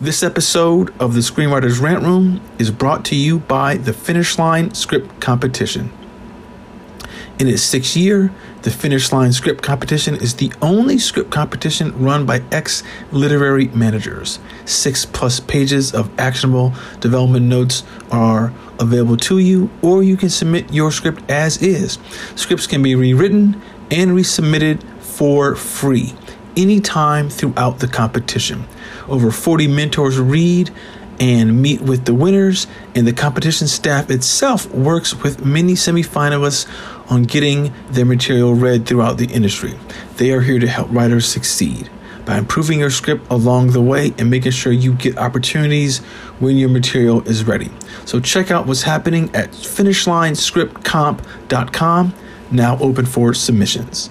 This episode of the Screenwriters Rant Room is brought to you by the Finish Line Script Competition. In its sixth year, the Finish Line Script Competition is the only script competition run by ex literary managers. Six plus pages of actionable development notes are available to you, or you can submit your script as is. Scripts can be rewritten and resubmitted for free anytime throughout the competition. Over 40 mentors read and meet with the winners, and the competition staff itself works with many semifinalists on getting their material read throughout the industry. They are here to help writers succeed by improving your script along the way and making sure you get opportunities when your material is ready. So check out what's happening at finishlinescriptcomp.com, now open for submissions.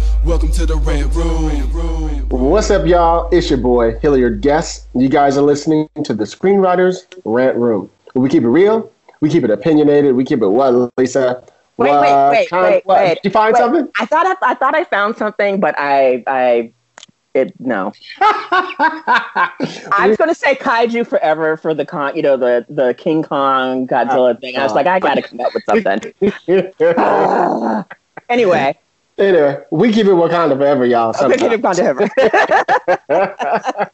Welcome to the Rant Room. What's up, y'all? It's your boy, Hilliard Guest. You guys are listening to the Screenwriters Rant Room. We keep it real, we keep it opinionated, we keep it what, Lisa? Wait, What wait, wait, kind- wait, what? wait. Did you find wait. something? I thought I, I thought I found something, but I I it no. I was gonna say kaiju forever for the con, you know, the the King Kong Godzilla thing. I was uh, like, I gotta come up with something. Anyway, anyway, we keep it Wakanda forever, y'all. okay, keep sometimes. it forever.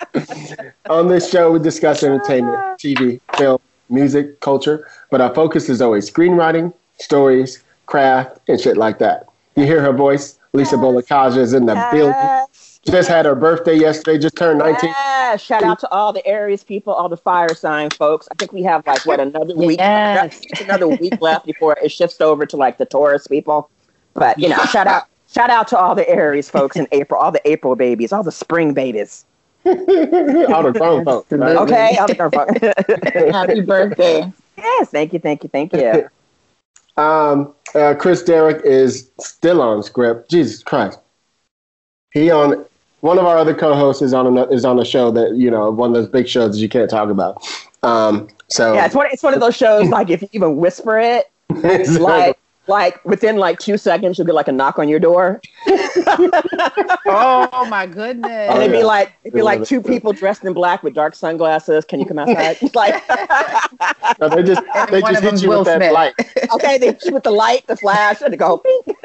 On this show, we discuss entertainment, TV, film, music, culture, but our focus is always screenwriting, stories, craft, and shit like that. You hear her voice? Lisa Bolekaja is in the building. Just had her birthday yesterday, just turned 19. Yeah, shout out to all the Aries people, all the fire sign folks. I think we have like what another week, Yes. another week left before it shifts over to like the Taurus people. But you know, shout out, shout out to all the Aries folks in April, all the April babies, all the spring babies. All the grown folks. Right? Okay, all the girl folks. Happy birthday. yes, thank you, thank you, thank you. Um, uh, Chris Derrick is still on script. Jesus Christ. He on one of our other co-hosts is on a, is on a show that you know one of those big shows that you can't talk about. Um, so Yeah, it's one, it's one of those shows like if you even whisper it, so- like like within like two seconds you'll get like a knock on your door, Oh my goodness. and it'd be like it'd be like two people dressed in black with dark sunglasses. Can you come outside? It's like no, they just And they just of hit you Will with that light. okay, they hit you with the light, the flash, and they go. Bing.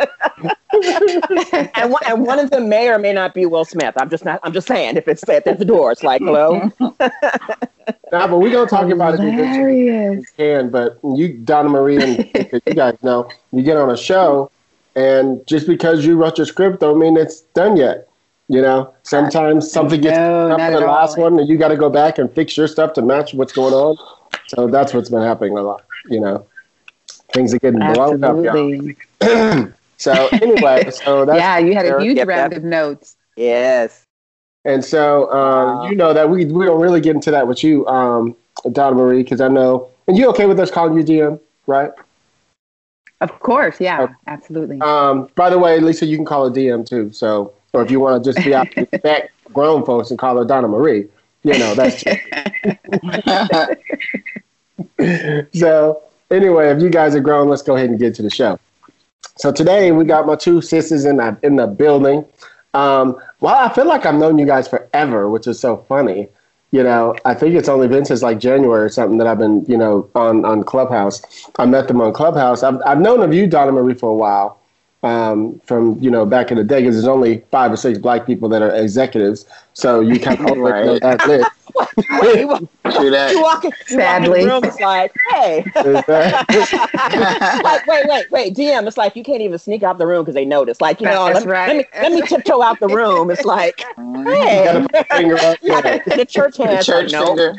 and one, and one of them may or may not be Will Smith. I'm just not. I'm just saying. If it's at the door, it's like hello. Nah, but we're gonna talk about it eventually. Hilarious. We can, but you, Donna Marie, and you guys know, you get on a show, and just because you wrote your script, don't mean it's done yet. You know, sometimes something gets No, up in the at last all. one, and you got to go back and fix your stuff to match what's going on. So that's what's been happening a lot. You know, things are getting blown up, y'all. So anyway, so that's Yeah, you had a huge Yep, round of notes. Yes. And so uh, Wow. you know that we we don't really get into that with you, um, Donna Marie, because I know. And you okay with us calling you DM, right? Of course, yeah, absolutely. Um, by the way, Lisa, you can call her DM too. So, or if you want to just be out back grown folks and call her Donna Marie, you know that's. so anyway, if you guys are grown, let's go ahead and get to the show. So today we got my two sisters in the in the building. Um, well, I feel like I've known you guys forever, which is so funny. You know, I think it's only been since like January or something that I've been, you know, on on Clubhouse. I met them on Clubhouse. I've I've known of you, Donna Marie, for a while, um, from you know back in the day because there's only five or six black people that are executives, so you kind of Right. know that list. you walk, True you walk, in- you walk in the room, it's like, hey. Is like, wait, wait, wait, DM. It's like you can't even sneak out the room because they notice. Like, you know, That's let, right. let me let me tiptoe out the room. It's like, you hey, gotta put finger up. yeah, Yeah. the church The hands. church like, no. finger.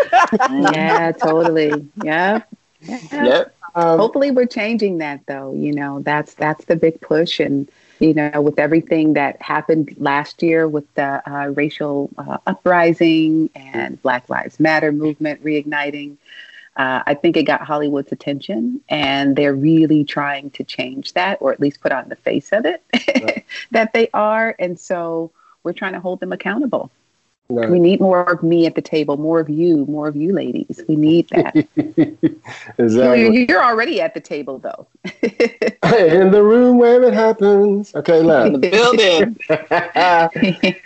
yeah, totally. Yep. Yeah. Yep. Um, Hopefully we're changing that though. You know, that's that's the big push and you know, with everything that happened last year with the uh, racial uh, uprising and Black Lives Matter movement reigniting, uh, I think it got Hollywood's attention, and they're really trying to change that, or at least put on the face of it that they are. And so we're trying to hold them accountable. Right. We need more of me at the table, more of you, more of you ladies. We need that. exactly. You're, you're already at the table, though. In the room where it happens. Okay, In the building.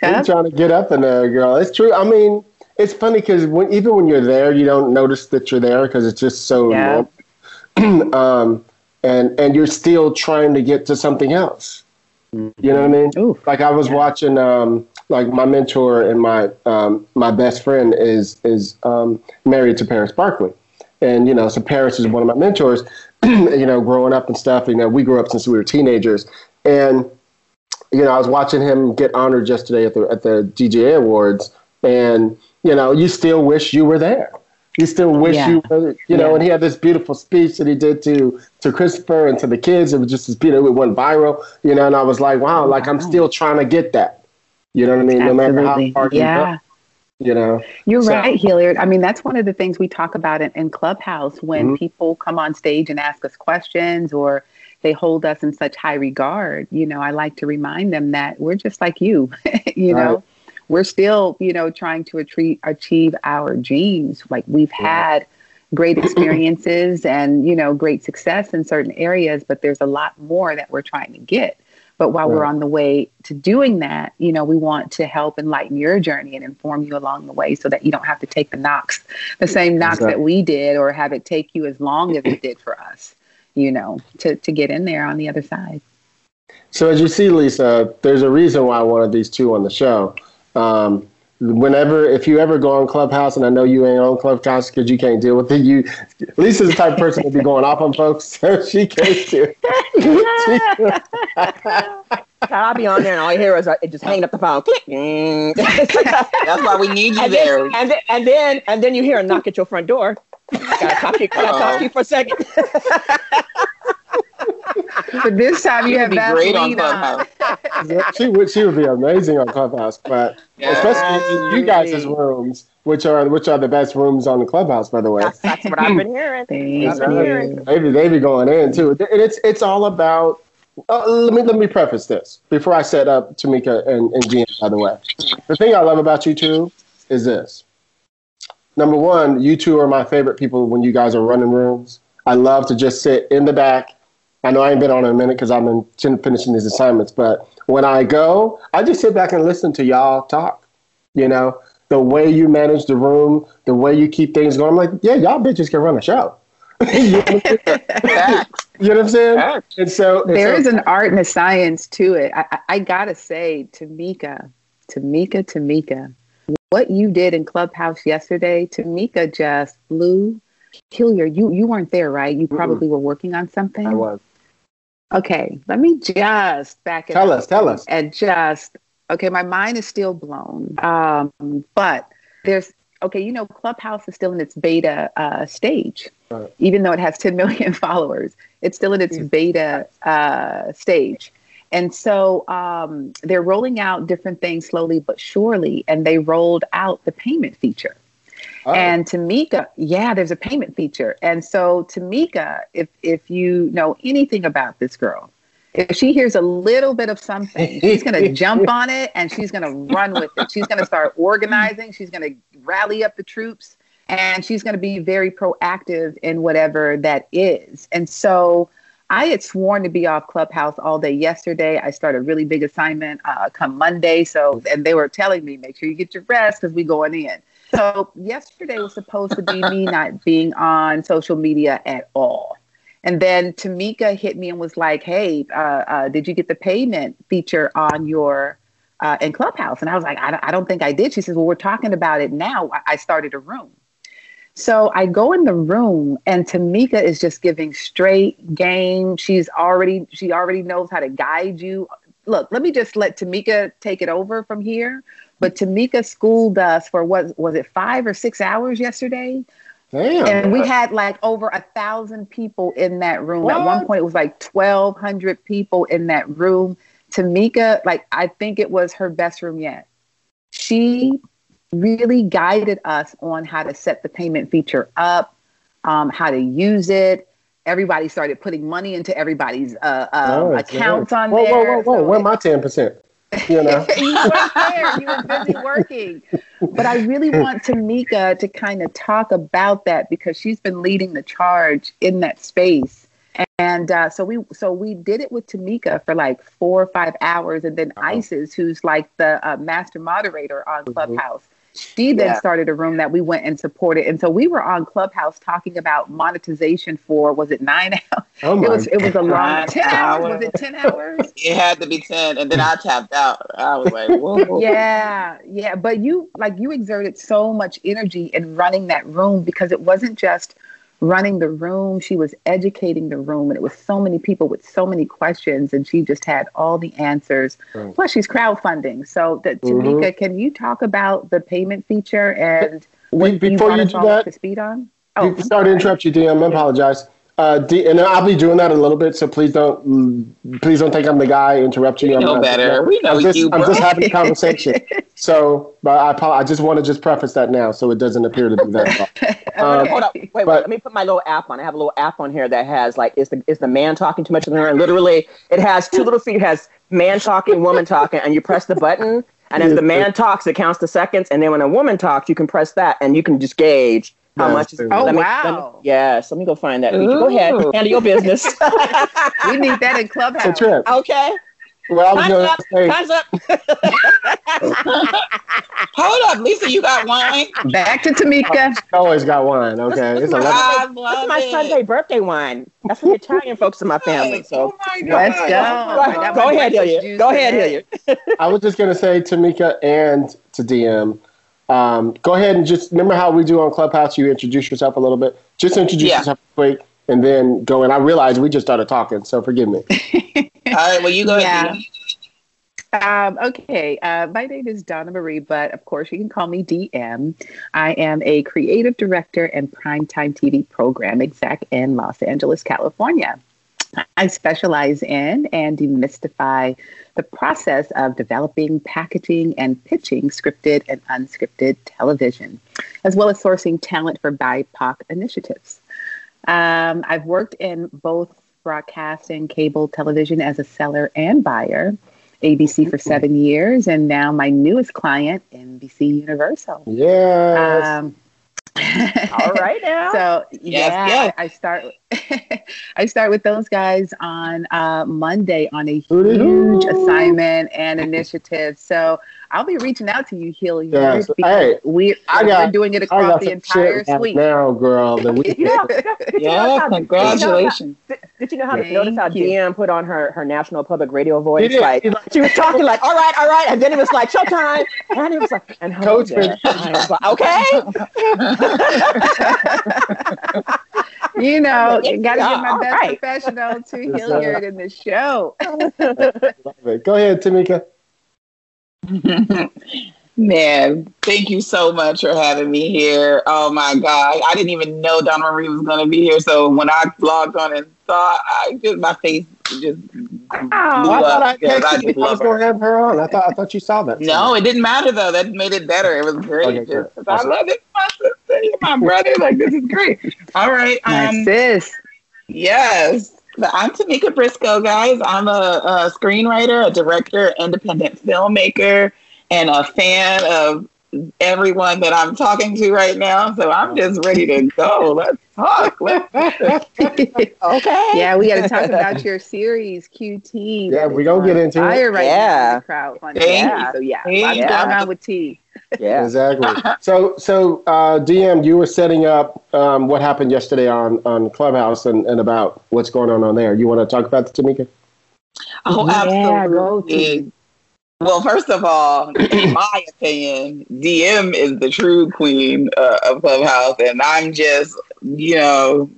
I'm trying to get up in there, girl. It's true. I mean, it's funny because when, even when you're there, you don't notice that you're there because it's just so Yeah. um, and and you're still trying to get to something else. You know what I mean? Ooh, Like I was Yeah. watching, um, like my mentor and my um, my best friend is is um, married to Paris Barclay, and you know, so Paris is one of my mentors. you know, growing up and stuff. You know, we grew up since we were teenagers, and you know, I was watching him get honored yesterday at the at the DGA Awards, and you know, you still wish you were there. You still wish Yeah. you were, you know. Yeah. And he had this beautiful speech that he did to to Christopher and to the kids. It was just this beautiful. It went viral, you know. And I was like, wow, like I'm still trying to get that. You know what I mean? No matter how absolutely. hard you Yeah. work, you know. You're So- right, Hilliard. I mean, that's one of the things we talk about in, in Clubhouse when Mhm. people come on stage and ask us questions or they hold us in such high regard. You know, I like to remind them that we're just like you, you Right. know, we're still, you know, trying to achieve, achieve our dreams. Like we've had great experiences and, you know, great success in certain areas, but there's a lot more that we're trying to get. But while we're on the way to doing that, you know, we want to help enlighten your journey and inform you along the way so that you don't have to take the knocks, the same knocks that we did, or have it take you as long as it did for us, you know, to, to get in there on the other side. So as you see, Lisa, there's a reason why I wanted these two on the show. Um, whenever, if you ever go on Clubhouse, and I know you ain't on Clubhouse because you can't deal with it, you Lisa's the type of person to be going off on folks, so she can't do. I'll be on there and all you hear is uh, it just hanging up the phone. Click. That's why we need you and, there. then, and then and then and then you hear a knock at your front door. Gotta talk to you, gotta talk to you for a second. But this time you You have would be great on Vaseline on. Clubhouse. She would, she would be amazing on Clubhouse, but especially in you guys' rooms, which are which are the best rooms on the Clubhouse, by the way. That's, that's what I've been hearing. Thank That's what I'm hearing. They be, they be going in too, and it's it's all about. Uh, let me let me preface this before I set up Tamika and, and Gina. By the way, the thing I love about you two is this. Number one, you two are my favorite people when you guys are running rooms. I love to just sit in the back. I know I ain't been on in a minute because I've been finishing these assignments, but when I go, I just sit back and listen to y'all talk. You know, the way you manage the room, the way you keep things going. I'm like, yeah, y'all bitches can run a show. you, know what I'm saying? Facts. You know what I'm saying? Facts. And so and There so- is an art and a science to it. I, I, I gotta say, Tamika, Tamika, Tamika, what you did in Clubhouse yesterday, Tamika just blew. Hilliard, you you weren't there, right? You probably were working on something. I was. Okay, let me just back it Tell up us, tell us. and just okay. My mind is still blown, um, but there's okay. You know, Clubhouse is still in its beta uh, stage, Right. even though it has 10 million followers. It's still in its beta uh, stage. And so um, they're rolling out different things slowly but surely, and they rolled out the payment feature. Oh, And Tamika, yeah, there's a payment feature. And so Tamika, if if you know anything about this girl, if she hears a little bit of something, she's gonna jump on it and she's gonna run with it. She's gonna start organizing, she's gonna rally up the troops, and she's gonna be very proactive in whatever that is. And so I had sworn to be off Clubhouse all day yesterday. I started a really big assignment uh, come Monday. So, and they were telling me, make sure you get your rest because we going in. So yesterday was supposed to be me not being on social media at all. And then Tamika hit me and was like, "Hey, uh, uh, did you get the payment feature on your uh, in Clubhouse?" And I was like, I don't, "I don't think I did." She says, "Well, we're talking about it now. I, I started a room." So I go in the room, and Tamika is just giving straight game. She's already she already knows how to guide you. Look, let me just let Tamika take it over from here. But Tamika schooled us for what was it five or six hours yesterday? Damn. and we had like over a thousand people in that room. At one point, it was like twelve hundred people in that room. Tamika, like I think it was her best room yet. She really guided us on how to set the payment feature up, um, how to use it. Everybody started putting money into everybody's uh, um, Nice, accounts nice. on whoa, there. Whoa, whoa, whoa! So Where my ten percent? You know. you weren't there. You were busy working. But I really want Tamika to kind of talk about that because she's been leading the charge in that space. And uh, so we so we did it with Tamika for like four or five hours, and then Isis, who's like the uh, master moderator on Clubhouse, she then Yeah. started a room that we went and supported. And so we were on Clubhouse talking about monetization for was it nine hours? Oh my It was it was a long Nine ten hours. Was it ten hours? It had to be 10. And then I tapped out. I was like, whoa. yeah yeah but you like you exerted so much energy in running that room because it wasn't just running the room she was educating the room and it was so many people with so many questions and she just had all the answers Right. plus she's crowdfunding so that tamika mm-hmm. can you talk about the payment feature and what Be- before you us do that, to speed on oh You- sorry to interrupt you, DM. I apologize. Uh, D, and I'll be doing that a little bit, so please don't mm, please don't think I'm the guy interrupting We you. I'm know not- better. We know I'm just, you, I'm just having a conversation. So, but I, I just want to just preface that now, so it doesn't appear to be that. Um, Hold up, wait, wait. Let me put my little app on. I have a little app on here that has like, is the is the man talking too much in there? And literally, it has two little feet. It has man talking, woman talking, and you press the button, and as the man talks, it counts the seconds, and then when a woman talks, you can press that, and you can just gauge how much. Is, dude. Oh, let me, wow. Let me, yes, let me go find that. Go ahead, handle your business. we need that in so, clubhouse Trip, okay, what I time's going up. to Time's up. Hold up, Lisa, you got wine? back to tamika I always got one. Okay, it's my- 11. I love my it. Sunday birthday wine. That's for the Italian folks in my family. So Oh my God. let's go go, I got go my ahead, Hilliard. Go ahead. Hilliard. I was just going to say, Tamika and to DM, um, go ahead and just remember how we do on Clubhouse. You introduce yourself a little bit. Just introduce Yeah. yourself quick, and then go. And I realized we just started talking, so forgive me. All right, well, you go Yeah. ahead. Um, okay, uh, my name is Donna Marie, but of course you can call me DM. I am a creative director and primetime TV program exec in Los Angeles, California. I specialize in and demystify the process of developing, packaging, and pitching scripted and unscripted television, as well as sourcing talent for BIPOC initiatives. Um, I've worked in both broadcast and cable television as a seller and buyer. ABC for seven years, and now my newest client, NBC Universal. Yes. Um, All right now. So yeah, yes. I, I start. I start with those guys on uh, Monday on a Hooty-hoo. huge assignment and initiative. So I'll be reaching out to you, Hilliard, Yes. because Hey, we, I got, we're doing it I across got the entire shit right suite. now, girl. That we, you know, did you know Yeah, how- congratulations. Did, did you know how Thank notice how you. DM put on her, her national public radio voice? Did. Like like- she was talking like, all right, all right, and then it was like showtime, and it was like, and Coach there. for- was like, okay. You know, Yeah, got to give my best right. professional to Yes, Hilliard in the show. Go ahead, Tamika. Man, thank you so much for having me here. Oh my God. I didn't even know Donna Marie was going to be here. So when I logged on and saw, I just, my face just blew Oh, I thought I up because I texted you. just I was love going her. to have her on. I thought I thought you saw that. No, it didn't matter though. That made it better. It was great. Okay. Just- Awesome. I love it. My sister, my brother. Like this is great. All right. My Um, sis. Yes. But I'm Tamika Briscoe, guys. I'm a, a screenwriter, a director, independent filmmaker, and a fan of everyone that I'm talking to right now. So I'm just ready to go. Let's talk. Let's Okay. Yeah, we got to talk about your series QT. Yeah, we're gonna get into it. Right Yeah. now in the crowdfunding. Thank Yeah. you. So yeah, Thank lots you. going on with T. Yeah. Exactly. so, so uh, DM, you were setting up um, what happened yesterday on on Clubhouse and, and about what's going on on there. You want to talk about that, Tamika? Oh, Yeah, go absolutely. Well, first of all, in my opinion, DM is the true queen uh, of Clubhouse, and I'm just, you know,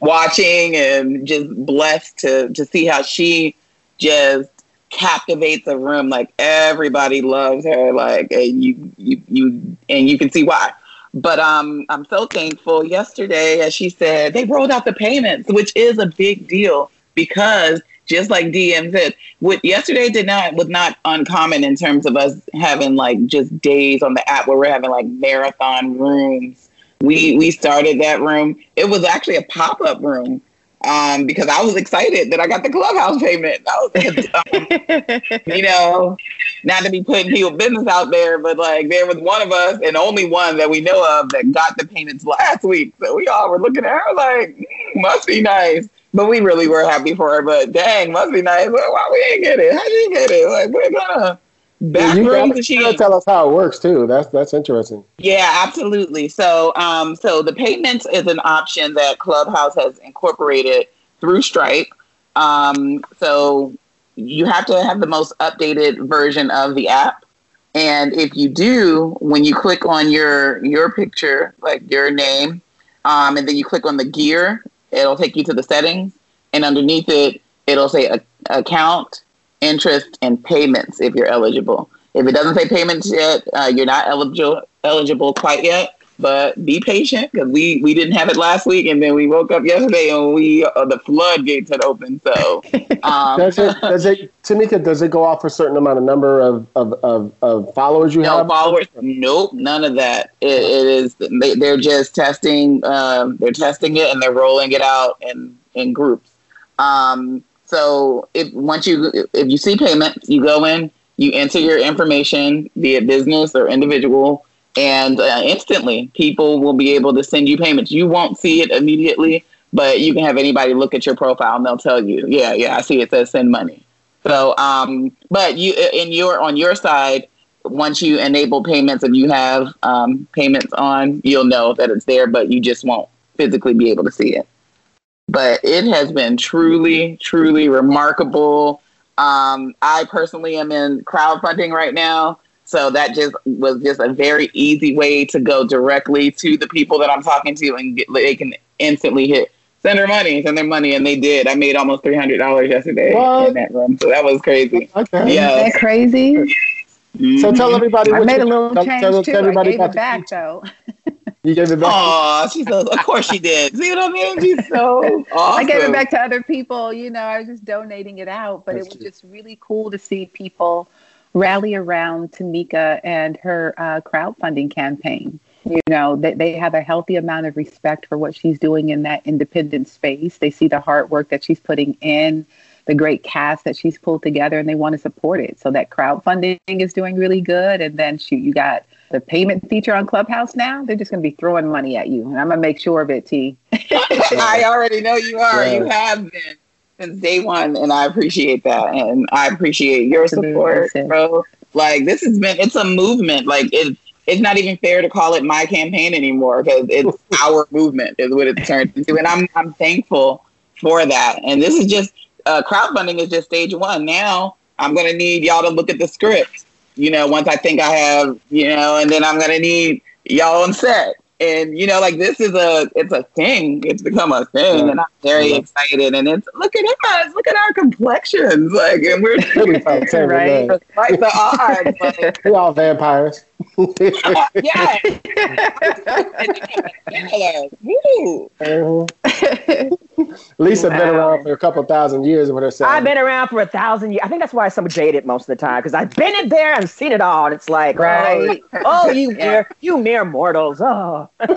watching and just blessed to to see how she just captivates the room. Like everybody loves her. Like and you you you and you can see why. But um, I'm so thankful. Yesterday, as she said, they rolled out the payments, which is a big deal because just like DM said, what yesterday did not was not uncommon in terms of us having like just days on the app where we're having like marathon rooms. We we started that room. It was actually a pop up room um, because I was excited that I got the clubhouse payment. Was, um, you know, not to be putting people business out there, but like there was one of us and only one that we know of that got the payments last week. So we all were looking at her like, mm, must be nice. But we really were happy for her. But dang, must be nice. Well, why we ain't get it? How did you get it? Like we're gonna back you gotta, you gotta tell us how it works too. That's that's interesting. yeah, absolutely. So, um, so the payments is an option that Clubhouse has incorporated through Stripe. Um, so you have to have the most updated version of the app. And if you do, when you click on your your picture, like your name, um, and then you click on the gear, it'll take you to the settings, and underneath it, it'll say a- account, interest, and payments if you're eligible. If it doesn't say payments yet, uh, you're not eligible eligible quite yet. But be patient because we we didn't have it last week, and then we woke up yesterday and we uh, the floodgates had opened. So um, Does it, does it, Tamika? Does it go off a certain amount of number of of, of, of followers you no have? followers. Nope, none of that. It, it is they, they're just testing. Um, they're testing it and they're rolling it out in in groups. Um, so if once you if you see payment, you go in, you enter your information, be it business or individual, and uh, instantly people will be able to send you payments. You won't see it immediately, but you can have anybody look at your profile and they'll tell you, yeah, yeah, I see it says send money. So, um, but you in your on your side, once you enable payments and you have um, payments on, you'll know that it's there, but you just won't physically be able to see it. But it has been truly, truly remarkable. Um, I personally am in crowdfunding right now. So that just was just a very easy way to go directly to the people that I'm talking to and get, they can instantly hit send their money, send their money, and they did. I made almost three hundred dollars yesterday What? in that room, so that was crazy. Okay. Yeah. Isn't that crazy? So tell everybody. I what made you- a little tell- change tell- too. tell I everybody gave about it back though. You gave it back. Aw, she says, of course she did. See what I mean? She's so awesome. I gave it back to other people. You know, I was just donating it out, but That's it was true. just really cool to see people rally around Tamika and her uh, crowdfunding campaign. You know, they, they have a healthy amount of respect for what she's doing in that independent space. They see the hard work that she's putting in, the great cast that she's pulled together, and they want to support it. So that crowdfunding is doing really good. And then shoot, you got the payment feature on Clubhouse now. They're just going to be throwing money at you, and I'm gonna make sure of it, T. I already know you are. Yeah. You have been since day one, and I appreciate that, and I appreciate your support, bro. Like this has been, it's a movement. Like it, it's not even fair to call it my campaign anymore because it's our movement is what it's turned into, and I'm I'm thankful for that. And this is just uh, crowdfunding is just stage one. Now I'm gonna need y'all to look at the script. You know, once I think I have, you know, and then I'm gonna need y'all on set. And you know, like this is a it's a thing. It's become a thing, and I'm very Yeah. excited. And it's look at us, look at our complexions, like, and we're Pretty fun, Right. that. like the odds. Like, We all vampires. yeah, yeah, woo. Lisa been around for a couple thousand years with her saying. I've been around for a thousand years. I think that's why I'm so jaded most of the time because I've been in there and seen it all. And it's like, oh, Right. oh, oh, you Yeah. mere, you mere mortals. Oh,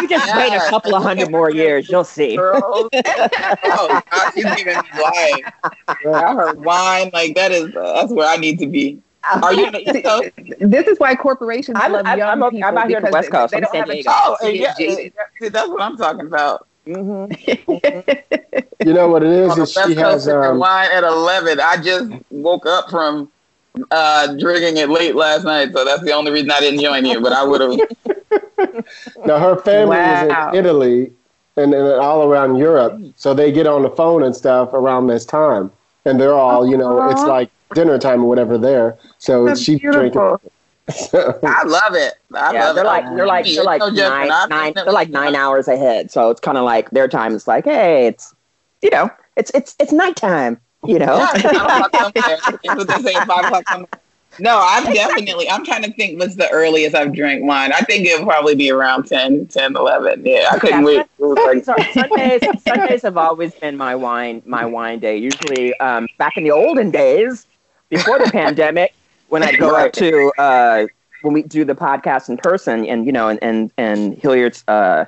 you just wait a couple of hundred more years, you'll see. Girls. oh, God, she's giving me wine. I heard wine. Like that is uh, that's where I need to be. Uh, Are you on the this is why corporations I'm- love I'm- young I'm people I'm out here in the West Coast. They, I'm they don't in have San a Diego. Oh, to yeah, get jaded. see, that's what I'm talking about. Hmm You know what it is? Is she has um, wine at 11. I just woke up from uh, drinking it late last night, so that's the only reason I didn't join you. But I would have. now her family Wow. is in Italy and, and all around Europe, so they get on the phone and stuff around this time, and they're all you know it's like dinner time or whatever there. So That's she's beautiful. drinking. So, I love it. I yeah, love they're it. like they're like they're like No nine, nine they're like nine hours ahead. So it's kind of like their time is like, hey, it's you know, it's it's it's nighttime. You know, Yeah, it's five o'clock somewhere. That's what they say. Five o'clock somewhere. No, I'm definitely. I'm trying to think. What's the earliest I've drank wine? I think it'll probably be around 10, 10, 11. Yeah, I couldn't Yeah, wait. Sorry, Sundays Sundays have always been my wine my wine day. Usually, um, back in the olden days, before the pandemic, when I'd go up to uh, when we do the podcast in person, and you know, and and and Hilliard's uh,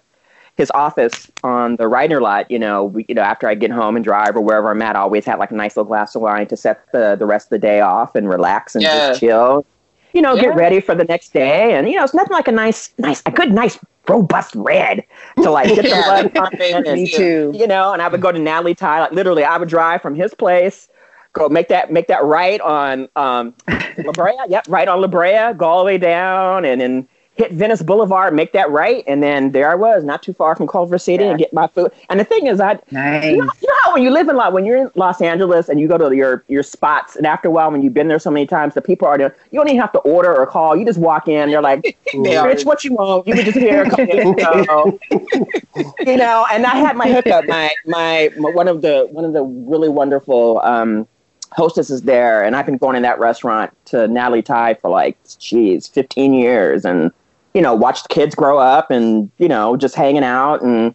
his office on the Reiner lot. You know, we you know after I get home and drive or wherever I'm at, I always have like a nice little glass of wine to set the the rest of the day off and relax and Yeah. just chill. You know, Yeah. get ready for the next day, and you know, it's nothing like a nice, nice, a good, nice, robust red to like get the blood pumping Me too. you know, and I would go to Natalee Thai. Like literally, I would drive from his place, go make that make that right on um, La Brea. Yep, right on La Brea. Go all the way down, and then hit Venice Boulevard, make that right, and then there I was, not too far from Culver City, and get my food. And the thing is, I Nice. you know, you know how when you live in like when you're in Los Angeles and you go to your your spots, and after a while, when you've been there so many times, the people are there. You don't even have to order or call. You just walk in. They're like, are. What you want? You can just hear, come in, go. you know. And I had my hookup. My, my my one of the one of the really wonderful um, hostesses there, and I've been going in that restaurant to Natalee Thai for like, geez, fifteen years, and you know, watched kids grow up, and you know, just hanging out and.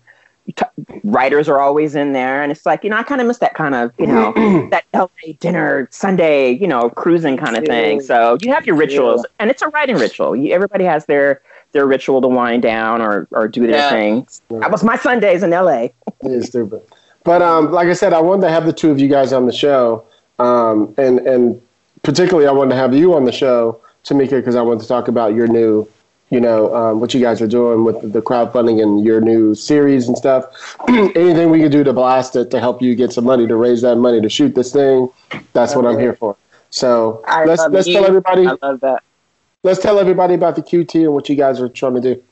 t- Writers are always in there, and it's like you know I kind of miss that kind of you know that LA dinner Sunday you know cruising kind of thing. So you have your rituals, and it's a writing ritual. You, everybody has their their ritual to wind down or or do their Yeah. thing. That was my Sundays in LA. It is stupid. But um, like I said, I wanted to have the two of you guys on the show, um, and and particularly I wanted to have you on the show, Tamika, because I wanted to talk about your new, you know, um, what you guys are doing with the crowdfunding and your new series and stuff. Anything we can do to blast it to help you get some money to raise that money to shoot this thing, that's what I'm here for. So I let's let's you. tell everybody I love that. let's tell everybody about the QT and what you guys are trying to do.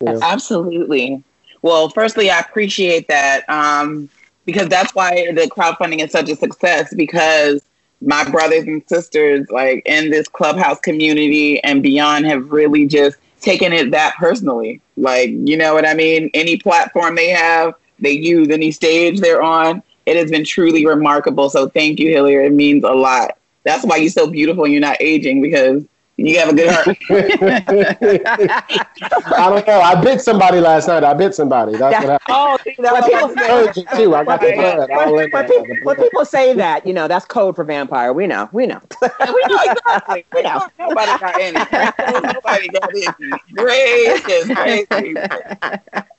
Know? Absolutely. Well, firstly, I appreciate that um, because that's why the crowdfunding is such a success because my brothers and sisters, like in this clubhouse community and beyond, have really just taken it that personally. Like, you know what I mean? Any platform they have, they use, any stage they're on, it has been truly remarkable. So thank you, Hilliard. It means a lot. That's why you're so beautiful and you're not aging because you have a good heart. I don't know. I bit somebody last night. I bit somebody. That's what happened. oh, see, that's But what people- I'm saying. Too. I got the blood. all When people, when people say that, you know, that's code for vampire. We know, we know. we know exactly. We know. Nobody got any. Nobody got any. Great. It's crazy.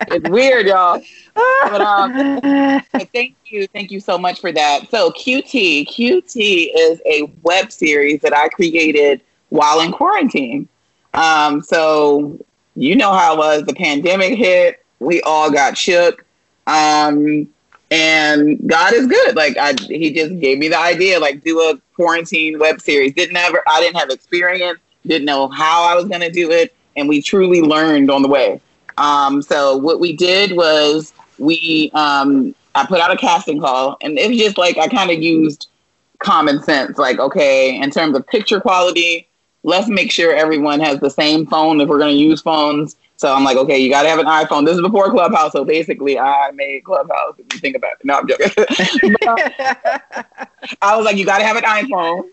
It's weird, y'all. But um, thank you, thank you so much for that. So QT, QT is a web series that I created while in quarantine. Um, so you know how it was. The pandemic hit. We all got shook. Um, and God is good. Like I, he just gave me the idea, like do a quarantine web series. Didn't ever, I didn't have experience. Didn't know how I was going to do it, and we truly learned on the way. Um, so what we did was we, um, I put out a casting call, and it was just like I kind of used common sense. Like, okay, in terms of picture quality, let's make sure everyone has the same phone if we're going to use phones. So I'm like, okay, you got to have an iPhone. This is before Clubhouse, so basically, I made Clubhouse. If you think about it, no, I'm joking. I was like, you got to have an iPhone.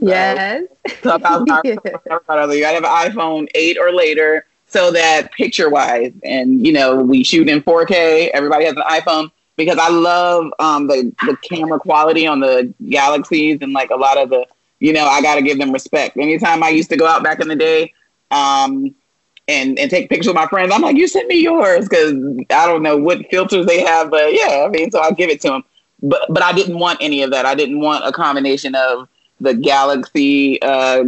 yes. Clubhouse, you got to have an iPhone eight or later, so that picture wise, and you know, we shoot in 4K. Everybody has an iPhone because I love um, the the camera quality on the Galaxies and like a lot of the, you know, I got to give them respect. Anytime I used to go out back in the day, um, and and take pictures with my friends, I'm like, you send me yours because I don't know what filters they have, but yeah, I mean, so I give it to them. But but I didn't want any of that. I didn't want a combination of the Galaxy uh,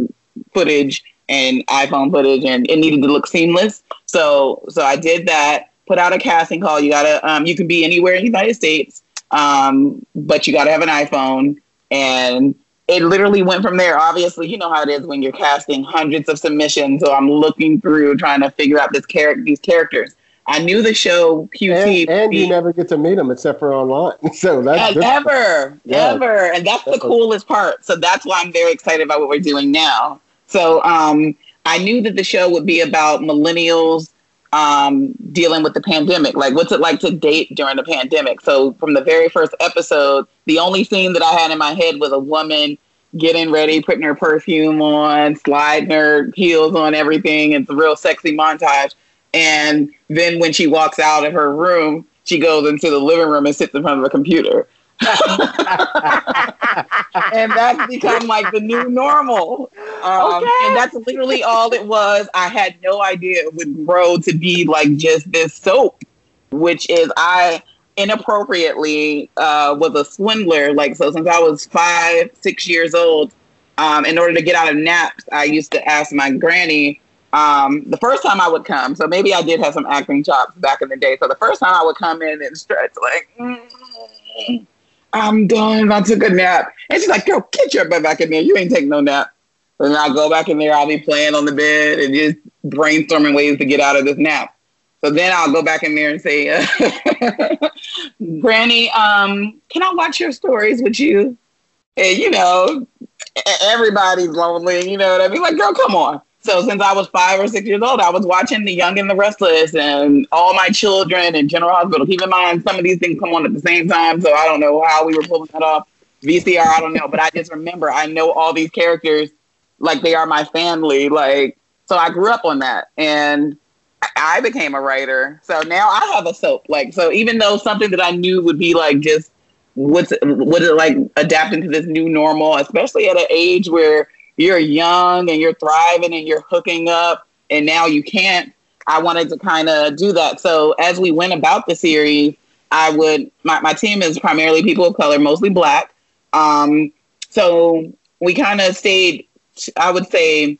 footage and iPhone footage, and it needed to look seamless. So so I did that. Put out a casting call. You gotta um, you can be anywhere in the United States, um, but you gotta have an iPhone. And it literally went from there. Obviously, you know how it is when you're casting hundreds of submissions. So I'm looking through trying to figure out this character, these characters. I knew the show QT, and, and you never get to meet them except for online. So that's ever, yeah. ever, and that's, that's the coolest part. So that's why I'm very excited about what we're doing now. So um, I knew that the show would be about millennials um, dealing with the pandemic. Like, what's it like to date during the pandemic? So, from the very first episode, the only scene that I had in my head was a woman getting ready, putting her perfume on, sliding her heels on everything. It's a real sexy montage. And then when she walks out of her room, she goes into the living room and sits in front of a computer. and that's become like the new normal. Um, okay. And that's literally all it was. I had no idea it would grow to be like just this soap, which is I inappropriately uh, was a swindler. Like, so since I was five, six years old, um, in order to get out of naps, I used to ask my granny um, the first time I would come. So maybe I did have some acting chops back in the day. So the first time I would come in and stretch, like, mm, I'm done. I took a nap. And she's like, girl, get your butt back in there. You ain't taking no nap. And I'll go back in there. I'll be playing on the bed and just brainstorming ways to get out of this nap. So then I'll go back in there and say, Granny, um, can I watch your stories with you? And, you know, everybody's lonely. You know what I mean? Like, girl, come on. So since I was five or six years old, I was watching The Young and the Restless and All My Children and General Hospital. Keep in mind, some of these things come on at the same time, so I don't know how we were pulling that off. VCR, I don't know, but I just remember I know all these characters like they are my family. Like, so I grew up on that, and I became a writer. So now I have a soap. Like, so even though something that I knew would be like just what's what it like adapting to this new normal, especially at an age where you're young and you're thriving and you're hooking up and now you can't. I wanted to kind of do that. So as we went about the series, I would my, my team is primarily people of color, mostly black. Um, so we kind of stayed, I would say,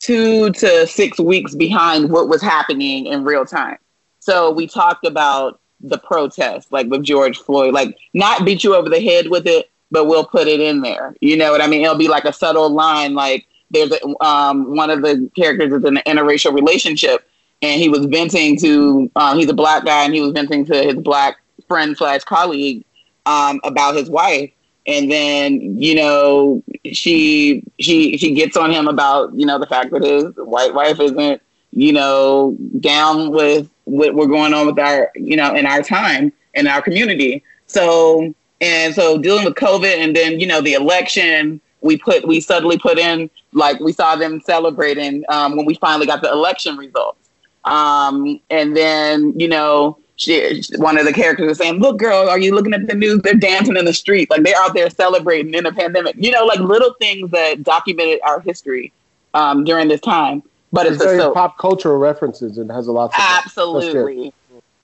two to six weeks behind what was happening in real time. So we talked about the protest, like with George Floyd, like not beat you over the head with it, but we'll put it in there. You know what I mean? It'll be like a subtle line. Like there's a, um, one of the characters is in an interracial relationship, and he was venting to. Um, he's a black guy, and he was venting to his black friend slash colleague um, about his wife. And then you know she she she gets on him about you know the fact that his white wife isn't you know down with what we're going on with our you know in our time in our community. So and so dealing with COVID and then, you know, the election, we put, we suddenly put in, like we saw them celebrating um, when we finally got the election results. Um, and then, you know, she, one of the characters was saying, look, girl, are you looking at the news? They're dancing in the street. Like they're out there celebrating in a pandemic, you know, like little things that documented our history um, during this time. But it's, it's so, pop cultural references and has a lot. Absolutely.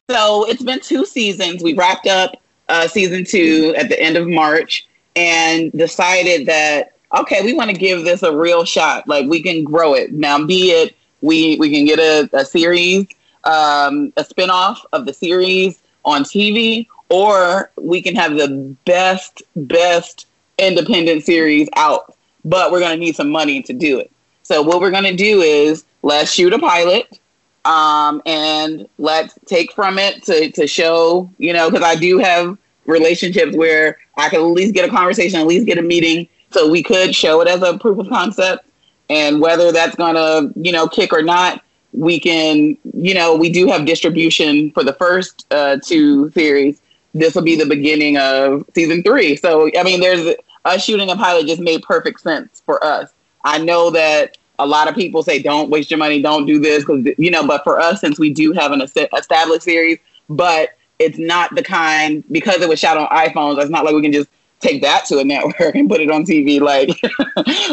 So it's been two seasons. We wrapped up uh, season two at the end of March and decided that okay, we want to give this a real shot. Like we can grow it now. Be it we we can get a, a series, um, a spinoff of the series on TV, or we can have the best best independent series out. But we're gonna need some money to do it. So what we're gonna do is let's shoot a pilot um, and let's take from it to, to show, you know, because I do have relationships where I could at least get a conversation, at least get a meeting. So we could show it as a proof of concept. And whether that's going to, you know, kick or not, we can, you know, we do have distribution for the first uh, two series. This will be the beginning of season three. So, I mean, there's us shooting a pilot just made perfect sense for us. I know that a lot of people say don't waste your money, don't do this because you know. But for us, since we do have an established series, but it's not the kind because it was shot on iPhones. It's not like we can just take that to a network and put it on TV. Like,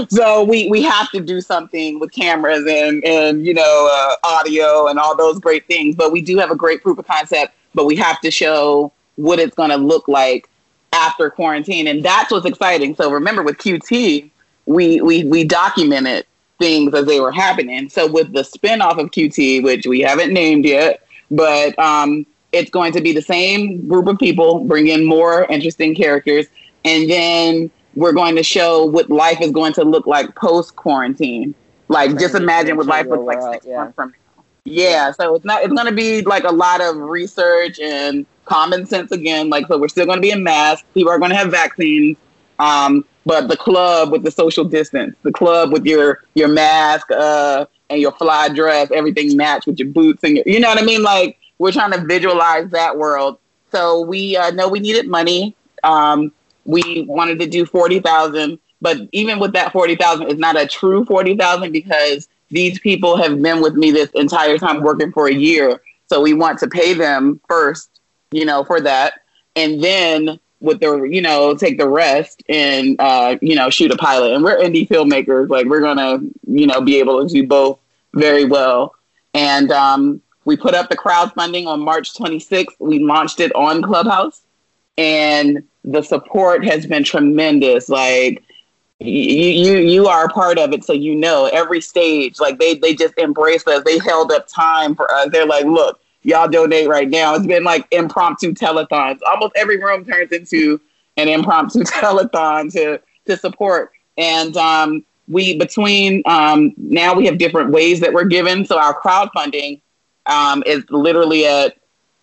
so we we have to do something with cameras and and you know uh, audio and all those great things. But we do have a great proof of concept. But we have to show what it's going to look like after quarantine, and that's what's exciting. So remember, with QT, we we we documented things as they were happening. So with the spinoff of QT, which we haven't named yet, but um, it's going to be the same group of people, bring in more interesting characters, and then we're going to show what life is going to look like post quarantine. Like, just imagine what life looks like six yeah. months from now. Yeah, so it's not. It's going to be like a lot of research and common sense again. Like, so we're still going to be in masks. People are going to have vaccines. Um, but the club with the social distance, the club with your your mask uh, and your fly dress, everything matched with your boots and your, you know what I mean. Like we're trying to visualize that world. So we uh, know we needed money. Um, we wanted to do forty thousand, but even with that forty thousand, it's not a true forty thousand because these people have been with me this entire time working for a year. So we want to pay them first, you know, for that, and then with the you know take the rest and uh, you know shoot a pilot. And we're indie filmmakers, like we're gonna you know be able to do both very well. And um, we put up the crowdfunding on March 26th. We launched it on Clubhouse, and the support has been tremendous. Like you, you, you are a part of it, so you know every stage. Like they, they just embraced us. They held up time for us. They're like, look, y'all donate right now. It's been like impromptu telethons. Almost every room turns into an impromptu telethon to to support. And um, we between um, now we have different ways that we're given. So our crowdfunding um, is literally at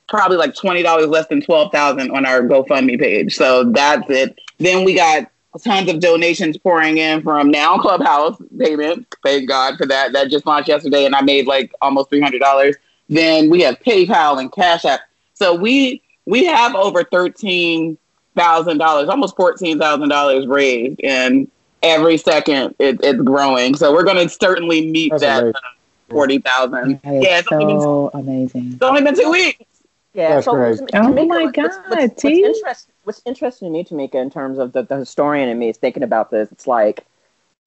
probably like twenty dollars less than twelve thousand on our GoFundMe page. So that's it. Then we got tons of donations pouring in from now Clubhouse payment. Thank God for that. That just launched yesterday, and I made like almost three hundred dollars. Then we have PayPal and Cash App. So we we have over thirteen thousand dollars, almost fourteen thousand dollars raised, and every second it, it's growing. So we're going to certainly meet That's that amazing. forty thousand. That is Yeah, it's only, been, so amazing. it's only been two weeks. Yeah, That's so crazy. to- Oh Tamika, my what's- what's- God, what's, what's, T. interest, what's interesting to me, Tamika, in terms of the, the historian in me is thinking about this. It's like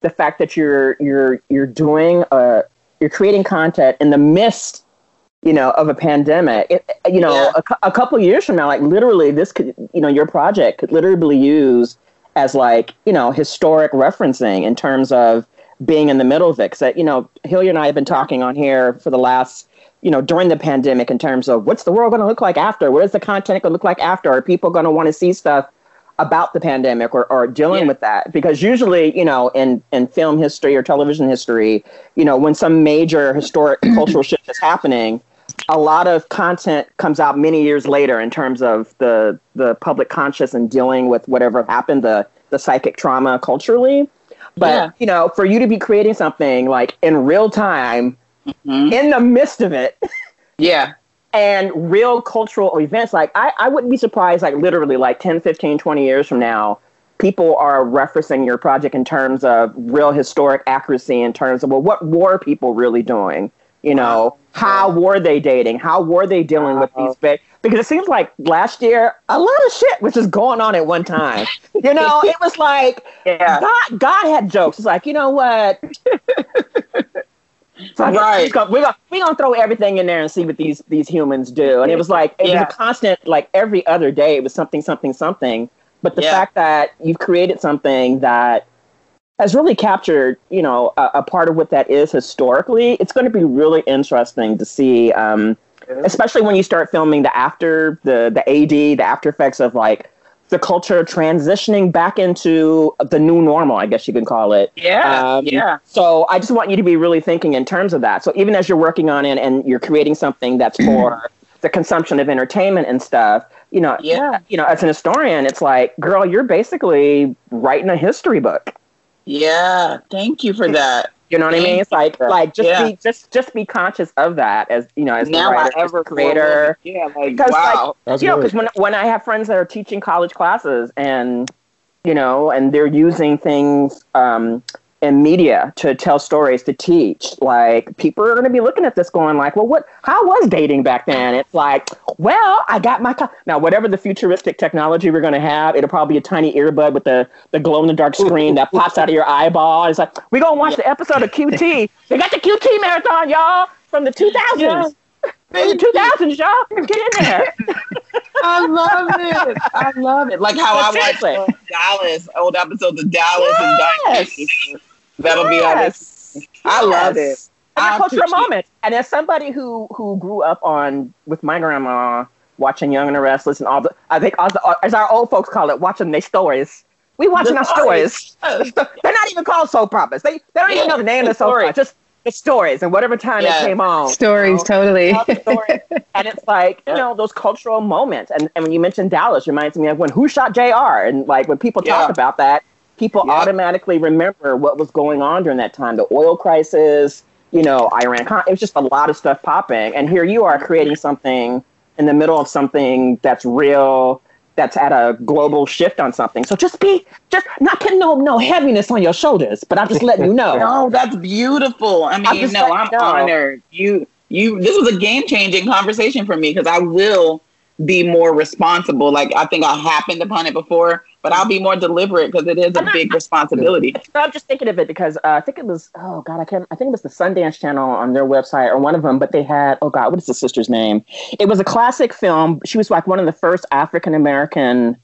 the fact that you're you're you're doing uh you're creating content in the midst, you know, of a pandemic. It, you know, Yeah. a, a couple years from now, like literally, this could you know your project could literally be used as like you know historic referencing in terms of being in the middle of it. Because you know, Hilliard and I have been talking on here for the last you know, during the pandemic in terms of what's the world going to look like after? What is the content going to look like after? Are people going to want to see stuff about the pandemic or, or dealing Yeah. with that? Because usually, you know, in, in film history or television history, you know, when some major historic cultural shift is happening, a lot of content comes out many years later in terms of the the public conscious and dealing with whatever happened, the the psychic trauma culturally. But Yeah. you know, for you to be creating something like in real time, Mhm. in the midst of it, Yeah. and real cultural events like I, I wouldn't be surprised like literally like 10 15 20 years from now people are referencing your project in terms of real historic accuracy in terms of well what were people really doing you know how were they dating how were they dealing with these big? because it seems like last year a lot of shit was just going on at one time you know it was like Yeah. god god had jokes it's like you know what So Right. We're gonna, we're gonna we're gonna throw everything in there and see what these these humans do. And it was like it Yeah. was a constant like every other day it was something something something. But the Yeah. fact that you've created something that has really captured you know a, a part of what that is historically, it's going to be really interesting to see. Um, especially when you start filming the after the the AD the after effects of like the culture transitioning back into the new normal, I guess you can call it. Yeah. Um, yeah. So I just want you to be really thinking in terms of that. So even as you're working on it and you're creating something that's for the consumption of entertainment and stuff, you know, Yeah. you know, as an historian, it's like, girl, you're basically writing a history book. Yeah. Thank you for that. You know what I mean? It's like, like just Yeah. be just just be conscious of that as you know, as now the writer, I as ever creator. Yeah. Like Because, like, wow. That's you know, because when when I have friends that are teaching college classes and you know, and they're using things um, in media to tell stories to teach, like people are going to be looking at this, going like, "Well, what? How was dating back then?" It's like, well, I got my co-. now whatever the futuristic technology we're going to have, it'll probably be a tiny earbud with the the glow in the dark screen that pops out of your eyeball. It's like we're gonna watch the episode of QT. they got the QT marathon, y'all, from the 2000s. Yeah. From the 2000s, y'all. Get in there. I love it. I love it. Like how But I watched uh, Dallas, old episodes of Dallas and Yes. Dynasty. That'll be on it. Yes. I love it. Yes. I And a cultural appreciate- moment. And as somebody who who grew up on with my grandma watching Young and the Restless and all the I think all the, as our old folks call it, watching their stories. We watching our stories. Yes. They're not even called soap operas. They they don't even know the name of the soap Stories. opera. Just the stories and whatever time Yes. it came on. Stories, you know? totally. Tell and it's like you know those cultural moments. And and when you mentioned Dallas, reminds me of when Who Shot J.R. And like when people talk about that, people Yeah. automatically remember what was going on during that time. The oil crisis, you know, Iran. It was just a lot of stuff popping. And here you are creating something in the middle of something that's real. That's at a global shift on something. So just be, just not putting no no heaviness on your shoulders, but I'm just letting you know. No, that's beautiful. I mean, just no, I'm know. honored. You, you. This was a game changing conversation for me because I will be more responsible. Like I think I happened upon it before, but I'll be more deliberate because it is a big responsibility. So I'm just thinking of it because uh, I think it was oh god I can't I think it was the Sundance Channel on their website or one of them, but they had oh god what is the sister's name? It was a classic film. She was like one of the first African American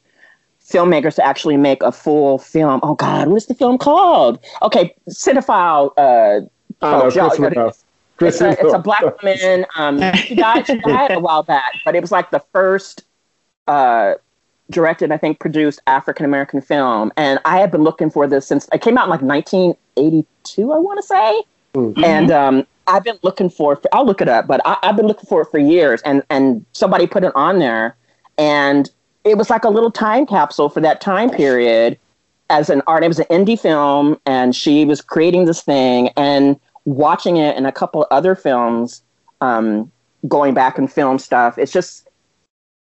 filmmakers to actually make a full film. Oh god, what is the film called? Okay, cinephile. Uh, I don't know, folks, y'all- Chris it's a, it's a black woman. Um, she died. She died a while back, but it was like the first uh, directed, I think, produced African American film. And I have been looking for this since it came out in like 1982. I want to say, Mhm. and um, I've been looking for. it. I'll look it up, but I, I've been looking for it for years. And and somebody put it on there, and it was like a little time capsule for that time period. As an art, it was an indie film, and she was creating this thing and watching it in a couple other films, um, going back and film stuff. It's just,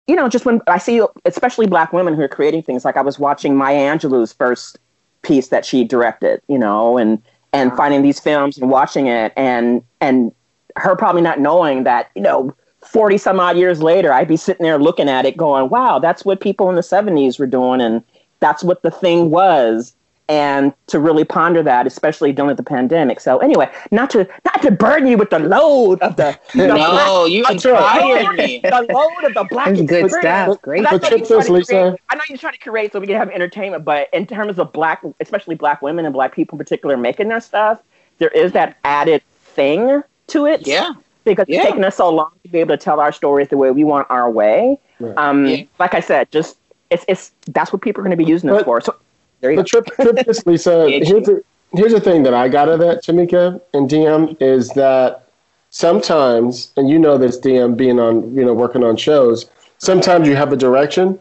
you know, just when I see, especially black women who are creating things, like I was watching Maya Angelou's first piece that she directed, you know, and and finding these films and watching it, and and her probably not knowing that, you know. 40 some odd years later, I'd be sitting there looking at it going, wow, that's what people in the 70s were doing. And that's what the thing was and to really ponder that especially during the pandemic so anyway not to not to burden you with the load of the, the No, you black- inspired me. the load of the black That's good experience. stuff. Great. But I But know check you're trying Lisa. create- I know you're trying to create so we can have entertainment, but in terms of black, especially black women and black people in particular making their stuff, there is that added thing to it Yeah. because Yeah. it's taken us so long to be able to tell our stories the way we want our way. Right. Um, Yeah. Like I said, just it's it's that's what people are going to be using it for. So there you go. But trip, trip this, Lisa. Here's the here's the thing that I got of that, Tamika and DM, is that sometimes, and you know this, DM, being on, you know, working on shows. Sometimes you have a direction,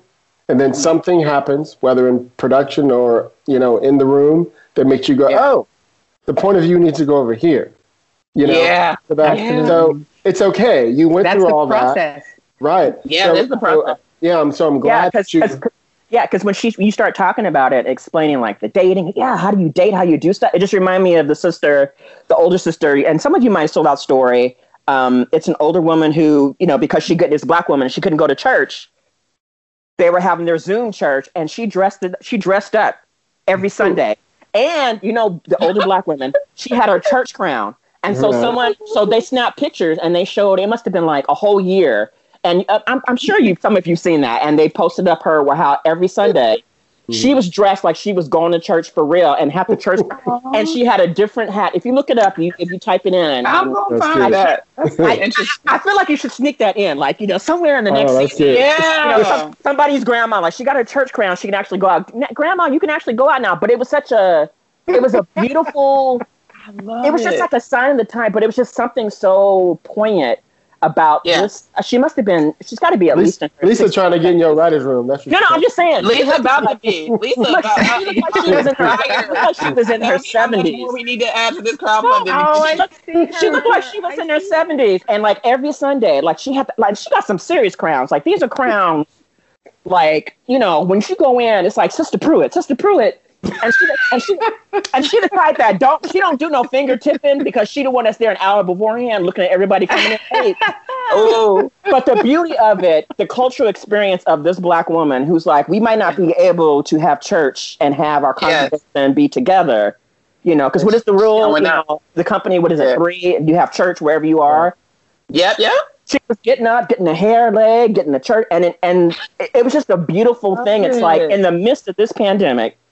and then something happens, whether in production or you know in the room, that makes you go, Yeah. oh, the point of view needs to go over here. You know, Yeah. so, that- Yeah. so it's okay. You went That's through the all that, process. right? Yeah, So- that's the so, process. yeah, I'm so I'm glad because that you. Yeah, because when she you start talking about it, explaining like the dating, yeah, how do you date, how you do stuff, it just reminded me of the sister, the older sister, and some of you might have sold out story. Um, it's an older woman who, you know, because she got this black woman, she couldn't go to church. They were having their Zoom church, and she dressed it. She dressed up every Sunday, and you know, the older black women, she had her church crown, and so someone, so they snapped pictures, and they showed. It must have been like a whole year and uh, I'm, I'm sure you some of you've seen that and they posted up her where how every sunday she was dressed like she was going to church for real and had the church and she had a different hat if you look it up you, if you type it in I'm gonna find good. that. That's I, interesting. I feel like you should sneak that in like you know somewhere in the next Oh, that's season good. you know, Yeah. some, somebody's grandma like she got her church crown she can actually go out grandma you can actually go out now but it was such a it was a beautiful I love it was just like a sign of the time but it was just something so poignant about Yeah. this uh, she must have been she's got to be at least Lisa, in her Lisa 60s. trying to get in your writer's room. That's No, no, I'm just saying. Lisa about to be. Lisa Look, about she looked like she was in her, she looked like she was in her How much more 70s. we need to add to this crowdfunding. Oh, I Look. She looked like she was in her 70s, and like every Sunday, like she had, like she got some serious crowns. Like these are crowns, like you know, when she go in, it's like Sister Pruitt, Sister Pruitt, and she and she and she the type that don't she don't do no finger tipping because she the one that's there an hour beforehand looking at everybody coming in late. oh, but the beauty of it, the cultural experience of this black woman who's like, we might not be able to have church and have our Yes. congregation and be together, you know, because what is the rule? You know, the company, what is it, three? You have church wherever you are. yep, yep. She was getting up, getting the hair leg, getting the church, and it, and it, was just a beautiful thing. It's like in the midst of this pandemic and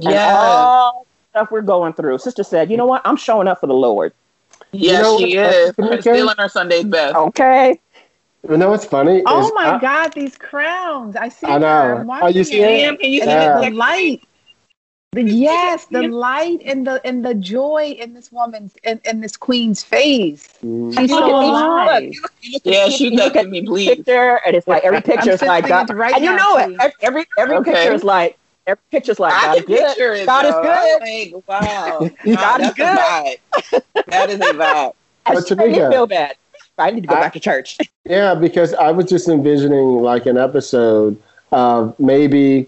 Yeah. all stuff we're going through, sister said, you know what? I'm showing up for the Lord. Yes, know she is. Tamika? Her stealing her Sunday's best. Okay. You know what's funny? Oh is my I- God, these crowns. I see I know. her. I'm Oh, you watching see it. it? Can you see And Yeah. the light. The, yes, the light and the and the joy in this woman's in, in this queen's face. Mm. She's so Look, alive. Yeah, You shoot look that at to me, the please. Picture, and it's like every picture is sending like God, right and you now, know it. Every every Okay. picture is like every picture's like I God is good. picture it. God is good. Like, wow. God God is is good. That is a vibe. I But just made me Tamika- feel bad. I need to go I- back to church. Yeah, because I was just envisioning like an episode of maybe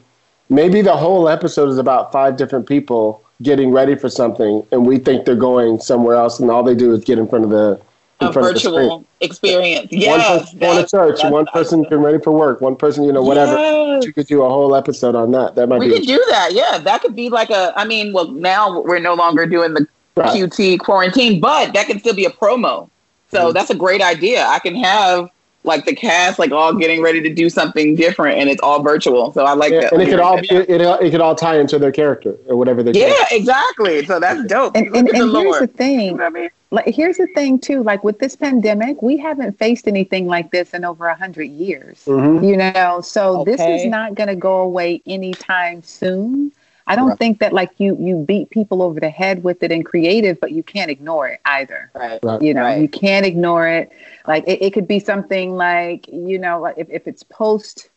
maybe the whole episode is about five different people getting ready for something and we think they're going somewhere else and all they do is get in front of the in A front of the screen. virtual experience. Yeah, one person going to church, one person getting ready for work, one person, you know, whatever. Yes. You could do a whole episode on that. That might We be could do that. Yeah, that could be like a. I mean, well, now we're no longer doing the Right. QT quarantine, but that can still be a promo. So Mhm. that's a great idea. I can have like the cast like all getting ready to do something different, and it's all virtual. So I like Yeah, that. and it could all be it, it could all tie into their character or whatever they're Yeah, exactly. So that's dope. And, Look and, the and here's the thing. You know what I mean? Like, here's the thing too. Like with this pandemic, we haven't faced anything like this in over a hundred years. Mhm. You know, so this is not going to go away anytime soon. I don't Right. think that like you you beat people over the head with it in creative, but you can't ignore it either. Right. Right. You know, Right. you can't ignore it. Like it, it could be something like you know, if if it's post.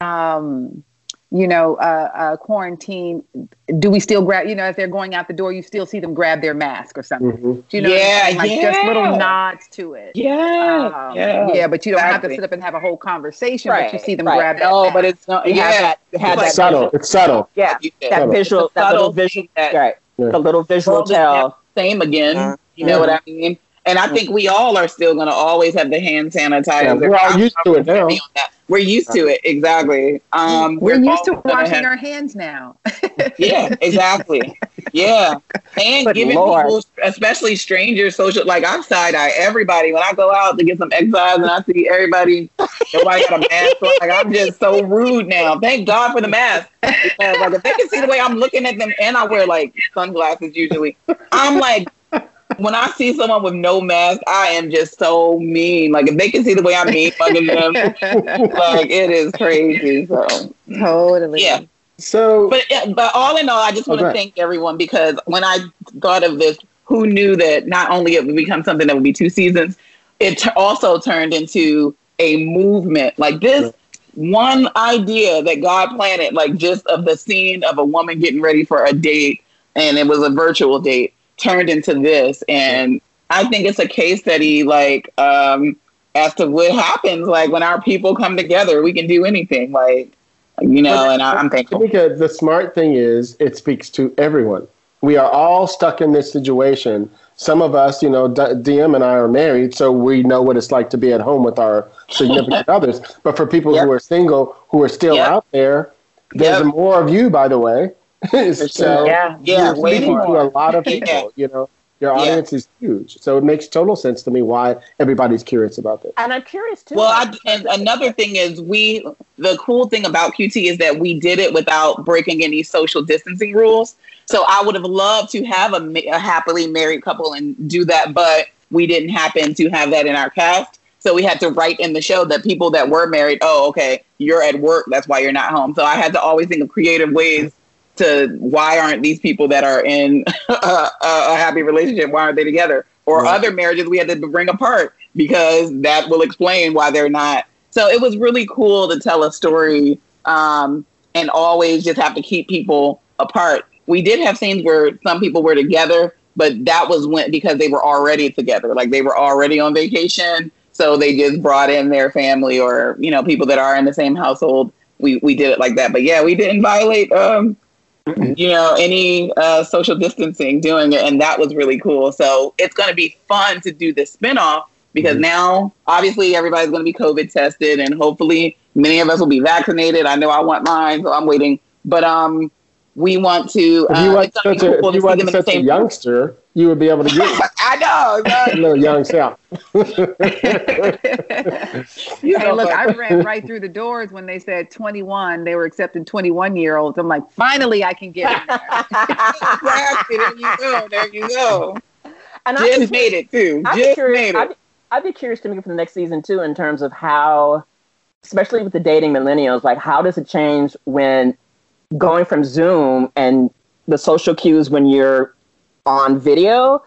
Um, you know, uh, uh, quarantine, do we still grab, you know, as they're going out the door, you still see them grab their mask or something. Mhm. Do you know what I'm Yeah, just little nods to it. Yeah, Um, yeah, yeah, but you don't have to sit up and have a whole conversation, but you see them right. grab that. No, mask. but it's not. You Yeah, have that. Have It's that subtle. visual- It's subtle. Yeah. like you said. That Subtle. visual. It's a That little subtle visual. that- Right. Yeah. The little visual world is never tell. same again. Mhm. You know what I mean? And I think we all are still going to always have the hand sanitizer. Yeah, we're all used to it now. Heavy on that. We're used to it, exactly. Um, We're used to always gonna washing have- our hands now. Yeah, exactly. Yeah, and Good giving Lord. people, especially strangers, social. Like I'm side eye everybody when I go out to get some exercise and I see everybody, nobody got a mask. on. Like I'm just so rude now. Thank God for the mask. Because like if they can see the way I'm looking at them, and I wear like sunglasses usually, I'm like. When I see someone with no mask, I am just so mean. Like if they can see the way I'm mean fucking them, like it is crazy. So totally. yeah, So but but all in all, I just want to thank everyone because when I thought of this, who knew that not only it would become something that would be two seasons, it t- also turned into a movement. Like this one idea that God planted, like just of the scene of a woman getting ready for a date, and it was a virtual date, turned into this. And I think it's a case study, like um, as to what happens, like when our people come together, we can do anything. Like you know, But- and I, I'm thankful. Tamika, the smart thing is it speaks to everyone. We are all stuck in this situation. Some of us, you know, D- DM and I are married, so we know what it's like to be at home with our significant others. But for people Yep. who are single, who are still Yep. out there, there's Yep. more of you, by the way. so Yeah, yeah, you're way speaking more. to a lot of people. Yeah. You know, your Yeah. audience is huge, so it makes total sense to me why everybody's curious about this. And I'm curious too. Well, I, and another thing is we. The cool thing about QT is that we did it without breaking any social distancing rules. So I would have loved to have a, a happily married couple and do that, but we didn't happen to have that in our cast. So we had to write in the show that people that were married, oh, okay, you're at work, that's why you're not home. So I had to always think of creative ways to why aren't these people that are in a, a, a happy relationship, why aren't they together? Or Right. other marriages we had to bring apart because that will explain why they're not. So it was really cool to tell a story um, and always just have to keep people apart. We did have scenes where some people were together, but that was when because they were already together, like they were already on vacation. So they just brought in their family or you know people that are in the same household. We we did it like that, but yeah, we didn't violate um, you know any uh, social distancing doing it, and that was really cool. So it's going to be fun to do this spinoff because Mhm. now obviously everybody's going to be COVID tested, and hopefully many of us will be vaccinated. I know I want mine, so I'm waiting. But um, we want to. If Uh, you want gonna such a, cool if you want them in the such a youngster, you would be able to get I know. a little young self. You Hey, know, look, I ran right through the doors when they said 21. They were accepting 21 year olds. I'm like, finally, I can get in there. exactly. There you go. There you go. and I'm Just made it too. I'd be Just curious. made I'd it. be, I'd be curious to make it for the next season too, in terms of how, especially with the dating millennials, like how does it change when going from Zoom and the social cues when you're on video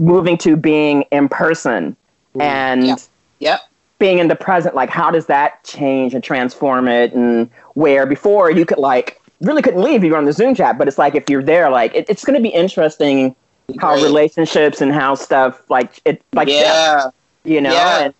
moving to being in person mm. and Yeah. Yep. being in the present like how does that change and transform it and where before you could like really couldn't leave you were on the zoom chat but it's like if you're there like it, it's going to be interesting how relationships and how stuff like it like shifts, yeah. you know Yeah. and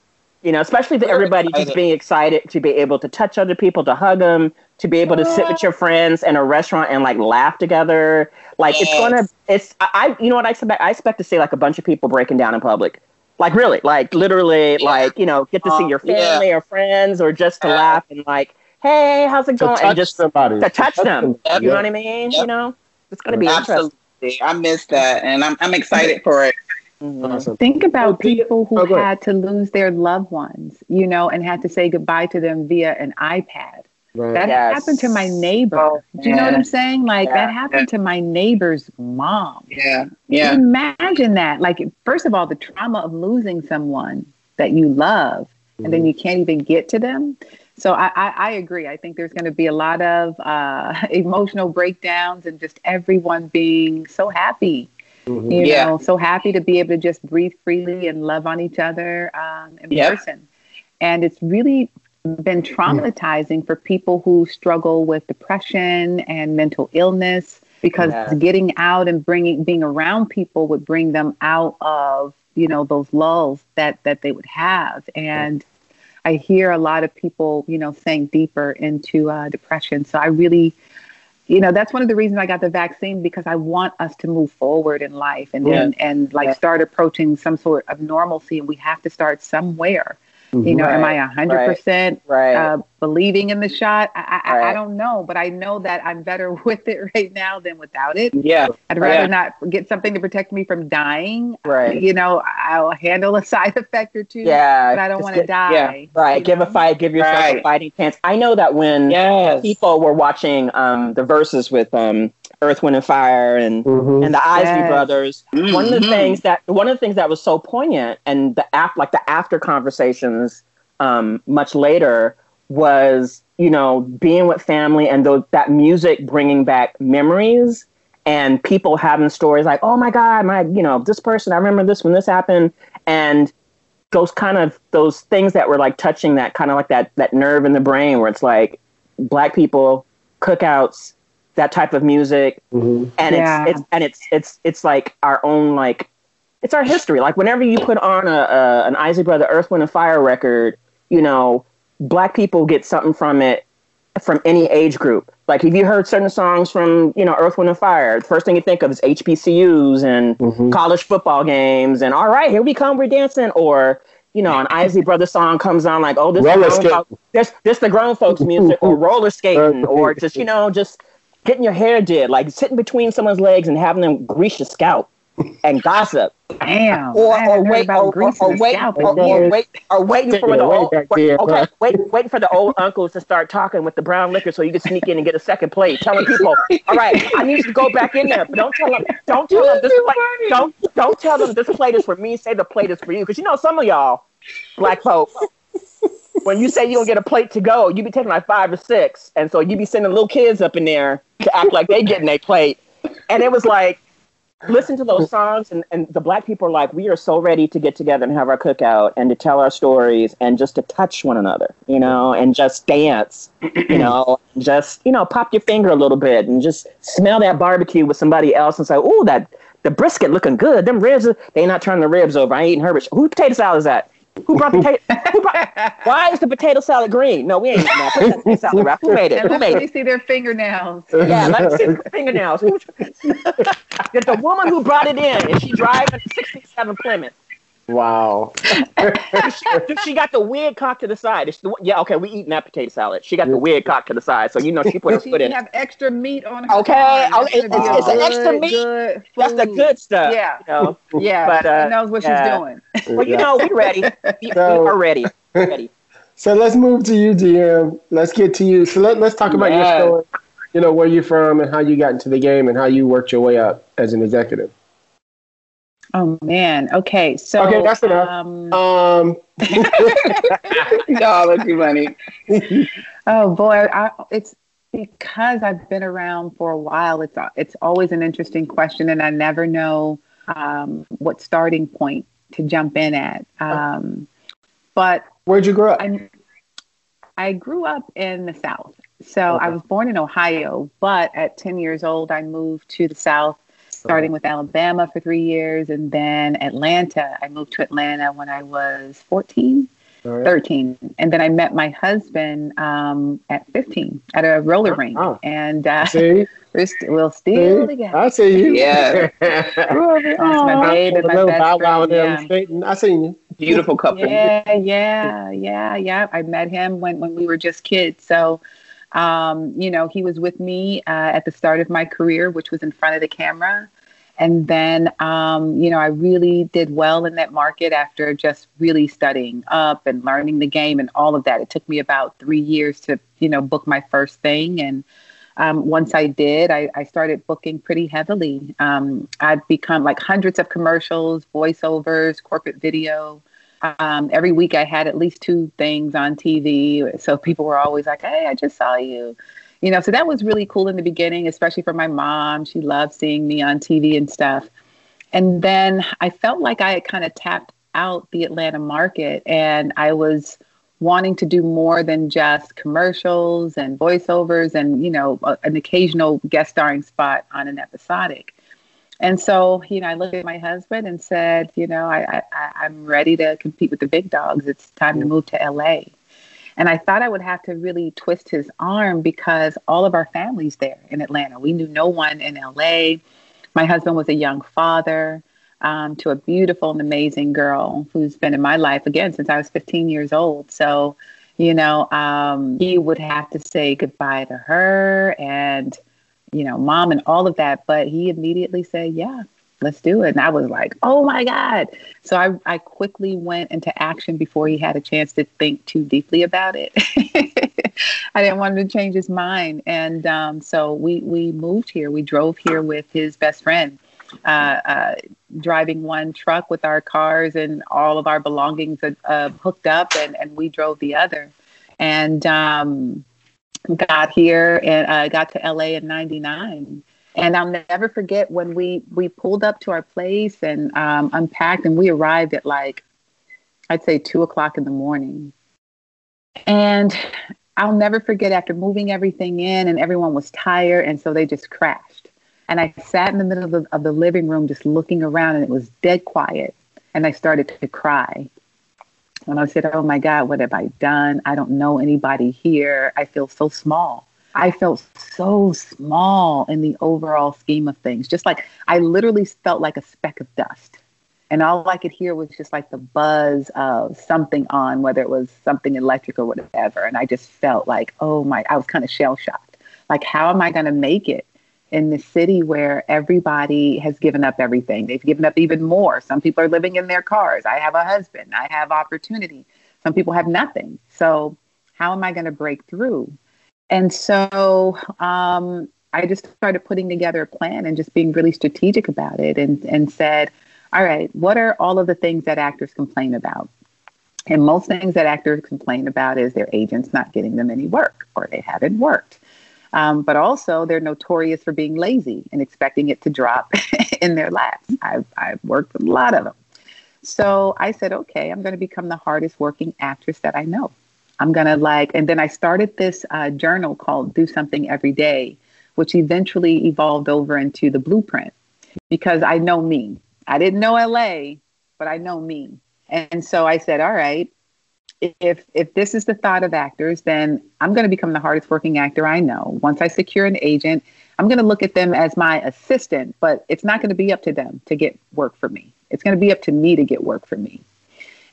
you know especially to We're everybody just being excited to be able to touch other people to hug them to be able to sit with your friends in a restaurant and like laugh together like it's gonna it's I, I you know what i expect i expect to see like a bunch of people breaking down in public like really like literally Yeah. like you know get to see your yeah. family or friends or just to Yeah. laugh and like hey how's it going touch and just somebody. to touch them Yep. you know what i mean Yep. you know it's gonna be interesting Absolutely. I miss that, and I'm I'm excited mm-hmm. for it. Mhm. Awesome. Think about people who oh, had to lose their loved ones, you know, and had to say goodbye to them via an iPad. Right. That Yes. happened to my neighbor. Oh, Do you know what. I'm saying? Like Yeah. that happened to my neighbor's mom. Yeah. Yeah. Imagine that. Like, first of all, the trauma of losing someone that you love, and then you can't even get to them. So I, I, I agree. I think there's going to be a lot of uh, emotional breakdowns and just everyone being so happy. Mhm. You Yeah. know, so happy to be able to just breathe freely and love on each other um, in Yep. person. And it's really been traumatizing for people who struggle with depression and mental illness because Yeah. getting out and bringing being around people would bring them out of you know those lulls that that they would have and i hear a lot of people you know sank deeper into uh, depression so i really you know that's one of the reasons i got the vaccine because i want us to move forward in life and and, and like Yeah. start approaching some sort of normalcy and we have to start somewhere. You know am i Right, a 100% right. uh, believing in the shot? I, I, I don't know but i know that i'm better with it right now than without it. Yeah i'd rather Yeah. not get something to protect me from dying. Right. You know i'll handle a side effect or two yeah but i don't want to die yeah, right you give a fight give yourself a fighting chance. I know that when Yes. people were watching um, the verses with um, Earth, Wind, and Fire and Mhm. and the Isley Yes. brothers. One of the Mhm. things that one of the things that was so poignant and the af- like the after conversations um, much later was you know being with family and those that music bringing back memories and people having stories like oh my god my you know this person I remember this when this happened and those kind of those things that were like touching that kind of like that that nerve in the brain where it's like black people cookouts that type of music Mhm. and Yeah. it's it's and it's it's it's like our own like it's our history like whenever you put on a, a an Isley Brother Earth Wind and Fire record you know black people get something from it from any age group like have you heard certain songs from you know Earth Wind and Fire the first thing you think of is HBCUs and Mhm. college football games and all right here we come we're dancing or you know an Isley Brother song comes on like oh this Roller is grown skating. this this the grown folks music or roller skating or just you know just getting your hair did like sitting between someone's legs and having them grease your scalp and gossip. Damn. Or or wait or, or, or wait or, or wait or waiting for the old wait- okay wait waiting for the old uncles to start talking with the brown liquor so you can sneak in and get a second plate telling people all right I need you to go back in there but don't tell them don't tell them this plate don't don't tell them this plate is for me say the plate is for you because you know some of y'all black folks when you say you don't get a plate to go, you be taking like five or six, and so you be sending little kids up in there to act like they getting a plate. And it was like, listen to those songs, and, and the black people are like, we are so ready to get together and have our cookout and to tell our stories and just to touch one another, you know, and just dance, you know, just you know, pop your finger a little bit and just smell that barbecue with somebody else and say, oh, that the brisket looking good. Them ribs, they not turning the ribs over. I ain't eating her. Who potato salad is that? Who brought potato? Who brought, why is the potato salad green? No, we ain't eating that. Potato salad wrap. Who made it? and Who let made me see their fingernails Yeah, let me see the fingernails. Who, the woman who brought it in, is she driving a 67 Plymouth? Wow. Does she, does she got the wig cocked to the side? Is she the, yeah, okay, we eating that potato salad. She got the wig cocked to the side, so you know she put her she foot in. it. have extra meat on her Okay, oh, it- gonna it's- a it's extra meat. good That's the good stuff. Yeah. You know? Yeah, But, uh, she knows what yeah. she's doing. Well, you know, we're ready. We, we So- are ready. Ready. So let's move to you, DM. Let's get to you. So let, let's talk about Yes. your story. You know where you're from and how you got into the game and how you worked your way up as an executive. Oh man. Okay. So Okay, that's enough. Um, Um, Y'all are too funny. oh boy, I, it's because I've been around for a while, it's it's always an interesting question, and I never know um, what starting point to jump in at. Um, but where'd you grow up? I, I grew up in the South, so okay. I was born in Ohio. But at ten years old, I moved to the South, starting with Alabama for three years, and then Atlanta. I moved to Atlanta when I was fourteen right. 13. And then I met my husband um, at 15 at a roller oh, rink. Oh. And uh, see? we're st- we'll still see? together. I see you. Yeah. That's my babe and my best friend. Yeah. I seen you. Beautiful couple. Yeah, yeah, yeah, yeah. I met him when, when we were just kids. So, um, you know, he was with me uh, at the start of my career, which was in front of the camera. And then, um, you know, I really did well in that market after just really studying up and learning the game and all of that. It took me about three years to, you know, book my first thing. And um, once I did, I, I, started booking pretty heavily. Um, I'd become like hundreds of commercials, voiceovers, corporate video. Um, every week I had at least two things on TV. So people were always like, hey, I just saw you you know, so that was really cool in the beginning, especially for my mom. She loved seeing me on TV and stuff. And then I felt like I had kind of tapped out the Atlanta market and I was wanting to do more than just commercials and voiceovers and, you know, an occasional guest starring spot on an episodic. And so, you know, I looked at my husband and said, you know, I, I, I'm ready to compete with the big dogs. It's time to move to LA. And I thought I would have to really twist his arm because all of our families there in Atlanta. We knew no one in LA. My husband was a young father um, to a beautiful and amazing girl who's been in my life again since I was 15 years old. So, you know, um, he would have to say goodbye to her and, you know, mom and all of that. But he immediately said, yeah, let's do it. And I was like, oh my God. So I, I quickly went into action before he had a chance to think too deeply about it. I didn't want him to change his mind. And um, so we, we moved here. We drove here with his best friend, uh, uh, driving one truck with our cars and all of our belongings uh, hooked up, and, and we drove the other. And um, got here and uh, got to LA in 99 and I'll never forget when we we pulled up to our place and um, unpacked, and we arrived at like I'd say two o'clock in the morning. And I'll never forget after moving everything in, and everyone was tired, and so they just crashed. And I sat in the middle of the, of the living room, just looking around, and it was dead quiet. And I started to cry. And I said, "Oh my God, what have I done? I don't know anybody here. I feel so small." I felt so small in the overall scheme of things. Just like I literally felt like a speck of dust. And all I could hear was just like the buzz of something on, whether it was something electric or whatever. And I just felt like, oh my, I was kind of shell shocked. Like, how am I going to make it in the city where everybody has given up everything? They've given up even more. Some people are living in their cars. I have a husband, I have opportunity. Some people have nothing. So, how am I going to break through? And so um, I just started putting together a plan and just being really strategic about it and, and said, all right, what are all of the things that actors complain about? And most things that actors complain about is their agents not getting them any work or they haven't worked. Um, but also, they're notorious for being lazy and expecting it to drop in their laps. I've, I've worked with a lot of them. So I said, okay, I'm going to become the hardest working actress that I know. I'm going to like, and then I started this uh, journal called Do Something Every Day, which eventually evolved over into the blueprint because I know me. I didn't know LA, but I know me. And so I said, all right, if if this is the thought of actors, then I'm going to become the hardest working actor I know. Once I secure an agent, I'm going to look at them as my assistant, but it's not going to be up to them to get work for me. It's going to be up to me to get work for me.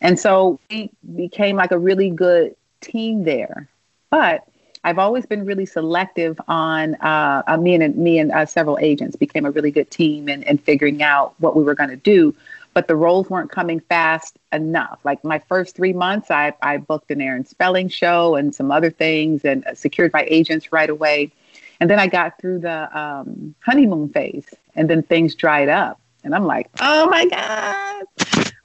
And so we became like a really good team there. But I've always been really selective on uh, uh, me and me and uh, several agents became a really good team in, in figuring out what we were going to do. But the roles weren't coming fast enough. Like my first three months, I, I booked an Aaron Spelling show and some other things and secured my agents right away. And then I got through the um, honeymoon phase and then things dried up. And I'm like, oh my God,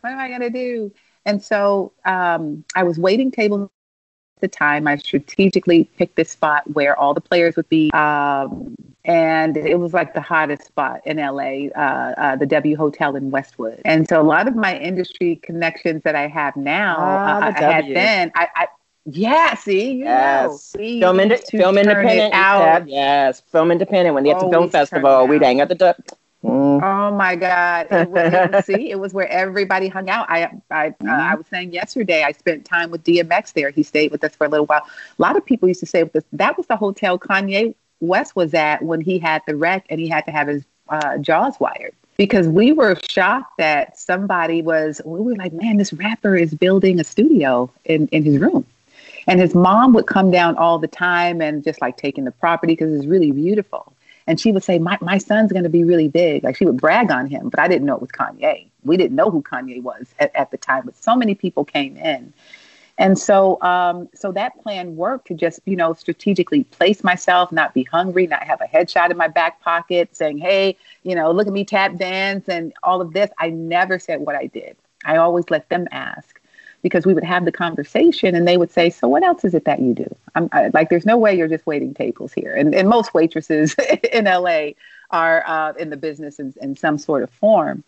what am I going to do? And so um, I was waiting table at the time. I strategically picked this spot where all the players would be. Um, and it was like the hottest spot in LA, uh, uh, the W Hotel in Westwood. And so a lot of my industry connections that I have now, Ah, uh, I had then. I, I yeah, see, you Yes. know, Film, film independent. out. Yes, film independent. When they at the film Always turn it festival, we'd hang out the. Du- Mm. Oh my God! It was, it was- see, it was where everybody hung out. I, I, uh, Mm-hmm. I was saying yesterday. I spent time with DMX there. He stayed with us for a little while. A lot of people used to say with us that was the hotel Kanye West was at when he had the wreck and he had to have his uh, jaws wired because we were shocked that somebody was. We were like, man, this rapper is building a studio in in his room. And his mom would come down all the time and just like taking the property because it's really beautiful. And she would say, my, my son's going to be really big. Like she would brag on him, but I didn't know it was Kanye. We didn't know who Kanye was at, at the time, but so many people came in. And so, um, so that plan worked to just, you know, strategically place myself, not be hungry, not have a headshot in my back pocket saying, hey, you know, look at me tap dance and all of this. I never said what I did. I always let them ask because we would have the conversation and they would say, so what else is it that you do? I'm I, like, there's no way you're just waiting tables here. And, and most waitresses in LA are uh, in the business in, in some sort of form.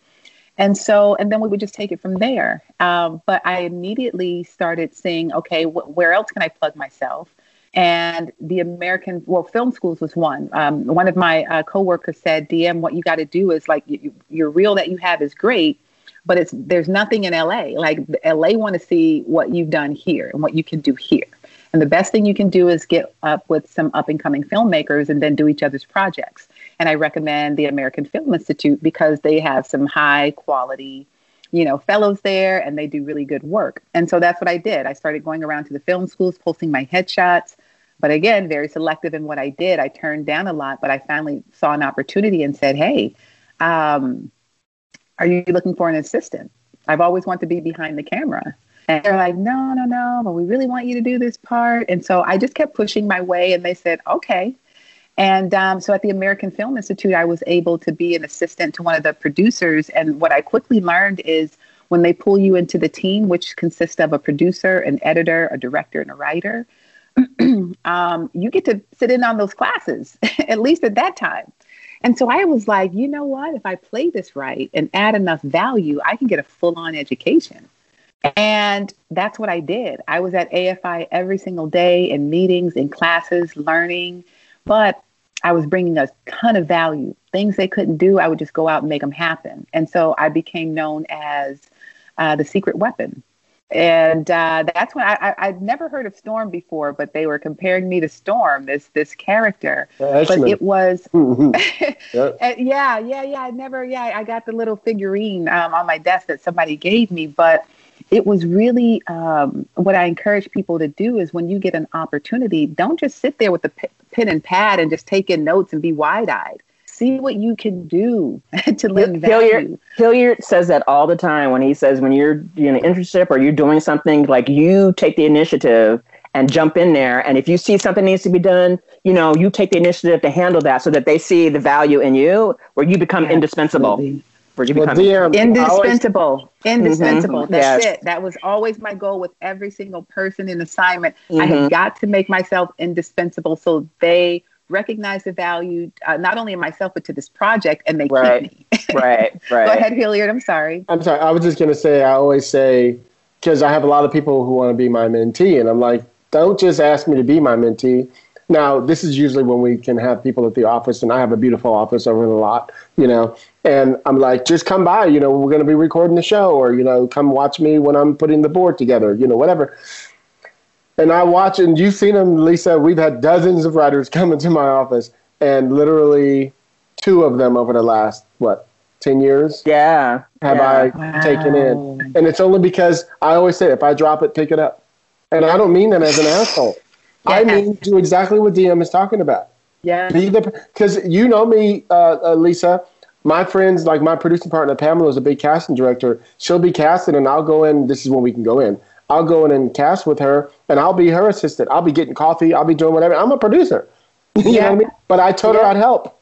And so, and then we would just take it from there. Um, but I immediately started saying, okay, wh- where else can I plug myself? And the American, well, film schools was one. Um, one of my uh, coworkers said, DM, what you got to do is like you, your reel that you have is great, but it's there's nothing in LA. Like LA want to see what you've done here and what you can do here. And the best thing you can do is get up with some up and coming filmmakers and then do each other's projects. And I recommend the American Film Institute because they have some high quality, you know, fellows there and they do really good work. And so that's what I did. I started going around to the film schools, posting my headshots. But again, very selective in what I did. I turned down a lot, but I finally saw an opportunity and said, hey, um, are you looking for an assistant? I've always wanted to be behind the camera. And they're like, no, no, no, but we really want you to do this part. And so I just kept pushing my way, and they said, okay. And um, so at the American Film Institute, I was able to be an assistant to one of the producers. And what I quickly learned is when they pull you into the team, which consists of a producer, an editor, a director, and a writer, um, you get to sit in on those classes, at least at that time. And so I was like, you know what? If I play this right and add enough value, I can get a full on education. And that's what I did. I was at AFI every single day in meetings, in classes, learning, but I was bringing a ton of value. Things they couldn't do, I would just go out and make them happen. And so I became known as uh, the secret weapon. And uh, that's when I, I, I'd never heard of Storm before, but they were comparing me to Storm, this this character. But it was Yeah. uh, yeah, yeah, yeah. I never, yeah, I got the little figurine um, on my desk that somebody gave me, but it was really um, what I encourage people to do is when you get an opportunity, don't just sit there with the pen and pad and just take in notes and be wide eyed. See what you can do to lend Hilliard, value. Hilliard says that all the time when he says when you're in an internship or you're doing something like you take the initiative and jump in there and if you see something needs to be done you know you take the initiative to handle that so that they see the value in you where you become indispensable. Where you Well, become DM, I always- Indispensable. Indispensable. Mhm. That's Yes. it. That was always my goal with every single person in assignment. I Mhm. have got to make myself indispensable so they recognize the value, uh, not only in myself, but to this project and they Right. keep me. right right Go ahead, Hilliard. I'm sorry. I'm sorry. I was just going to say, I always say, because I have a lot of people who want to be my mentee, and I'm like, don't just ask me to be my mentee. Now, this is usually when we can have people at the office, and I have a beautiful office over the lot, you know, and I'm like, just come by, you know, we're going to be recording the show, or, you know, come watch me when I'm putting the board together, you know, whatever. And I watch, and you've seen them, Lisa. We've had dozens of writers come into my office, and literally two of them over the last, what, 10 years? yeah have yeah. I taken in? And it's only because I always say, if I drop it, pick it up. And I don't mean that as an asshole. I mean do exactly what DM is talking about. Yeah. Be the because you know me, uh, uh, Lisa. My friends, like my producing partner Pamela, is a big casting director. She'll be casting, and I'll go in. This is when we can go in. I'll go in and cast with her, and I'll be her assistant. I'll be getting coffee. I'll be doing whatever. I'm a producer. you know what I mean? But I told her I'd help.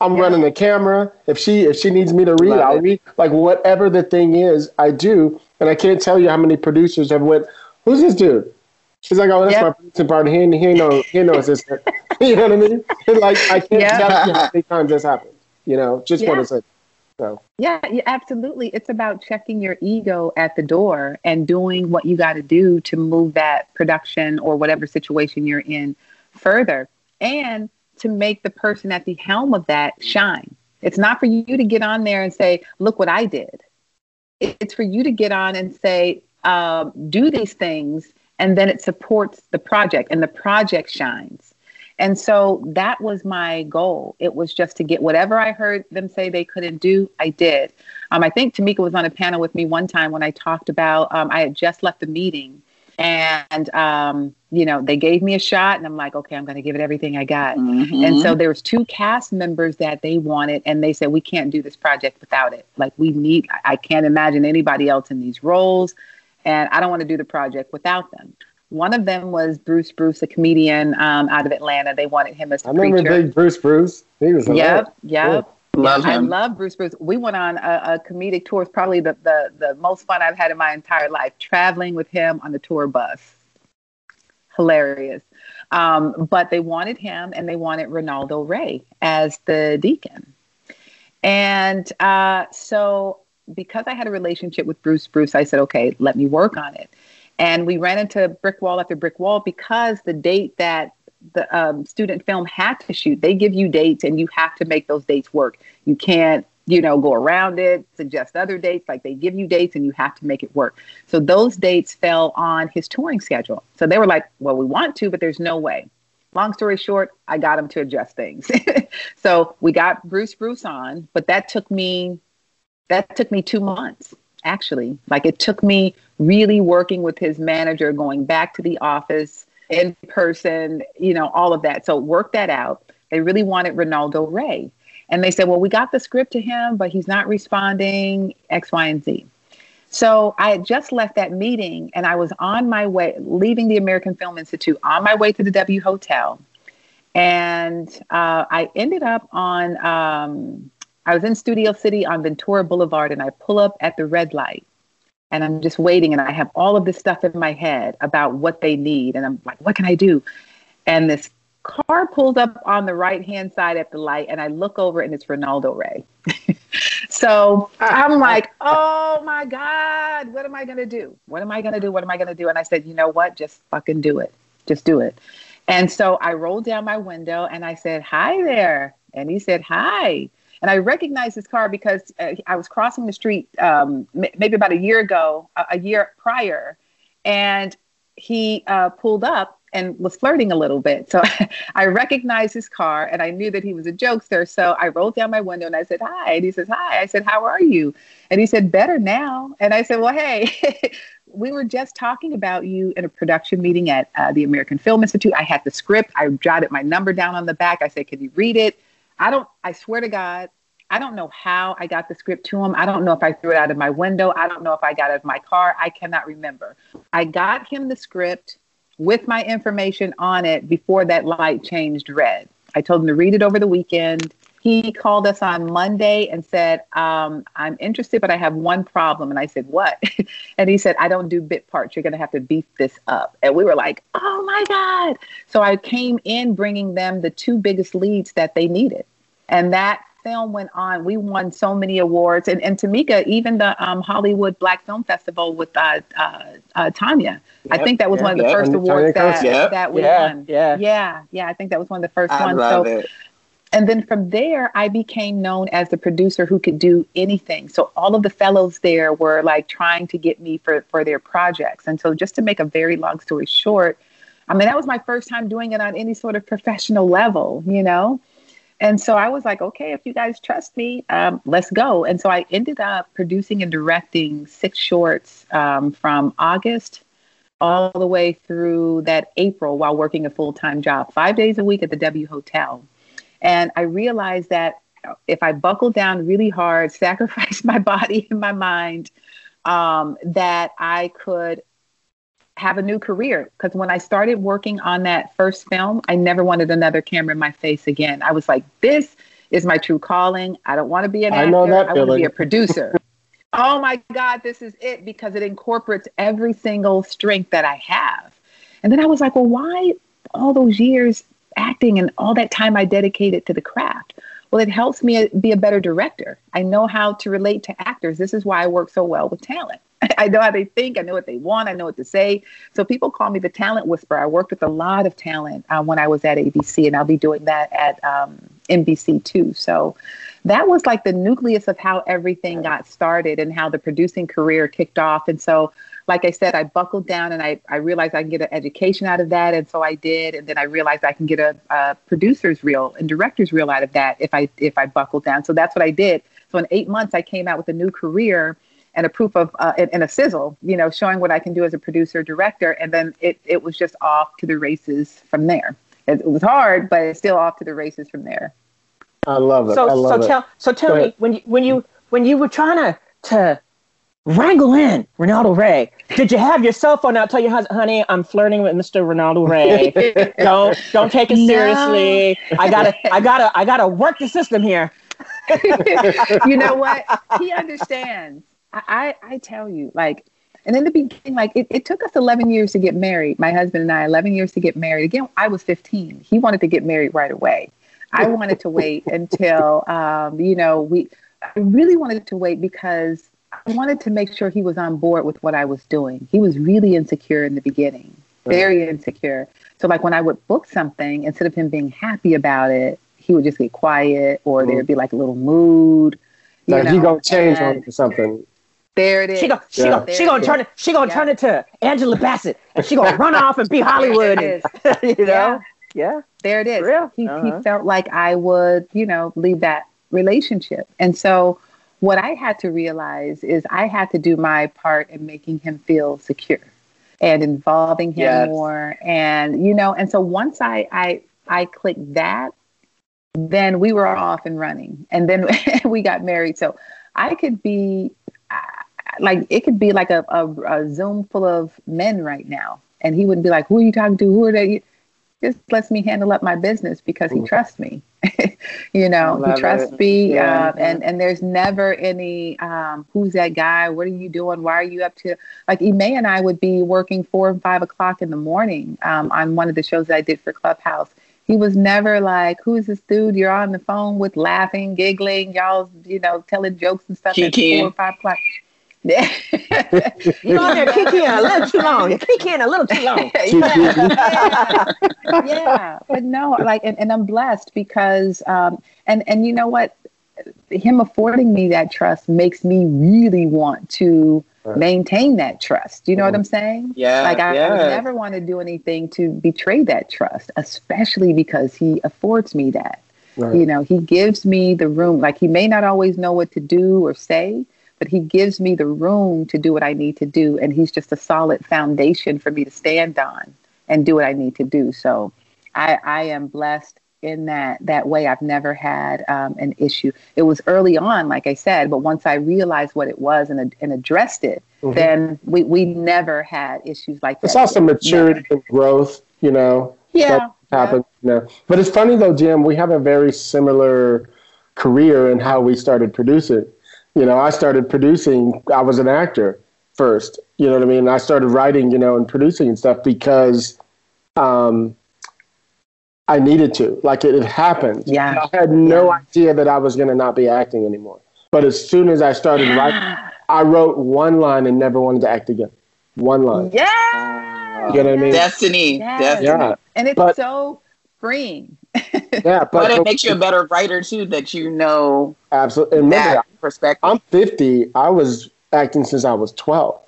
I'm Yeah. running the camera. If she if she needs me to read, Love I'll it. read. Like whatever the thing is, I do. And I can't tell you how many producers have went, "Who's this dude?" She's like, oh, that's Yep. my producing partner. He ain't, he ain't no, he ain't no assistant. you know what I mean? It's like, I can't Yeah. tell you how many times this happened. You know, just Yeah. want to say. So, Yeah, yeah, absolutely. It's about checking your ego at the door and doing what you got to do to move that production or whatever situation you're in further and to make the person at the helm of that shine. It's not for you to get on there and say, look what I did. It's for you to get on and say, um, do these things, and then it supports the project and the project shines. And so that was my goal. It was just to get whatever I heard them say they couldn't do, I did. Um, I think Tamika was on a panel with me one time when I talked about um, I had just left the meeting, and um, you know they gave me a shot, and I'm like, okay, I'm going to give it everything I got. Mhm. And so there was two cast members that they wanted, and they said we can't do this project without it. Like we need. I can't imagine anybody else in these roles, and I don't want to do the project without them. One of them was Bruce Bruce, a comedian um, out of Atlanta. They wanted him as the I remember preacher. Big Bruce Bruce. He was hilarious. Yep, yep. Love I love Bruce Bruce. We went on a, a comedic tour. It's probably the, the the most fun I've had in my entire life. Traveling with him on the tour bus, hilarious. Um, but they wanted him, and they wanted Reynaldo Rey as the deacon. And uh, so, because I had a relationship with Bruce Bruce, I said, "Okay, let me work on it." And we ran into brick wall after brick wall because the date that the um, student film had to shoot, they give you dates and you have to make those dates work. You can't, you know, go around it, suggest other dates. Like they give you dates and you have to make it work. So those dates fell on his touring schedule. So they were like, well, we want to, but there's no way. Long story short, I got him to adjust things. so we got Bruce Bruce on, but that took me that took me two months actually. Like it took me really working with his manager, going back to the office in person, you know, all of that. So work that out. They really wanted Reynaldo Rey. And they said, well, we got the script to him, but he's not responding X, Y, and Z. So I had just left that meeting and I was on my way, leaving the American Film Institute, on my way to the W Hotel. And uh, I ended up on, um, I was in Studio City on Ventura Boulevard and I pull up at the red light and I'm just waiting and I have all of this stuff in my head about what they need. And I'm like, what can I do? And this car pulls up on the right hand side at the light and I look over and it's Reynaldo Rey. so I'm ah. like, oh my God, what am I going to do? What am I going to do? What am I going to do? And I said, you know what? Just fucking do it. Just do it. And so I rolled down my window and I said, hi there. And he said, hi. And I recognized his car because uh, I was crossing the street um, m- maybe about a year ago, a, a year prior, and he uh, pulled up and was flirting a little bit. So I recognized his car and I knew that he was a jokester. So I rolled down my window and I said, Hi. And he says, Hi. I said, How are you? And he said, Better now. And I said, Well, hey, we were just talking about you in a production meeting at uh, the American Film Institute. I had the script, I jotted my number down on the back. I said, Can you read it? I don't, I swear to God, I don't know how I got the script to him. I don't know if I threw it out of my window. I don't know if I got out of my car. I cannot remember. I got him the script with my information on it before that light changed red. I told him to read it over the weekend. He called us on Monday and said, um, I'm interested, but I have one problem. And I said, What? and he said, I don't do bit parts. You're going to have to beef this up. And we were like, Oh my God. So I came in bringing them the two biggest leads that they needed. And that film went on. We won so many awards. And, and Tamika, even the um, Hollywood Black Film Festival with uh, uh, uh, Tanya, I think that was yeah, one of the yep. first And awards that, yep. that we Yeah, won. yeah. Yeah, yeah, I think that was one of the first I ones. love so it. And then from there, I became known as the producer who could do anything. So all of the fellows there were like trying to get me for, for their projects. And so just to make a very long story short, I mean, that was my first time doing it on any sort of professional level, you know? And so I was like, okay, if you guys trust me, um, let's go. And so I ended up producing and directing six shorts um, from August all the way through that April while working a full time job, five days a week at the W Hotel. And I realized that if I buckled down really hard, sacrificed my body and my mind, um, that I could have a new career. Because when I started working on that first film, I never wanted another camera in my face again. I was like, this is my true calling. I don't want to be an actor. I want to be a producer. oh my God, this is it because it incorporates every single strength that I have. And then I was like, well, why all those years acting and all that time I dedicated to the craft? Well, it helps me be a better director. I know how to relate to actors. This is why I work so well with talent. I know how they think. I know what they want. I know what to say. So people call me the talent whisperer. I worked with a lot of talent uh, when I was at ABC, and I'll be doing that at um, NBC too. So that was like the nucleus of how everything got started and how the producing career kicked off. And so, like I said, I buckled down and I, I realized I can get an education out of that. And so I did. And then I realized I can get a, a producer's reel and director's reel out of that if I if I buckled down. So that's what I did. So in eight months, I came out with a new career and a proof of uh, and, and a sizzle, you know, showing what I can do as a producer director. And then it it was just off to the races from there. It, it was hard, but it's still off to the races from there. I love it. So I love so it. tell so tell me when you when you when you were trying to to wrangle in Reynaldo Rey, did you have your cell phone out? Tell your husband, honey, I'm flirting with Mr. Reynaldo Rey. don't don't take it No. seriously. I gotta I gotta I gotta work the system here. you know what? He understands. I, I, I tell you, like, and in the beginning, like, it, it took us 11 years to get married. My husband and I, 11 years to get married. Again, I was 15. He wanted to get married right away. I wanted to wait until, um, you know, we, I really wanted to wait because wanted to make sure he was on board with what I was doing. He was really insecure in the beginning, very insecure. So, like, when I would book something, instead of him being happy about it, he would just get quiet or Mhm. there'd be like a little mood. you Like you know, gonna change and it for something. There it is. She gonna she Yeah. gonna she gonna turn it she gonna Yeah. turn it to Angela Bassett and she gonna run off and be Hollywood. And- you know? Yeah. Yeah. There it is. Real? He, Uh-huh. he felt like I would, you know, leave that relationship. And so what I had to realize is I had to do my part in making him feel secure and involving him Yes. more. And, you know, and so once I, I, I clicked that, then we were off and running. And then we got married. So I could be like, it could be like a, a, a Zoom full of men right now. And he wouldn't be like, who are you talking to? Who are they? Just lets me handle up my business because he trusts me. you know, he trusts it. me, Yeah. uh, and and there's never any um, who's that guy? What are you doing? Why are you up to? Like Ime and I would be working four and five o'clock in the morning um, on one of the shows that I did for Clubhouse. He was never like, "Who's this dude you're on the phone with, laughing, giggling, y'all, you know, telling jokes and stuff at four or five o'clock." Yeah. You on there kicking a little too long. You're kicking a little too long. yeah. yeah but no like and, and i'm blessed because um and and you know what him affording me that trust makes me really want to maintain that trust you know what i'm saying Yeah, like I, I yeah. would never want to do anything to betray that trust especially because he affords me that Right. you know he gives me the room like he may not always know what to do or say but he gives me the room to do what i need to do and he's just a solid foundation for me to stand on and do what i need to do so i i am blessed in that that way i've never had um, an issue it was early on like i said but once i realized what it was and, and addressed it Mhm. then we we never had issues like that It's also maturity and growth, you know. yeah that happens. You know. But it's funny though, Jim. We have a very similar career in how we started producing. You know, I started producing. I was an actor first. You know what I mean? I started writing, you know, and producing and stuff because um, I needed to. Like it, it happened. Yeah. I had no idea that I was going to not be acting anymore. But as soon as I started writing, I wrote one line and never wanted to act again. One line. yeah You know what I mean? Destiny. Yes. Destiny. Yeah. and it's But- so freeing Yeah. But, But it makes you a better writer too, that you know absolutely. And remember, that perspective. I'm 50. I was acting since I was 12,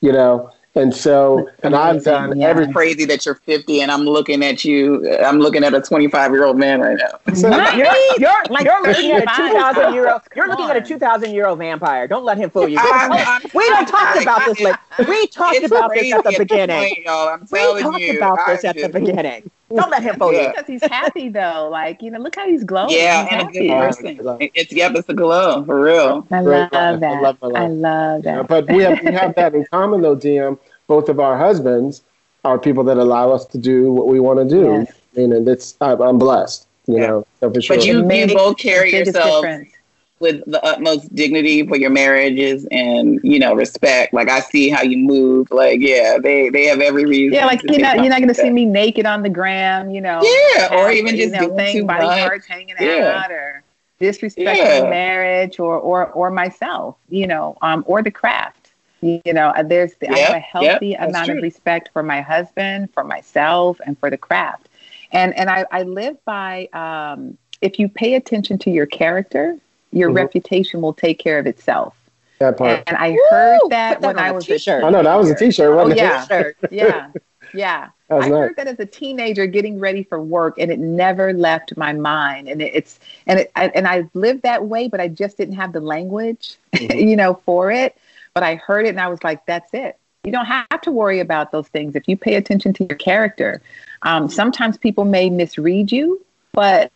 you know, and so, and I've done yeah. everything. crazy that you're 50 and I'm looking at you. Uh, I'm looking at a 25 year old man right now. You're, you're, Like you're looking at a 2,000 year old. You're Come looking at a 2,000 year old vampire. Don't let him fool you. I'm- oh, I'm- we don't talk I- about this. Like we talked about this at the this beginning. point. I'm We telling talked you. about I this at the beginning. Don't let him fool you. Yeah. because he's happy though like you know look how he's glowing Yeah, He's and a good person. It's yep, it's a glow for real. I love that. I love my life. I love You know, that. but we have, we have that in common though, DM. Both of our husbands are people that allow us to do what we want to do. Yes. I mean, and it's, I'm I'm blessed, you Yeah. know, so for sure. But you, you both carry Biggest yourselves difference. With the utmost dignity for your marriages and you know respect. Like I see how you move. Like yeah, they they have every reason. Yeah, like you're not you're not going to that. see me naked on the gram, you know. Yeah, or even you just know, doing thing, too body much. parts hanging Yeah. out or disrespecting Yeah. marriage or or or myself, you know, um, or the craft. You know, uh, there's the, I have a Yep, yep, healthy amount true. of respect for my husband, for myself, and for the craft. And and I, I live by um, if you pay attention to your character, your Mhm. reputation will take care of itself. That part. And I heard that Put that when on I a was t-shirt. I know that was a T-shirt, Oh wasn't it? yeah, Shirt. yeah, yeah. I nice. heard that as a teenager, getting ready for work, and it never left my mind. And it, it's and it I, and I lived that way, but I just didn't have the language, Mhm. you know, for it. But I heard it, and I was like, "That's it. You don't have to worry about those things if you pay attention to your character." Um, sometimes people may misread you, but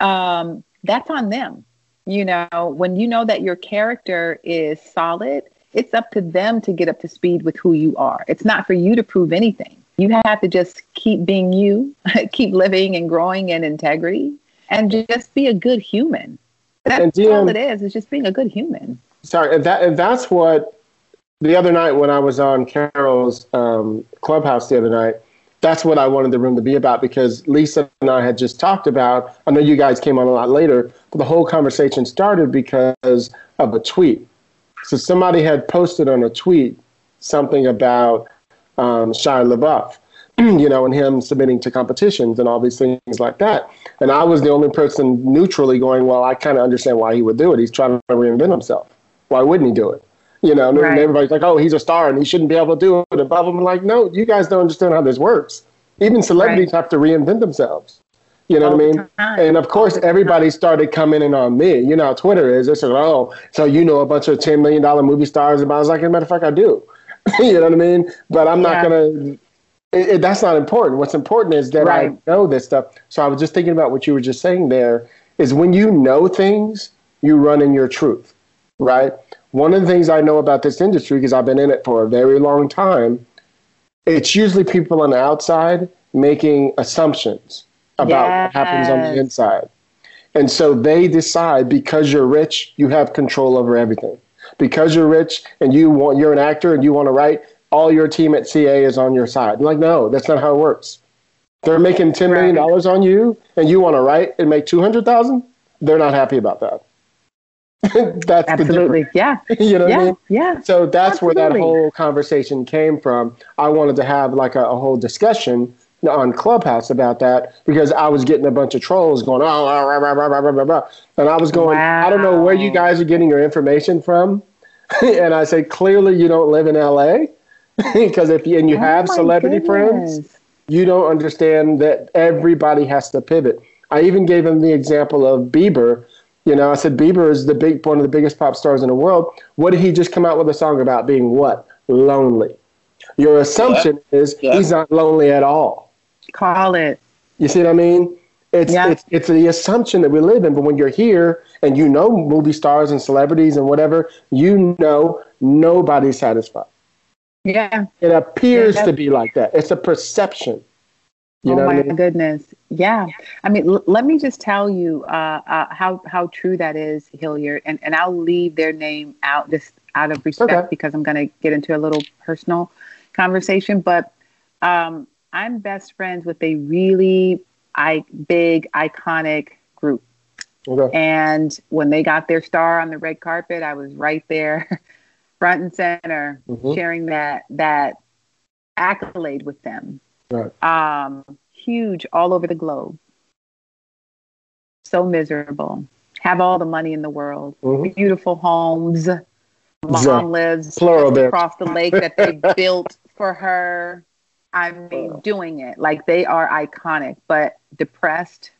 um, that's on them. You know, when you know that your character is solid, it's up to them to get up to speed with who you are. It's not for you to prove anything. You have to just keep being you, keep living and growing in integrity, and just be a good human. That's DM all it is. It's just being a good human. Sorry, and that and that's what the other night when I was on Carol's um, clubhouse the other night. That's what I wanted the room to be about because Lisa and I had just talked about. I know you guys came on a lot later, the whole conversation started because of a tweet. So somebody had posted on a tweet something about um, Shia LaBeouf, you know, and him submitting to competitions and all these things like that. And I was the only person neutrally going, well, I kind of understand why he would do it. He's trying to reinvent himself. Why wouldn't he do it? You know, and Right. everybody's like, oh, he's a star and he shouldn't be able to do it. And blah, blah, blah. I'm like, no, you guys don't understand how this works. Even celebrities have to reinvent themselves. You know All what I mean? And of course, All the time. everybody started coming in on me. You know how Twitter is. It's like, oh, so you know a bunch of $10 million movie stars. And I was like, as a matter of fact, I do. you know what I mean? But I'm not Yeah. going to, that's not important. What's important is that Right. I know this stuff. So I was just thinking about what you were just saying there is when you know things, you run in your truth, right? One of the things I know about this industry, because I've been in it for a very long time, it's usually people on the outside making assumptions about what happens on the inside. And so they decide because you're rich, you have control over everything. Because you're rich and you want you're an actor and you want to write, all your team at CA is on your side. I'm like, no, that's not how it works. They're making ten million dollars on you and you want to write and make two hundred thousand, they're not happy about that. that's Absolutely. Yeah. You know what I Yeah. mean? Yeah. So that's where that whole conversation came from. I wanted to have like a, a whole discussion on Clubhouse about that because I was getting a bunch of trolls going, oh, rah, rah, rah, rah, rah, rah, rah. and I was going, I don't know where you guys are getting your information from. and I said, clearly you don't live in LA because if you, and you Oh have my celebrity friends, you don't understand that everybody has to pivot. I even gave him the example of Bieber. You know, I said Bieber is the big one of the biggest pop stars in the world. What did he just come out with a song about being what? Lonely. Your assumption is Yeah. he's not lonely at all. Call it. You see what I mean? It's, Yeah. it's it's the assumption that we live in. But when you're here and you know movie stars and celebrities and whatever, you know nobody's satisfied. Yeah. It appears Yeah. to be like that. It's a perception. You oh know my I mean? goodness. Yeah. I mean, l- let me just tell you uh, uh, how how true that is, Hilliard, and and I'll leave their name out just out of respect Okay. because I'm going to get into a little personal conversation. But um, I'm best friends with a really I big iconic group, Okay. and when they got their star on the red carpet, I was right there, front and center, Mhm. sharing that that accolade with them Right. um, huge all over the globe. So miserable. Have all the money in the world. Mhm. Beautiful homes. Mom Yeah. lives Plural there. across the lake that they built for her. I mean, doing it like they are iconic, but depressed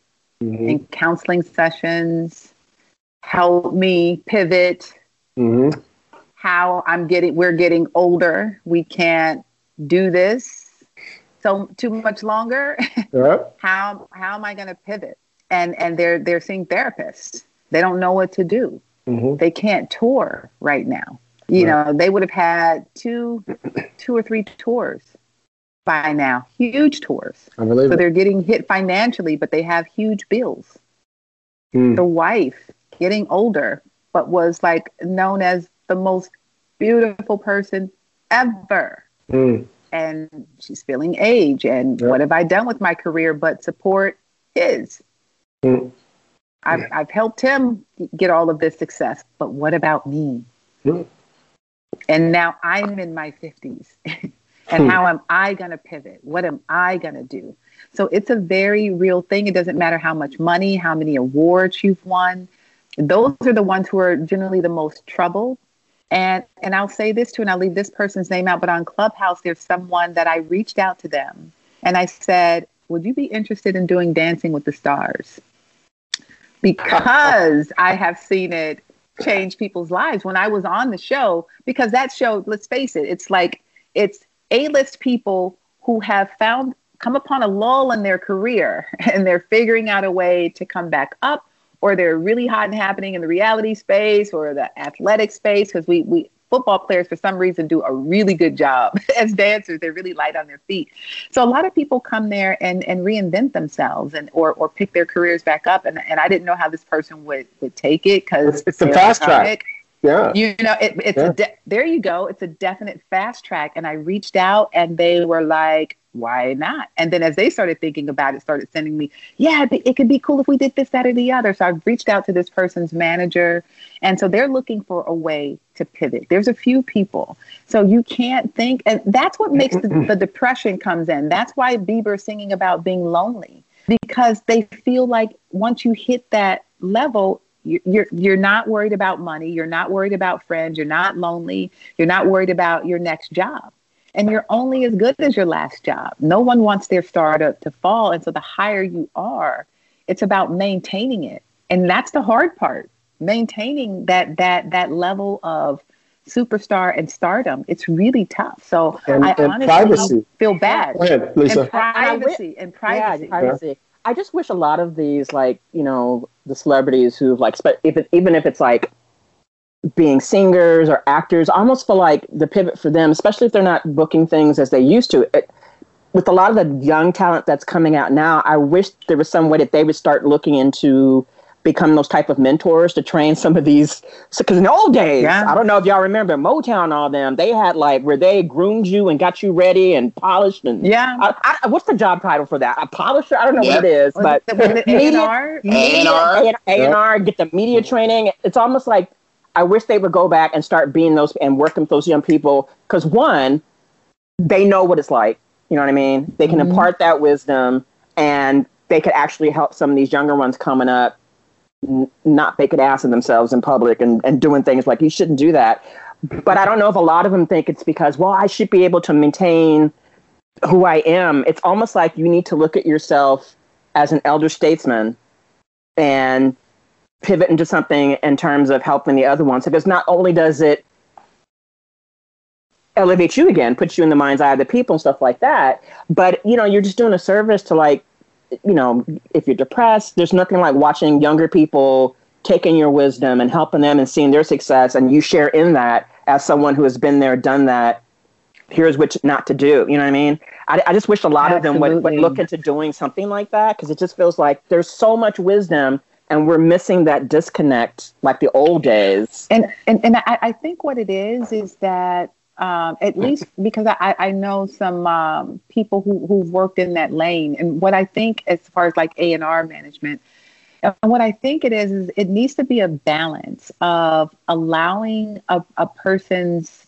Mhm. in counseling sessions. Help me pivot Mhm. how I'm getting we're getting older. We can't do this so too much longer. Yep. how how am I going to pivot? And and they're they're seeing therapists. They don't know what to do. Mhm. They can't tour right now. You Right. know, they would have had two two or three tours by now. Huge tours. I believe So it. they're getting hit financially, but they have huge bills. Mm. The wife getting older, but was like known as the most beautiful person ever. Mm. And she's feeling age. And Yep. what have I done with my career but support his? Mm. I've, I've helped him get all of this success, but what about me? Mm. And now I'm in my 50s. and Hmm. how am I going to pivot? What am I going to do? So it's a very real thing. It doesn't matter how much money, how many awards you've won. Those are the ones who are generally the most troubled. And and I'll say this too, and I'll leave this person's name out, but on Clubhouse, there's someone that I reached out to them and I said, Would you be interested in doing Dancing with the Stars? Because I have seen it change people's lives when I was on the show, because that show, let's face it, it's like it's A-list people who have found come upon a lull in their career and they're figuring out a way to come back up or they're really hot and happening in the reality space or the athletic space because we we football players for some reason do a really good job as dancers. They're really light on their feet. So a lot of people come there and and reinvent themselves and or or pick their careers back up. And and I didn't know how this person would would take it because It's the fast track. Yeah. you know, it, it's Yeah. a de- there you go. It's a definite fast track. And I reached out, and they were like, "Why not?" And then as they started thinking about it, started sending me, "Yeah, it could be cool if we did this, that, or the other." So I've reached out to this person's manager, and so they're looking for a way to pivot. There's a few people, so you can't think, and that's what makes the, the depression comes in. That's why Bieber singing about being lonely because they feel like once you hit that level you're you're not worried about money. You're not worried about friends. You're not lonely. You're not worried about your next job. And you're only as good as your last job. No one wants their startup to, to fall. And so the higher you are it's about maintaining it. And that's the hard part maintaining that that that level of superstar and stardom. It's really tough. So And- i and honestly privacy. feel bad. Go ahead, Lisa. and privacy and privacy. Yeah, privacy. I just wish a lot of these, like you know, the celebrities who've like, spe- if it, even if it's like being singers or actors, almost feel like the pivot for them, especially if they're not booking things as they used to. It, with a lot of the young talent that's coming out now, I wish there was some way that they would start looking into become those type of mentors to train some of these. Because in the old days, Yeah. I don't know if y'all remember Motown, all them, they had like where they groomed you and got you ready and polished and yeah I, I, what's the job title for that? A polisher? I don't know Yeah. what it is, but was it media- A&R? A&R. A and R, get the media training. It's almost like I wish they would go back and start being those and working with those young people because one, they know what it's like. You know what I mean? They can Mhm. impart that wisdom, and they could actually help some of these younger ones coming up n- not make an ass of themselves in public and, and doing things like you shouldn't do that. But I don't know if a lot of them think it's because, well, I should be able to maintain who I am. It's almost like you need to look at yourself as an elder statesman and pivot into something in terms of helping the other ones. Because not only does it elevate you again, put you in the mind's eye of the people and stuff like that, but you know, you're just doing a service to like, you know, if you're depressed, there's nothing like watching younger people taking your wisdom and helping them and seeing their success and you share in that as someone who has been there, done that. Here's what not to do. You know what I mean? I, I just wish a lot of them would, would look into doing something like that because it just feels like there's so much wisdom and we're missing that disconnect like the old days. and and, and I, I think what it is is that um, at least because I, I know some um, people who who've worked in that lane, and what I think as far as like A and R management, and what I think it is is it needs to be a balance of allowing a, a person's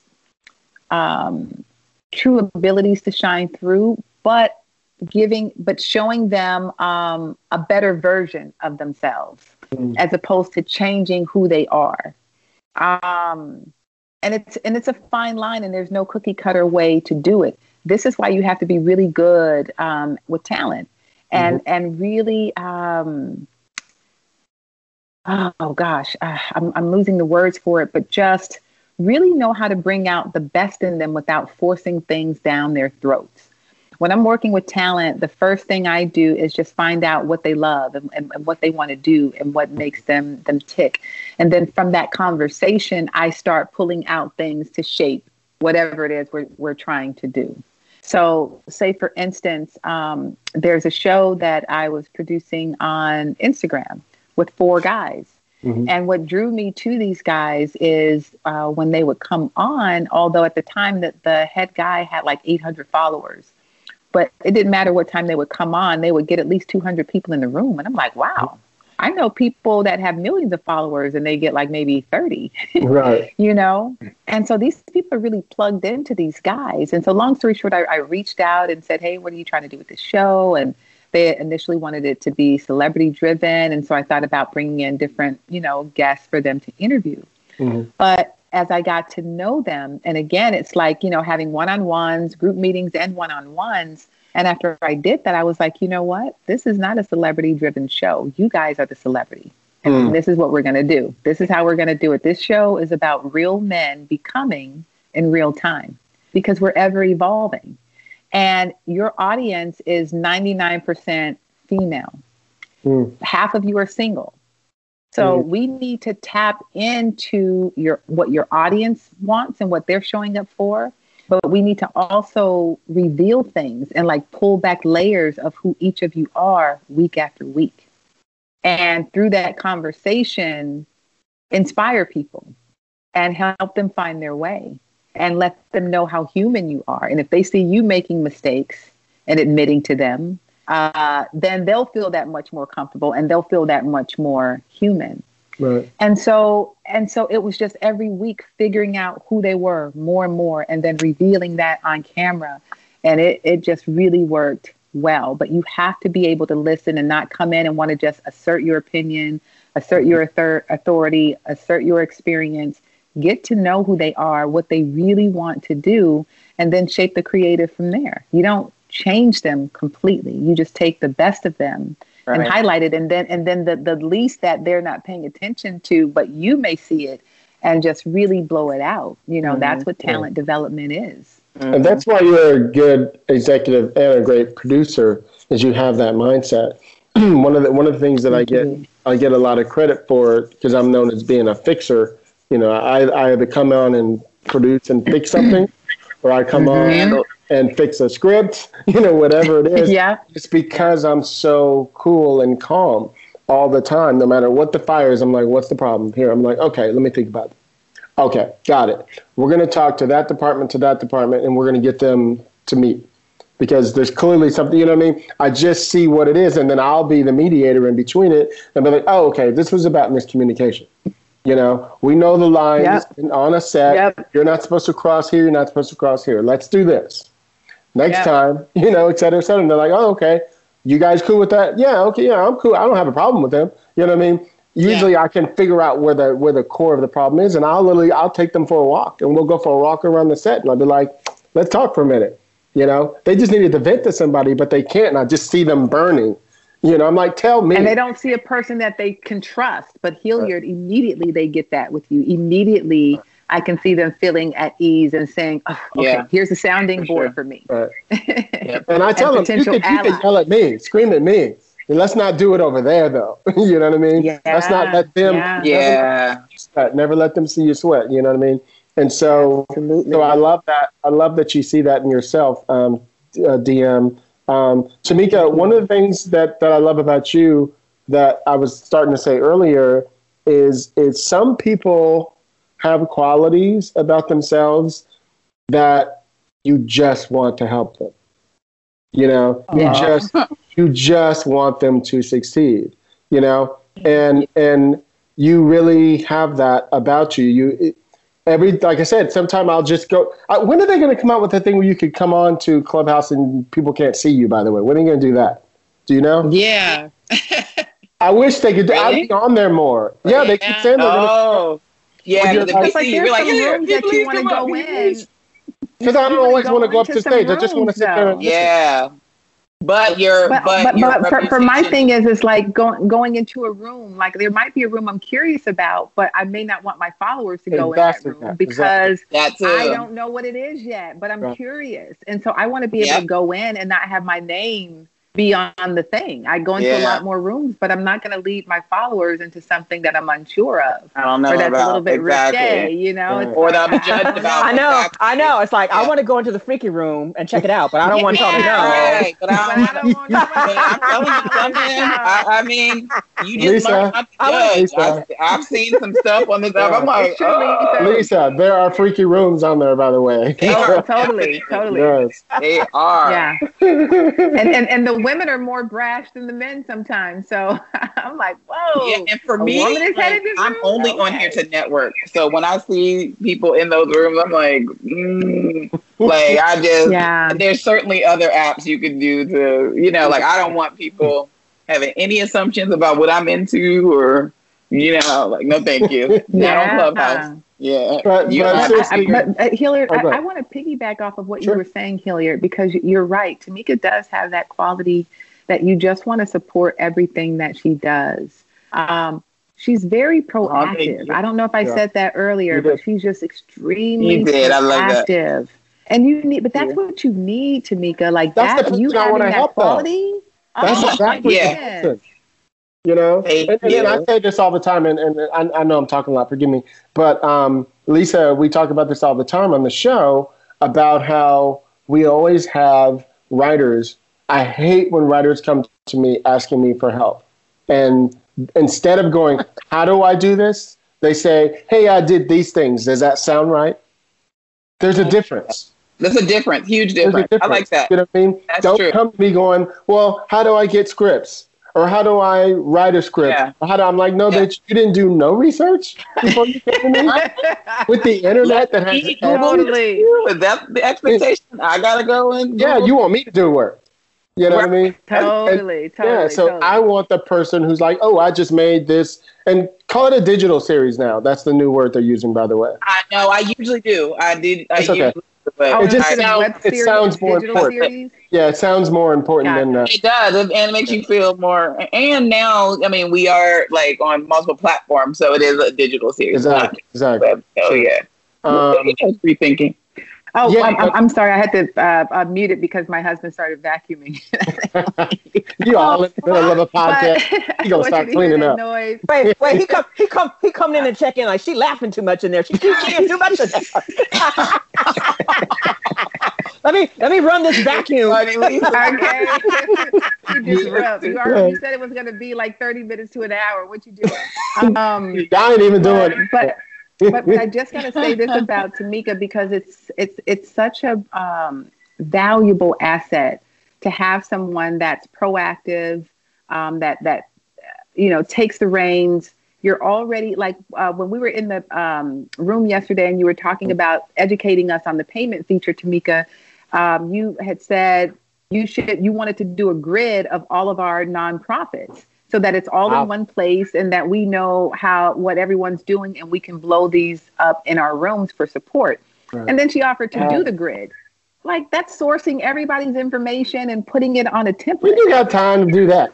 um, true abilities to shine through, but giving but showing them um, a better version of themselves as opposed to changing who they are. Um, and it's and it's a fine line and there's no cookie cutter way to do it. This is why you have to be really good um, with talent and and really um, oh gosh uh, I'm, I'm losing the words for it but just really know how to bring out the best in them without forcing things down their throats when I'm working with talent, the first thing I do is just find out what they love and, and, and what they want to do and what makes them them tick. And then from that conversation, I start pulling out things to shape whatever it is we're, we're trying to do. So, say for instance, um, there's a show that I was producing on Instagram with four guys. Mm-hmm. And what drew me to these guys is uh, when they would come on, although at the time that the head guy had like 800 followers, but it didn't matter what time they would come on, they would get at least 200 people in the room. And I'm like, wow, I know people that have millions of followers and they get like maybe 30. Right. you know? And so these people are really plugged into these guys. And so, long story short, I, I, reached out and said, hey, what are you trying to do with this show? And they initially wanted it to be celebrity driven. And so I thought about bringing in different, you know, guests for them to interview. Mm-hmm. But as I got to know them, and again, it's like, you know, having one on ones, group meetings, and one on ones and after I did that, I was like, you know what? This is not a celebrity driven show. You guys are the celebrity. And mm. this is what we're going to do. This is how we're going to do it. This show is about real men becoming in real time because we're ever evolving. And your audience is 99% female. Mm. Half of you are single. So mm. we need to tap into your what your audience wants and what they're showing up for but we need to also reveal things and like pull back layers of who each of you are week after week. And through that conversation, inspire people and help them find their way and let them know how human you are. And if they see you making mistakes and admitting to them, uh, then they'll feel that much more comfortable and they'll feel that much more human. Right. And so and so it was just every week figuring out who they were more and more and then revealing that on camera. And it, it just really worked well. But you have to be able to listen and not come in and want to just assert your opinion, assert your authority, assert your experience. Get to know who they are, what they really want to do, and then shape the creative from there. You don't change them completely. You just take the best of them right. and highlight it and then and then the, the least that they're not paying attention to but you may see it and just really blow it out you know mm-hmm. that's what talent yeah. development is mm-hmm. and that's why you're a good executive and a great producer is you have that mindset one of the one of the things that Thank i get you. i get a lot of credit for because i'm known as being a fixer you know i i either come on and produce and fix something or i come mm-hmm. on and fix a script, you know, whatever it is. yeah. It's because I'm so cool and calm all the time, no matter what the fire is. I'm like, what's the problem here? I'm like, okay, let me think about it. Okay, got it. We're going to talk to that department, to that department, and we're going to get them to meet because there's clearly something, you know what I mean? I just see what it is, and then I'll be the mediator in between it and be like, oh, okay, this was about miscommunication. You know, we know the lines yep. on a set. Yep. You're not supposed to cross here. You're not supposed to cross here. Let's do this next time, you know, et cetera, et cetera. And they're like, oh, okay. You guys cool with that? Yeah, okay, yeah, I'm cool. I don't have a problem with them. You know what I mean? Usually yeah. I can figure out where the where the core of the problem is and I'll literally I'll take them for a walk and we'll go for a walk around the set and I'll be like, let's talk for a minute. You know, they just needed to vent to somebody, but they can't. And I just see them burning. You know, I'm like, tell me. And they don't see a person that they can trust. But Hilliard, right. immediately they get that with you. Immediately I can see them feeling at ease and saying, oh, okay, yeah, here's a sounding for board sure. for me. Right. yep. And I tell and them, you can, you can yell at me, scream at me. Let's not do it over there, though. you know what I mean? Yeah. Let's not let them. Yeah. yeah. Never, never let them see you sweat. You know what I mean? And so, Absolutely. so I love that. I love that you see that in yourself, um, uh, DM. Um, Tamika, one of the things that, that I love about you that I was starting to say earlier is is some people have qualities about themselves that you just want to help them. You know, you just you just want them to succeed. You know, and and you really have that about you. You every like I said, sometime I'll just go. I, when are they going to come out with the thing where you could come on to Clubhouse and people can't see you? By the way, when are you going to do that? Do you know? Yeah. I wish they could. Really? I'd be on there more. Yeah, they keep saying they're oh. Yeah, you're, like, like, you're like, rooms that you want to go in. Because I don't always want to go up to stage. I just want to sit there. And yeah. But you're, but, but, but, but for, for my thing is, it's like going going into a room. Like there might be a room I'm curious about, but I may not want my followers to go exactly in that room because exactly. I don't know what it is yet. But I'm right. curious, and so I want to be able yep. to go in and not have my name be on the thing. I go into yeah. a lot more rooms, but I'm not going to lead my followers into something that I'm unsure of. I don't know. Or that's about, a little bit exactly. risque, you know. Right. Or that I'm judged about. I know. Exactly. I know. It's like yeah. I want to go into the freaky room and check it out, but I don't want y'all to know. Right. But I don't, want to. I'm you something. I, I mean, You just Lisa, learned not to judge. I've, I've seen some stuff on this app. I'm like, It's true, oh, Lisa. Lisa, there are freaky rooms on there, by the way. Oh, they Oh, are. totally, totally. yes. they are. Yeah. and, and and the women are more brash than the men sometimes. So I'm like, whoa. Yeah, and for me, like, I'm only on here to network. So when I see people in those rooms, I'm like, mm, like I just Yeah. there's certainly other apps you can do to, you know, like I don't want people having any assumptions about what I'm into or, you know, like no, thank you. Not on Clubhouse. Yeah, But- You but seriously- I, but uh, Hilliard, Oh, I, I want to piggyback off of what Sure. you were saying, Hilliard, because you're right. Tamika does have that quality that you just want to support everything that she does. Um, she's very thank proactive. I don't know if I Yeah. said that earlier, but she's just extremely You did. I love that. proactive. And you need, but that's Yeah. what you need, Tamika. Like That's the that, you having that though. quality. That's oh, exactly Yeah. The goodness. person. You know, and, and, and I say this all the time, and, and I, I know I'm talking a lot. Forgive me, but um, Lisa, we talk about this all the time on the show about how we always have writers. I hate when writers come to me asking me for help, and instead of going, "How do I do this?" they say, "Hey, I did these things. Does that sound right?" There's a difference. There's a difference, huge a difference. I like that. You know what I mean? That's Don't true. come to me going, well, how do I get scripts? Or how do I write a script? Yeah. How do I'm like, no, Yeah. bitch, you didn't do no research before you came to me with the internet that has Totally. Is that the expectation? I gotta go and Yeah, you want me to do work. You know what I mean? Totally, totally. yeah, so totally. I want the person who's like, oh, I just made this, and call it a digital series now. That's the new word they're using, by the way. I know. I usually do. I did. I okay. usually, Oh, It just instead of sounds- web it series, sounds more important. series. Yeah, it sounds more important Gotcha. than uh, It does, and it makes you feel more. And now, I mean, we are like on multiple platforms, so it is a digital series. exactly. Exactly. Web. Oh yeah. Um, rethinking. Oh, Yeah, I'm, I'm, but- I'm sorry. I had to uh, uh, mute it because my husband started vacuuming. you all in the middle of a podcast. But You gonna start want you to hear cleaning that up. Noise. Wait, wait, he come, he come, he coming in and check in like she laughing too much in there. She keeps saying too much in there. let me, let me run this vacuum. Okay. you disrupt. You already said it was going to be like 30 minutes to an hour. What you doing? Um, I ain't even doing it. but but, but I just got to say this about Tamika because it's it's it's such a um, valuable asset to have someone that's proactive, um, that that you know takes the reins. You're already like uh, when we were in the um, room yesterday and you were talking about educating us on the payment feature, Tamika. Um, you had said you should you wanted to do a grid of all of our nonprofits so that it's all Wow. in one place and that we know how what everyone's doing and we can blow these up in our rooms for support. Right. And then she offered to Uh, do the grid. Like that's sourcing everybody's information and putting it on a template. We do got time to do that.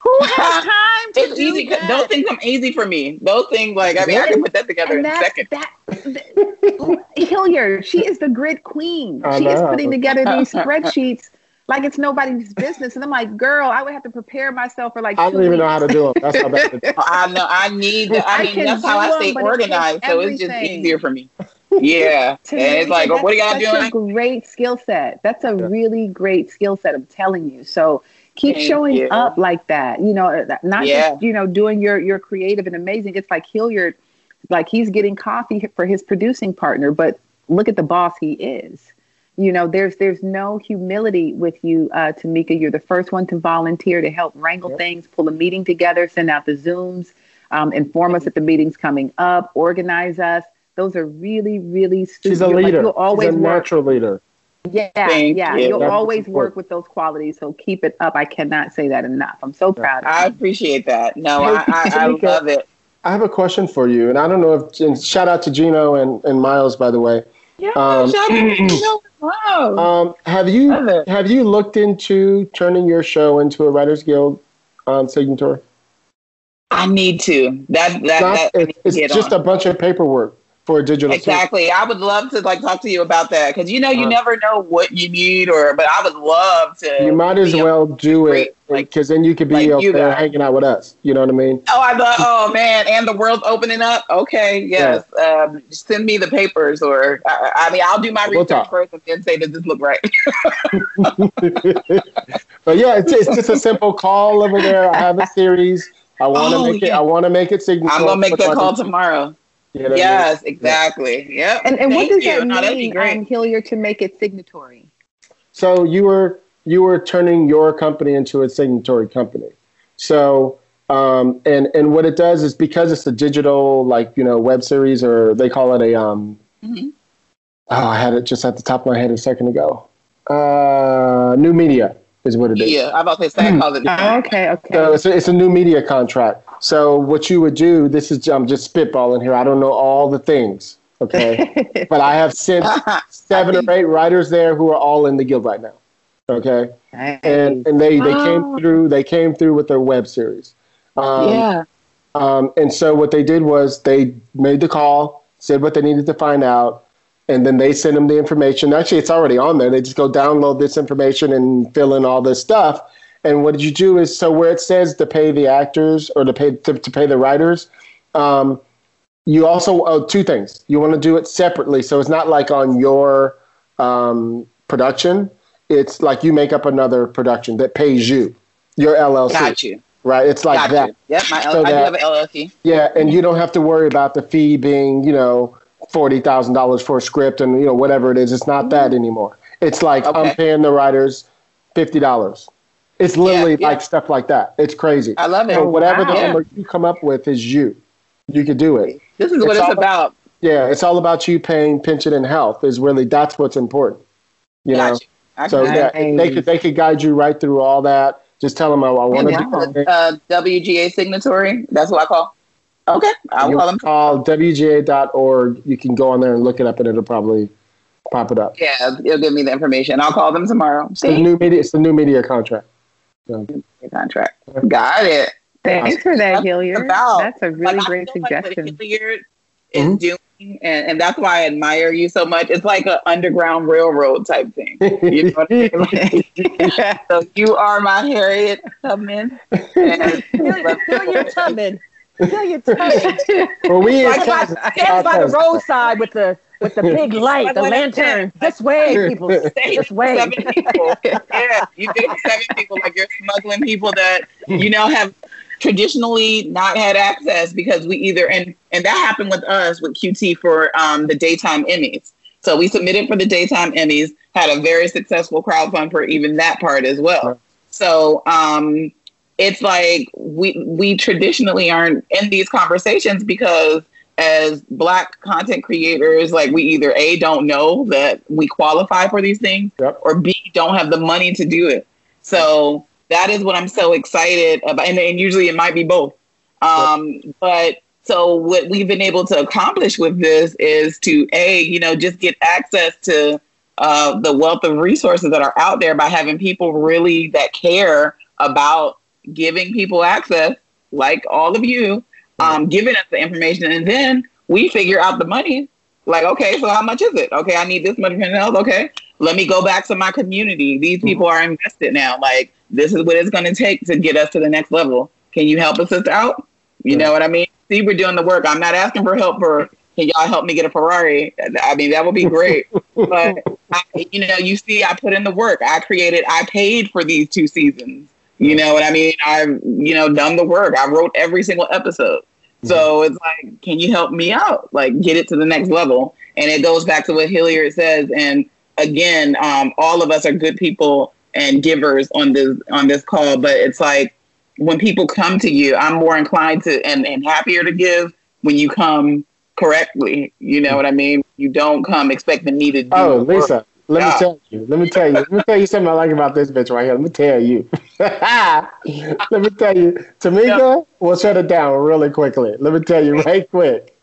Who has time to It's do easy. that? Those things come easy for me. Those things, like I mean, I can put that together in and a second. that, that Hilliard, she is the grid queen. I She is putting together these spreadsheets like it's nobody's business. And I'm like, girl, I would have to prepare myself for like I don't even know how to do them. That's how bad it is. I know. I need. To, I I mean, that's how do I them, stay but it organized. So it's just easier for me. Yeah, To and it's like, that's what do y'all such doing? A great skill set. That's a Yeah. really great skill set. I'm telling you. So keep Thank showing you. up like that. You know, uh, not Yeah. just you know doing your your creative and amazing. It's like Hilliard, like he's getting coffee for his producing partner, but look at the boss he is. You know, there's there's no humility with you, uh, Tamika. You're the first one to volunteer to help wrangle Yep. things, pull a meeting together, send out the Zooms, um, inform us that the meeting's coming up, organize us. Those are really, really stupid. She's a Like, leader. you'll always She's a work. natural leader. Yeah, Thank yeah. you. You'll That's always work with those qualities. So keep it up. I cannot say that enough. I'm so proud of I you. appreciate that. No, I, I, I love it. I have a question for you, and I don't know if. And shout out to Gino and, and Miles, by the way. Yeah, Um, shout out to you. Wow. Um, have you have you looked into turning your show into a Writers Guild um, signature? I need to. That that, Not- that I need it's to it's just on. a bunch of paperwork for a digital. Exactly. I would love to like talk to you about that because you know you Uh, never know what you need or but I would love to. You might as well do great, it like- because then you could be like up there guys. hanging out with us. You know what I mean? Oh, I love. Oh man, and the world's opening up. Okay, yes. Um, send me the papers, or I, I mean, I'll do my We'll research talk. first and then say, does this look right? but yeah, it's, it's just a simple call over there. I have a series. I want to Oh, make it. yeah. I want to make it signatory. I'm gonna make that call tomorrow. You know what I mean? Yes, exactly. Yep. And, and what does you. that No, that'd be mean, great. um, Hilliard, to make it signatory? So you were you were turning your company into a signatory company. So um, and and what it does is because it's a digital like you know web series or they call it a um. Mhm. Oh, I had it just at the top of my head a second ago. Uh, new media is what it is. Yeah, I about to say I call it. Oh, okay, okay. So it's a, it's a new media contract. So what you would do, this is I'm just spitballing here. I don't know all the things, okay, but I have sent seven or eight writers there who are all in the guild right now, okay, and and they they Oh. came through they came through with their web series. Um, yeah. um, and so what they did was they made the call, said what they needed to find out, and then they send them the information. Actually, it's already on there. They just go download this information and fill in all this stuff. And what did you do is so where it says to pay the actors or to pay to, to pay the writers, um, you also oh, two things. You want to do it separately, so it's not like on your um, production. It's like you make up another production that pays you, your LLC, Got you. right? It's like Got that. you. Yep. My L- So I do have an LLC. Yeah, and you don't have to worry about the fee being, you know, forty thousand dollars for a script and you know whatever it is. It's not that anymore. It's like I'm paying the writers fifty dollars. It's literally yeah. like stuff like that. It's crazy. I love it. So whatever the wow. number you come up with is you. You could do it. This is what It's it's, all- about. Yeah, it's all about you paying pension and health. Is really that's what's important. You know. You. I So yeah, they could they could guide you right through all that. Just tell them I, I want to Yeah, do uh, WGA signatory. That's what I call. Okay, I'll You call them. call WGA.org. You can go on there and look it up, and it'll probably pop it up. Yeah, it'll give me the information. I'll call them tomorrow. It's the new media. It's the new media contract. So, the contract. Got it. Thanks for that, That's Hilliard. That's a really Like, great feel like suggestion. Hilliard is Mhm. doing, and, and that's why I admire you so much. It's like an underground railroad type thing. You know what I mean? Like, so you are my Harriet Tubman. And Hilliard Tubman. Hilliard Tubman. well, we in Like by, Kansas, standing by the roadside with the with the big light, the lantern. This way, people. This way. Seven people. Yeah, you did it seven people. Like you're smuggling people that you know have traditionally not had access because we either and and that happened with us with QT for um, the daytime Emmys. So we submitted for the daytime Emmys, had a very successful crowdfund for even that part as well. Right. So um, it's like we we traditionally aren't in these conversations because as black content creators like we either a don't know that we qualify for these things Yep. or b don't have the money to do it. So that is what i'm so excited about and, and usually it might be both. Um, but so what we've been able to accomplish with this is to a you know just get access to uh, the wealth of resources that are out there by having people really that care about giving people access like all of you um, giving us the information and then we figure out the money. Like okay so how much is it? Okay i need this much health. Okay let me go back to my community. These people are invested now. Like this is what it's going to take to get us to the next level. Can you help us out? You know what i mean? See we're doing the work. I'm not asking for help for can y'all help me get a ferrari? I mean that would be great. But I, you know you see i put in the work. I created i paid for these two seasons you know what i mean i've you know done the work i wrote every single episode so it's like, can you help me out? Like, get it to the next level. And it goes back to what Hilliard says. And again, um, all of us are good people and givers on this on this call. But it's like when people come to you, I'm more inclined to and, and happier to give when you come correctly. You know what I mean? You don't come expecting me to do. Oh. Lisa, let me tell you. Let me tell you. Let me tell you something I like about this bitch right here. Let me tell you. let me tell you. Tamika will shut it down really quickly. Let me tell you right quick.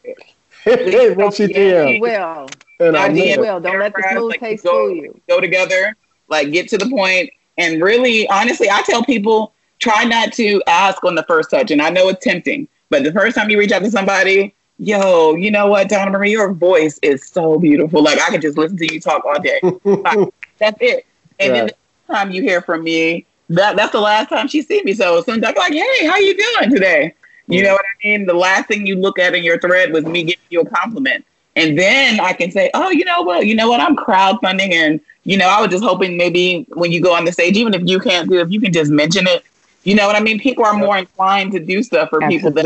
what she He did. will. And Yeah, I DM knew will. Don't let the smooth Like, taste go- fool you. go together, like get to the point, and really, honestly, I tell people try not to ask on the first touch. And I know it's tempting, but the first time you reach out to somebody, yo, you know what, Donna Marie, your voice is so beautiful. Like I could just listen to you talk all day. That's it. And then the time you hear from me, that that's the last time she see me. So sometimes I'm like, hey, how you doing today? You know what I mean? The last thing you look at in your thread was me giving you a compliment. And then I can say, oh, you know what? You know what? I'm crowdfunding. And, you know, I was just hoping maybe when you go on the stage, even if you can't do it, if you can just mention it You know what I mean? People are more inclined to do stuff for people that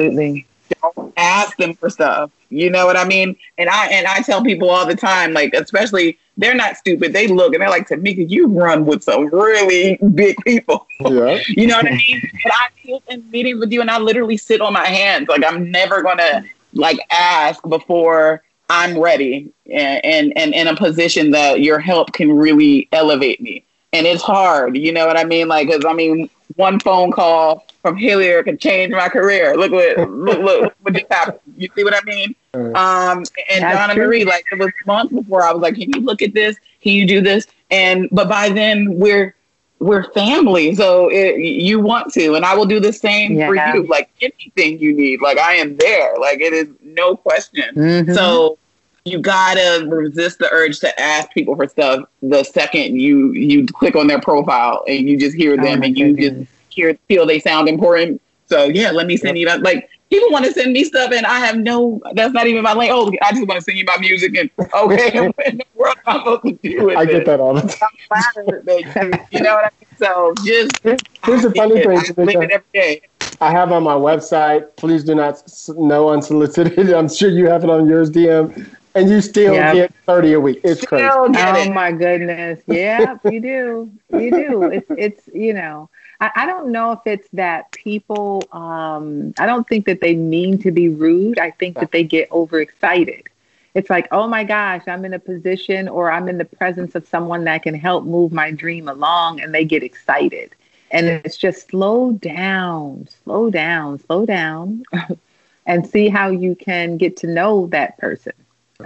don't ask them for stuff. You know what I mean? And I and I tell people all the time, like especially they're not stupid. They look and they're like, Tamika, you run with some really big people. Yeah. You know what I mean? But I sit in meetings with you and I literally sit on my hands. Like I'm never gonna like ask before I'm ready and and, and in a position that your help can really elevate me. And it's hard, you know what I mean? Like, cause I mean, one phone call from Hilliard can change my career. Look what look, look what just happened. You see what I mean? Um, and That's Donna true. Marie, like it was months before I was like, can you look at this? Can you do this? And but by then we're we're family, so it, you want to, and I will do the same for you. Like anything you need, like I am there. Like it is no question. Mhm. So you gotta resist the urge to ask people for stuff the second you you click on their profile and you just hear Oh them my and you just hear feel they sound important. So yeah, let me send you that. Like people want to send me stuff and I have no. That's not even my lane. Oh, I just want to send you my music and okay, what in the world am I supposed to do with I get this? that all the time. I'm flattered that you, you know what I mean. So just Here's the funny I thing, live it every day. I have on my website. Please do not s- no unsolicited. I'm sure you have it on yours, DM, and you still Yeah. get thirty a week. It's crazy. Still get Oh it. my goodness. Yeah, you do. You do. It's it's you know. I, I don't know if it's that people um I don't think that they mean to be rude. I think that they get overexcited. It's like, oh my gosh, I'm in a position or I'm in the presence of someone that can help move my dream along and they get excited. And it's just slow down, slow down, slow down, and see how you can get to know that person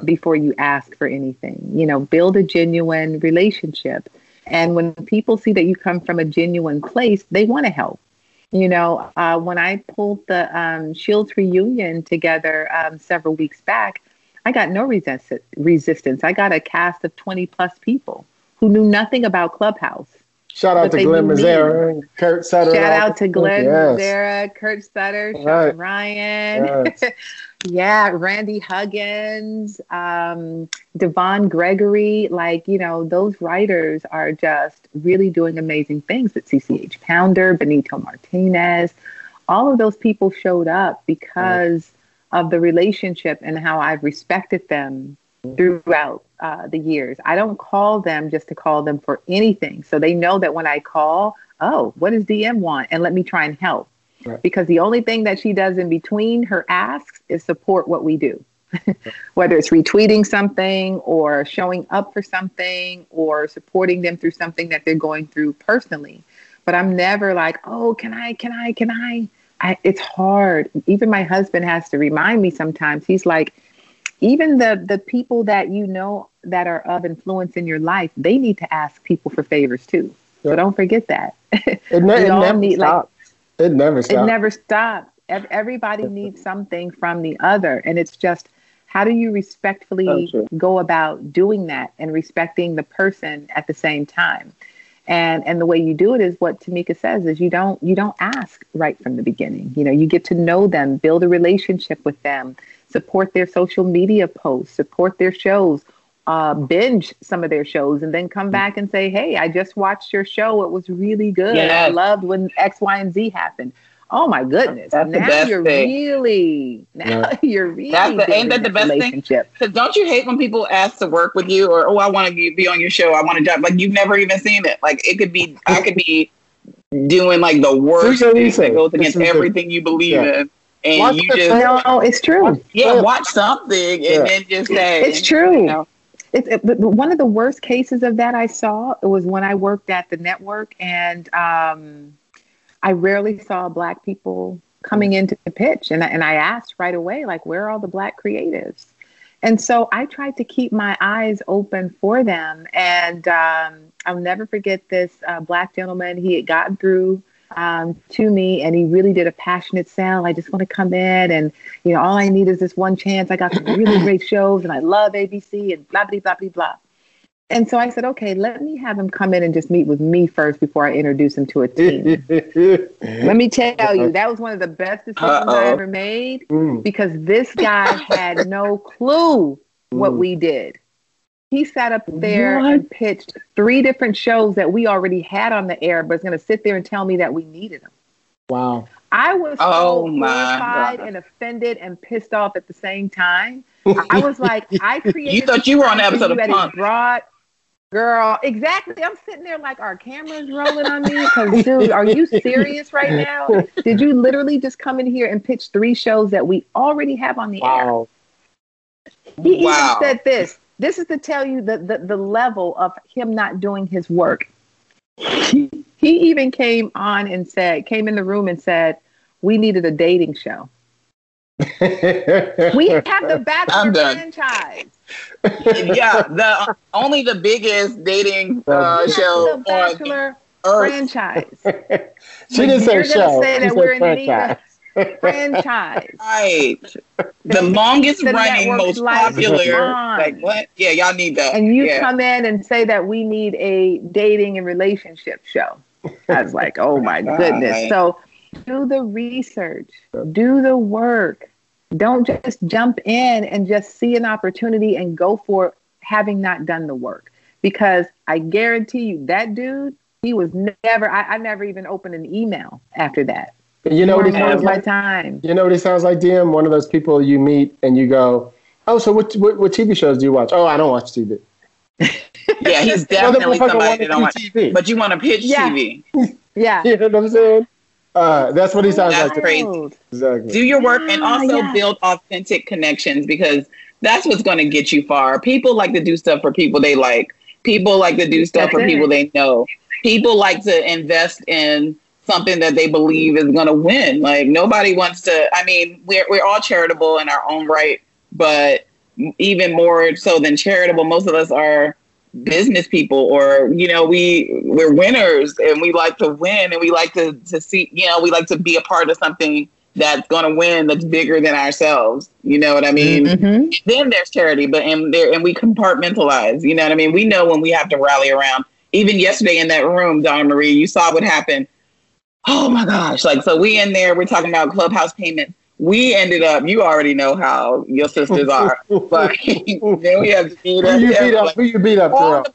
before you ask for anything. You know, build a genuine relationship. And when people see that you come from a genuine place, they want to help. You know, uh, when I pulled the um, Shields reunion together um, several weeks back, I got no resist- resistance. I got a cast of 20 plus people who knew nothing about Clubhouse. Shout out to Glen. Mazzara and Kurt Sutter. Shout out to Glen Yes. Mazzara, Kurt Sutter, Shawn Right. Ryan. Yes. yeah, Randy Huggins, um, Devon Gregory. Like, you know, those writers are just really doing amazing things at CCH Pounder, Benito Martinez. All of those people showed up because of the relationship and how I've respected them throughout uh, the years. I don't call them just to call them for anything. So they know that when I call, oh, what does DM want? And let me try and help. Right. Because the only thing that she does in between her asks is support what we do. Whether it's retweeting something or showing up for something or supporting them through something that they're going through personally. But I'm never like, oh, can I, can I, can I? I it's hard. Even my husband has to remind me sometimes. He's like, even the the people that you know that are of influence in your life, they need to ask people for favors too. So don't forget that. It, ne- We it all never need, like-. It never stops. it never stops. Everybody needs something from the other, and it's just how do you respectfully go about doing that and respecting the person at the same time. And and the way you do it is what Tamika says is you don't you don't ask right from the beginning. You know, you get to know them, build a relationship with them, support their social media posts, support their shows, uh, binge some of their shows, and then come back and say, "Hey, I just watched your show. It was really good. I loved when X, Y, and Z happened." Oh my goodness! That's the now best you're thing. really now Yeah. you're really That's the- ain't that the best thing? relationship. Because don't you hate when people ask to work with you or oh I want to be on your show I want to job like you've never even seen it like it could be I could be doing like the worst Lisa, thing that goes against is the- everything you believe Yeah. in and Watch you just. No, it's true. yeah watch something and Yeah. then just say It's true. you know, It's it, but one of the worst cases of that I saw it was when I worked at the network, and um, I rarely saw black people coming into the pitch, and and I asked right away, like, where are all the black creatives? And so I tried to keep my eyes open for them, and um, I'll never forget this uh, black gentleman. He had gotten through um, to me, and he really did a passionate sell. I just want to come in, and you know, all I need is this one chance. I got some really great shows, and I love ABC, and blah blah blah blah blah. And so I said, okay, let me have him come in and just meet with me first before I introduce him to a team. let me tell you, that was one of the best decisions I Uh-oh. ever made Mm. because this guy had no clue what Mm. we did. He sat up there What? and pitched three different shows that we already had on the air, but was going to sit there and tell me that we needed them. Wow. I was Oh, so my horrified God. and offended and pissed off at the same time. I was like, I created. You thought you were on an episode of you Punk. Broad, girl, exactly. I'm sitting there like, our cameras rolling on me? Because, dude, are you serious right now? Did you literally just come in here and pitch three shows that we already have on the air? He Wow. even said this. This is to tell you the, the, the level of him not doing his work. He, he even came on and said, came in the room and said, we needed a dating show. We have the Bachelor franchise. yeah, the only the biggest dating uh, We show the Bachelor earth. franchise. she didn't say show. say that said we're in franchise. Franchise. Right. The longest the running, most popular. Like what? Yeah, y'all need that. And you yeah. come in and say that we need a dating and relationship show. I was like, oh my goodness. So do the research, do the work. Don't just jump in and just see an opportunity and go for it, having not done the work. Because I guarantee you, that dude, he was never, I, I never even opened an email after that. You know what he sounds like? time. You know what he sounds like, DM? One of those people you meet and you go, "Oh, so what, what, what TV shows do you watch?" "Oh, I don't watch TV." yeah, he's definitely motherfucker somebody wanted that don't want. TV. But you want to pitch Yeah. TV. Yeah. You know what I'm saying? Uh, that's what he sounds That's like. crazy. Exactly. do your work and also yeah. build authentic connections because that's what's going to get you far. People like to do stuff for people they like. People like to do stuff That's for it. people they know. People like to invest in something that they believe is going to win. Like nobody wants to. I mean, we're we're all charitable in our own right, but even more so than charitable, most of us are business people or you know we we're winners and we like to win and we like to to see you know we like to be a part of something that's going to win that's bigger than ourselves you know what i mean Mhm. then there's charity but and there and we compartmentalize you know what i mean we know when we have to rally around even yesterday in that room donna marie you saw what happened oh my gosh like so we in there we're talking about clubhouse payments we ended up you already know how your sisters are but then we have beat Who up you beat up? Who you beat up, girl?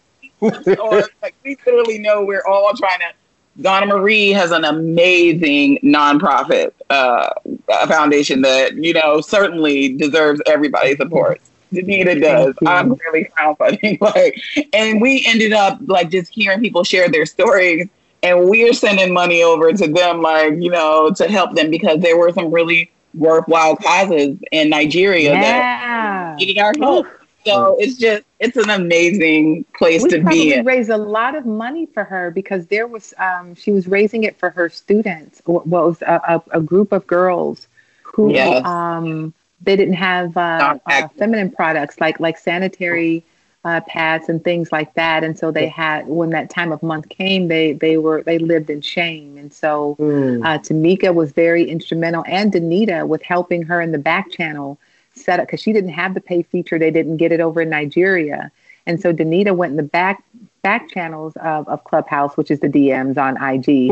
or, like we literally know we're all trying to Donna Marie has an amazing nonprofit uh, uh, foundation that you know certainly deserves everybody's support. Danita does. I'm really crowdfunding. Like, and we ended up like just hearing people share their stories, and we're sending money over to them, like you know, to help them because there were some really worthwhile causes in Nigeria that Yeah. needed our help. So it's just it's an amazing place we to be in. raised a lot of money for her because there was um, she was raising it for her students. Well, it was a, a, a group of girls who Yes. um, they didn't have uh, uh, feminine products like like sanitary uh, pads and things like that, and so they had when that time of month came, they they were they lived in shame, and so Mm. uh, Tamika was very instrumental and Danita with helping her in the back channel set up because she didn't have the pay feature. They didn't get it over in Nigeria. And so Danita went in the back back channels of, of Clubhouse, which is the DMs on IG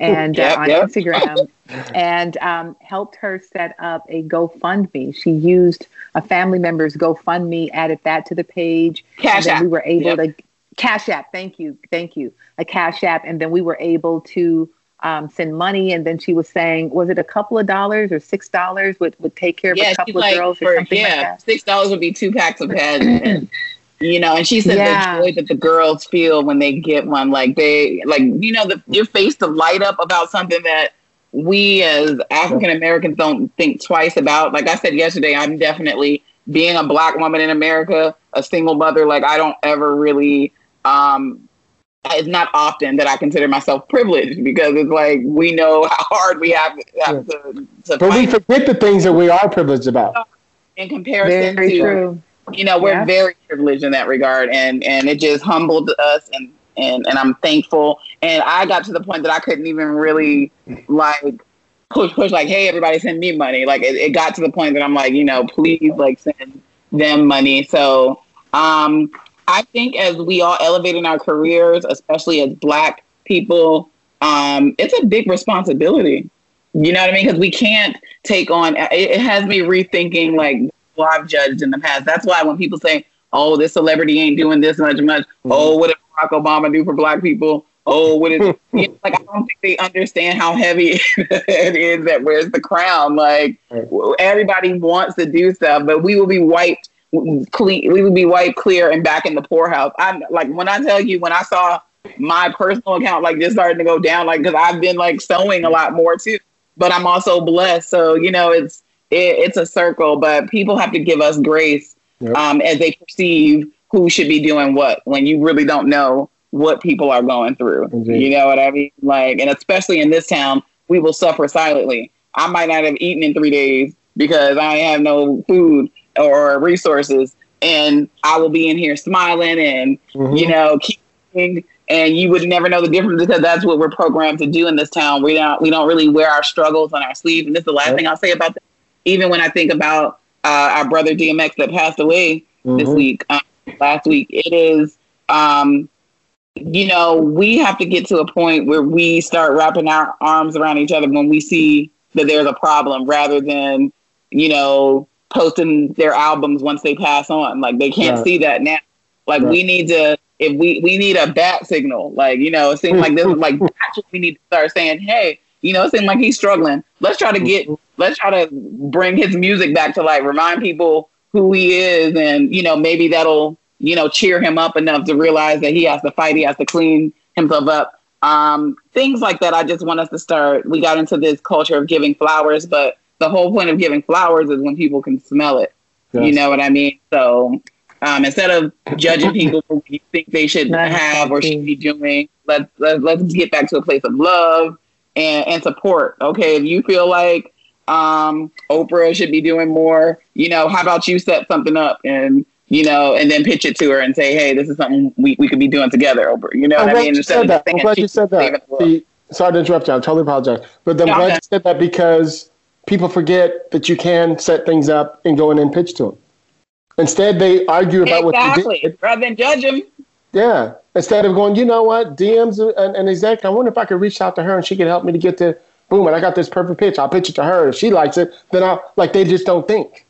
and Yep, uh, on yep. Instagram, and um, helped her set up a GoFundMe. She used a family member's GoFundMe, added that to the page. Cash and App. we were able Yep. to Cash App. Thank you, thank you. A Cash App, and then we were able to um, send money. And then she was saying, was it a couple of dollars or six dollars would would take care of Yeah, a couple of like, girls or for, something like yeah, that? six dollars would be two packs of pads. and, you know, and she said Yeah. the joy that the girls feel when they get one, like they, like you know, the, your face to light up about something that we as African Americans don't think twice about. Like I said yesterday, I'm definitely being a black woman in America, a single mother. Like I don't ever really. um it's not often that I consider myself privileged because it's like we know how hard we have, have to, to But we forget the things that we are privileged about. in comparison Very to true. You know we're Yeah. very privileged in that regard and and it just humbled us and and and i'm thankful. And i got to the point that i couldn't even really like push push like hey everybody send me money. Like it, it got to the point that i'm like you know please like send them money. So um i think as we all elevate in our careers especially as black people um it's a big responsibility. You know what i mean? Because we can't take on it, it has me rethinking like who I've judged in the past. That's why when people say, "Oh, this celebrity ain't doing this much much," mm-hmm. oh, what did Barack Obama do for Black people? oh, what is you know, like? I don't think they understand how heavy it is that wears the crown. Like everybody wants to do stuff, but we will be wiped clean. We will be wiped clear and back in the poorhouse. I'm like when I tell you when I saw my personal account like just starting to go down, like because I've been like sewing a lot more too. But I'm also blessed, so you know it's it, it's a circle. But people have to give us grace yep. um, as they perceive who should be doing what when you really don't know what people are going through. Indeed. You know what I mean? Like, and especially in this town, we will suffer silently. I might not have eaten in three days because I have no food or resources, and I will be in here smiling and mm-hmm. you know keeping. And you would never know the difference because that's what we're programmed to do in this town. We don't we don't really wear our struggles on our sleeve. And this is the last right. thing I'll say about that. Even when I think about uh, our brother DMX that passed away mm-hmm. this week, um, last week, it is um, you know, we have to get to a point where we start wrapping our arms around each other when we see that there's a problem rather than, you know, posting their albums once they pass on. Like they can't right. see that now. Like right. we need to if we we need a bat signal. Like, you know, it seems like this is like we need to start saying, Hey, you know, it seems like he's struggling. Let's try to get let's try to bring his music back to life, remind people who he is and, you know, maybe that'll you know, cheer him up enough to realize that he has to fight, he has to clean himself up. Um, things like that. I just want us to start. We got into this culture of giving flowers, but the whole point of giving flowers is when people can smell it. Yes. You know what I mean? So um, instead of judging people for what you think they should have or should be doing, let's let, let's get back to a place of love and, and support. Okay, if you feel like um, Oprah should be doing more, you know, how about you set something up and you know, and then pitch it to her and say, hey, this is something we, we could be doing together over, you know I'm what I mean? You said that. I'm glad you said that. See, sorry to interrupt you. I totally apologize. But I'm glad you said that because people forget that you can set things up and go in and pitch to them. Instead, they argue about exactly. what you did. Rather than judge them. Yeah. Instead of going, you know what, DMs and, and exactly, I wonder if I could reach out to her and she could help me to get to boom, and I got this perfect pitch. I'll pitch it to her. If she likes it, then I'll, like, they just don't think.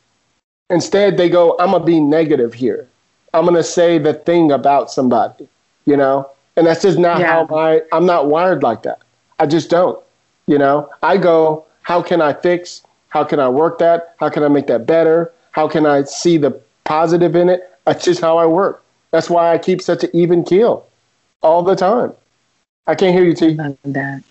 Instead, they go, I'm going to be negative here. I'm going to say the thing about somebody, you know? And that's just not yeah. how I, I'm not wired like that. I just don't, you know? I go, how can I fix? How can I work that? How can I make that better? How can I see the positive in it? That's just how I work. That's why I keep such an even keel all the time. I can't hear you, T. That.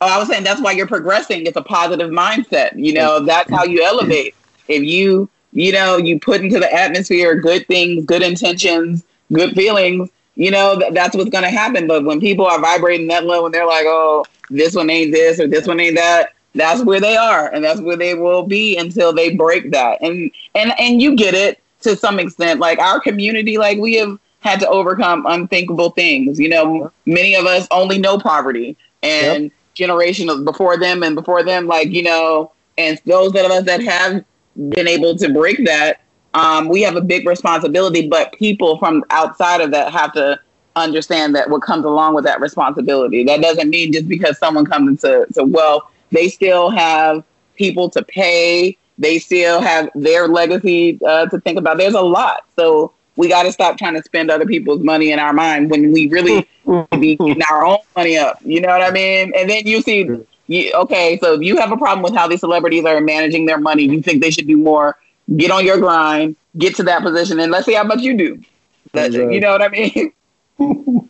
Oh, I was saying that's why you're progressing. It's a positive mindset. You know, that's how you elevate if you you know you put into the atmosphere good things good intentions good feelings you know th- that's what's going to happen but when people are vibrating that low and they're like oh this one ain't this or this one ain't that that's where they are and that's where they will be until they break that and and and you get it to some extent like our community like we have had to overcome unthinkable things you know many of us only know poverty and yep. generations before them and before them like you know and those of us that have been able to break that, um, we have a big responsibility. But people from outside of that have to understand that what comes along with that responsibility. That doesn't mean just because someone comes into to wealth, they still have people to pay. They still have their legacy uh, to think about. There's a lot. So we got to stop trying to spend other people's money in our mind when we really be getting our own money up. You know what I mean? And then you see you, okay, so if you have a problem with how these celebrities are managing their money, you think they should do more, get on your grind, get to that position, and let's see how much you do. You know what I mean?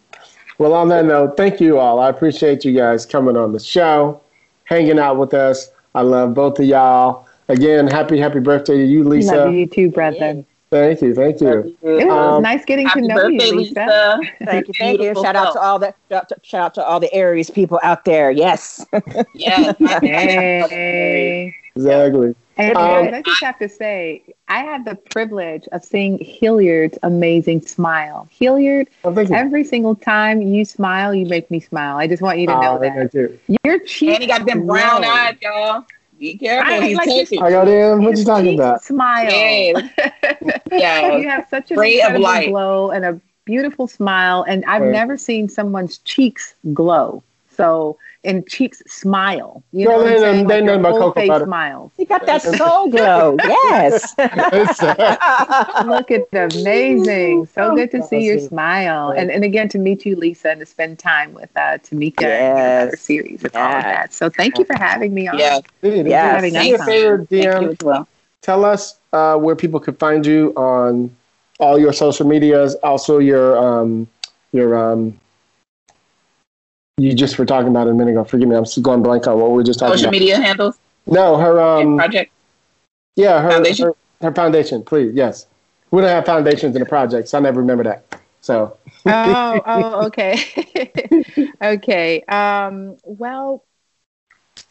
well, on that note, thank you all. I appreciate you guys coming on the show, hanging out with us. I love both of y'all. Again, happy, happy birthday to you, Lisa. Love you too, brother. Thank you, thank you. It was um, nice getting to know birthday, you, Lisa. Lisa. Thank you, thank you. Shout out to all the shout out to all the Aries people out there. Yes. yes. hey. Exactly. And um, guys, I just have to say, I had the privilege of seeing Hilliard's amazing smile. Hilliard, oh, every single time you smile, you make me smile. I just want you to know oh, that. Your cheeks. And he got them brown eyes, y'all. Be careful. I, He's like taking. I got him. What you talking about? Smile. yeah. you have such a ray of light glow and a beautiful smile, and I've right. never seen someone's cheeks glow So and cheeks smile. You Girl, know what they I'm know- saying? they Like, know your about cocoa face butter. smiles. You got that soul glow. Yes. It's, Look at the amazing. So good to see your smile. And and again to meet you, Lisa, and to spend time with uh Tamika and Yes. her series and all of that. So thank you for having me on. Yeah. dude, Yes. do me a favor, DM. well. Tell us uh, where people can find you on all your social medias. Also, your um, your um, you just were talking about a minute ago. Forgive me, I'm still going blank on what we were just talking about. Social about. media handles, No, her um, project. yeah, her Foundation? Her, her foundation. Please, yes. We don't have foundations in the project, so I never remember that. So oh, oh, okay. okay. Um, well,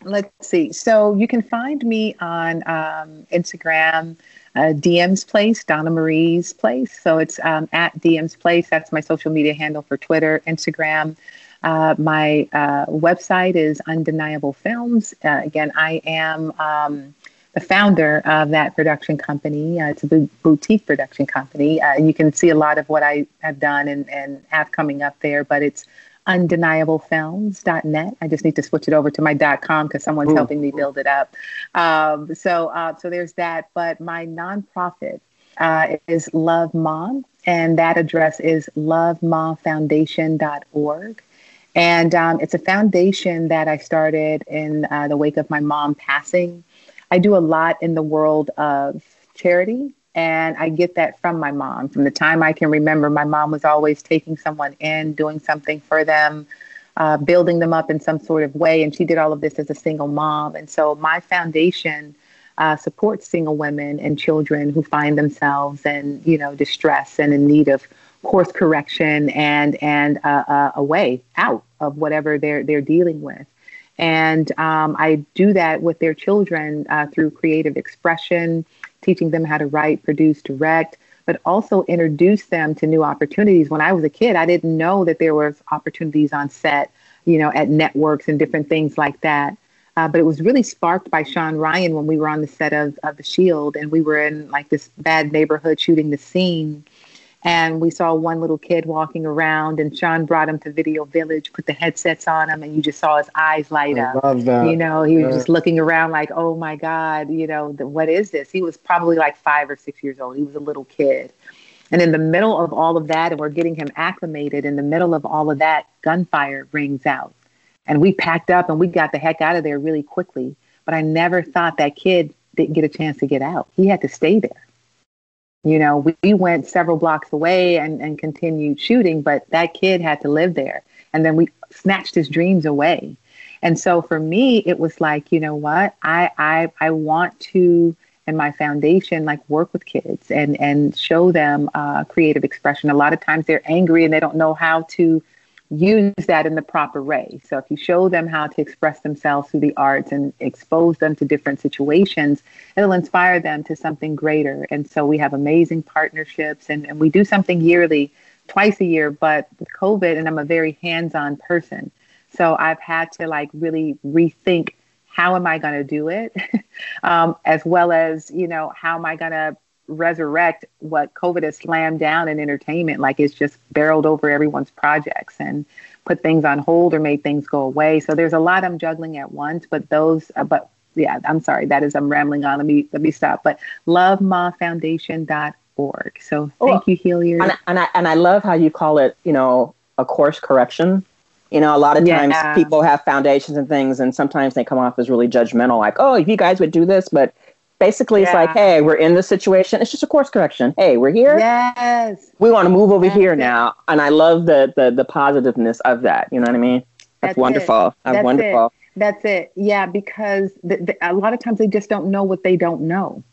let's see. So you can find me on um, Instagram, uh, DM's Place, Donna Marie's Place. So it's um, at DM's Place. That's my social media handle for Twitter, Instagram. Uh, my uh, website is Undeniable Films. Uh, again, I am um, the founder of that production company. Uh, it's a boutique production company. Uh, you can see a lot of what I have done and, and have coming up there, but it's undeniablefilms.net. I just need to switch it over to my .com because someone's Ooh. helping me build it up. Um, so, uh, so there's that. But my nonprofit uh, is Love Mom, and that address is lovemomfoundation.org. And um, it's a foundation that I started in uh, the wake of my mom passing. I do a lot in the world of charity, and I get that from my mom. From the time I can remember, my mom was always taking someone in, doing something for them, uh, building them up in some sort of way. And she did all of this as a single mom. And so my foundation uh, supports single women and children who find themselves in, you know, distress and in need of course correction and and uh, uh, a way out of whatever they're they're dealing with. And um, I do that with their children uh, through creative expression, teaching them how to write, produce, direct, but also introduce them to new opportunities. When I was a kid, I didn't know that there was opportunities on set, you know, at networks and different things like that. Uh, but it was really sparked by Shawn Ryan when we were on the set of, of The Shield and we were in like this bad neighborhood shooting the scene. And we saw one little kid walking around, and Shawn brought him to Video Village, put the headsets on him, and you just saw his eyes light I up. love that. You know, he was Yeah. just looking around like, oh my God, you know, the, what is this? He was probably like five or six years old. He was a little kid. And in the middle of all of that, and we're getting him acclimated, in the middle of all of that, gunfire rings out. And we packed up and we got the heck out of there really quickly. But I never thought that kid didn't get a chance to get out. He had to stay there. You know, we, we went several blocks away and, and continued shooting, but that kid had to live there. And then we snatched his dreams away. And so for me, it was like, you know what? I I I want to and my foundation like work with kids and and show them uh, creative expression. A lot of times they're angry and they don't know how to use that in the proper way. So if you show them how to express themselves through the arts and expose them to different situations, it'll inspire them to something greater. And so we have amazing partnerships and, and we do something yearly, twice a year, but with COVID, and I'm a very hands-on person. So I've had to like really rethink how am I going to do it, um, as well as, you know, how am I going to resurrect what COVID has slammed down in entertainment, like it's just barreled over everyone's projects and put things on hold or made things go away. So there's a lot I'm juggling at once, but those, uh, but yeah, I'm sorry, that is, I'm rambling on. Let me, let me stop. But lovemomfoundation.org. So thank Oh, you, Hilliard. and, I- and I and I love how you call it, you know, a course correction. You know, a lot of times Yeah. people have foundations and things, and sometimes they come off as really judgmental, like, "Oh, if you guys would do this," but basically, it's like, "Hey, we're in this situation. It's just a course correction. Hey, we're here. Yes. We want to move over That's here it. now." And I love the the the positiveness of that. You know what I mean? That's, That's it. wonderful. That's, That's wonderful. That's it. Yeah, because the, the, a lot of times they just don't know what they don't know.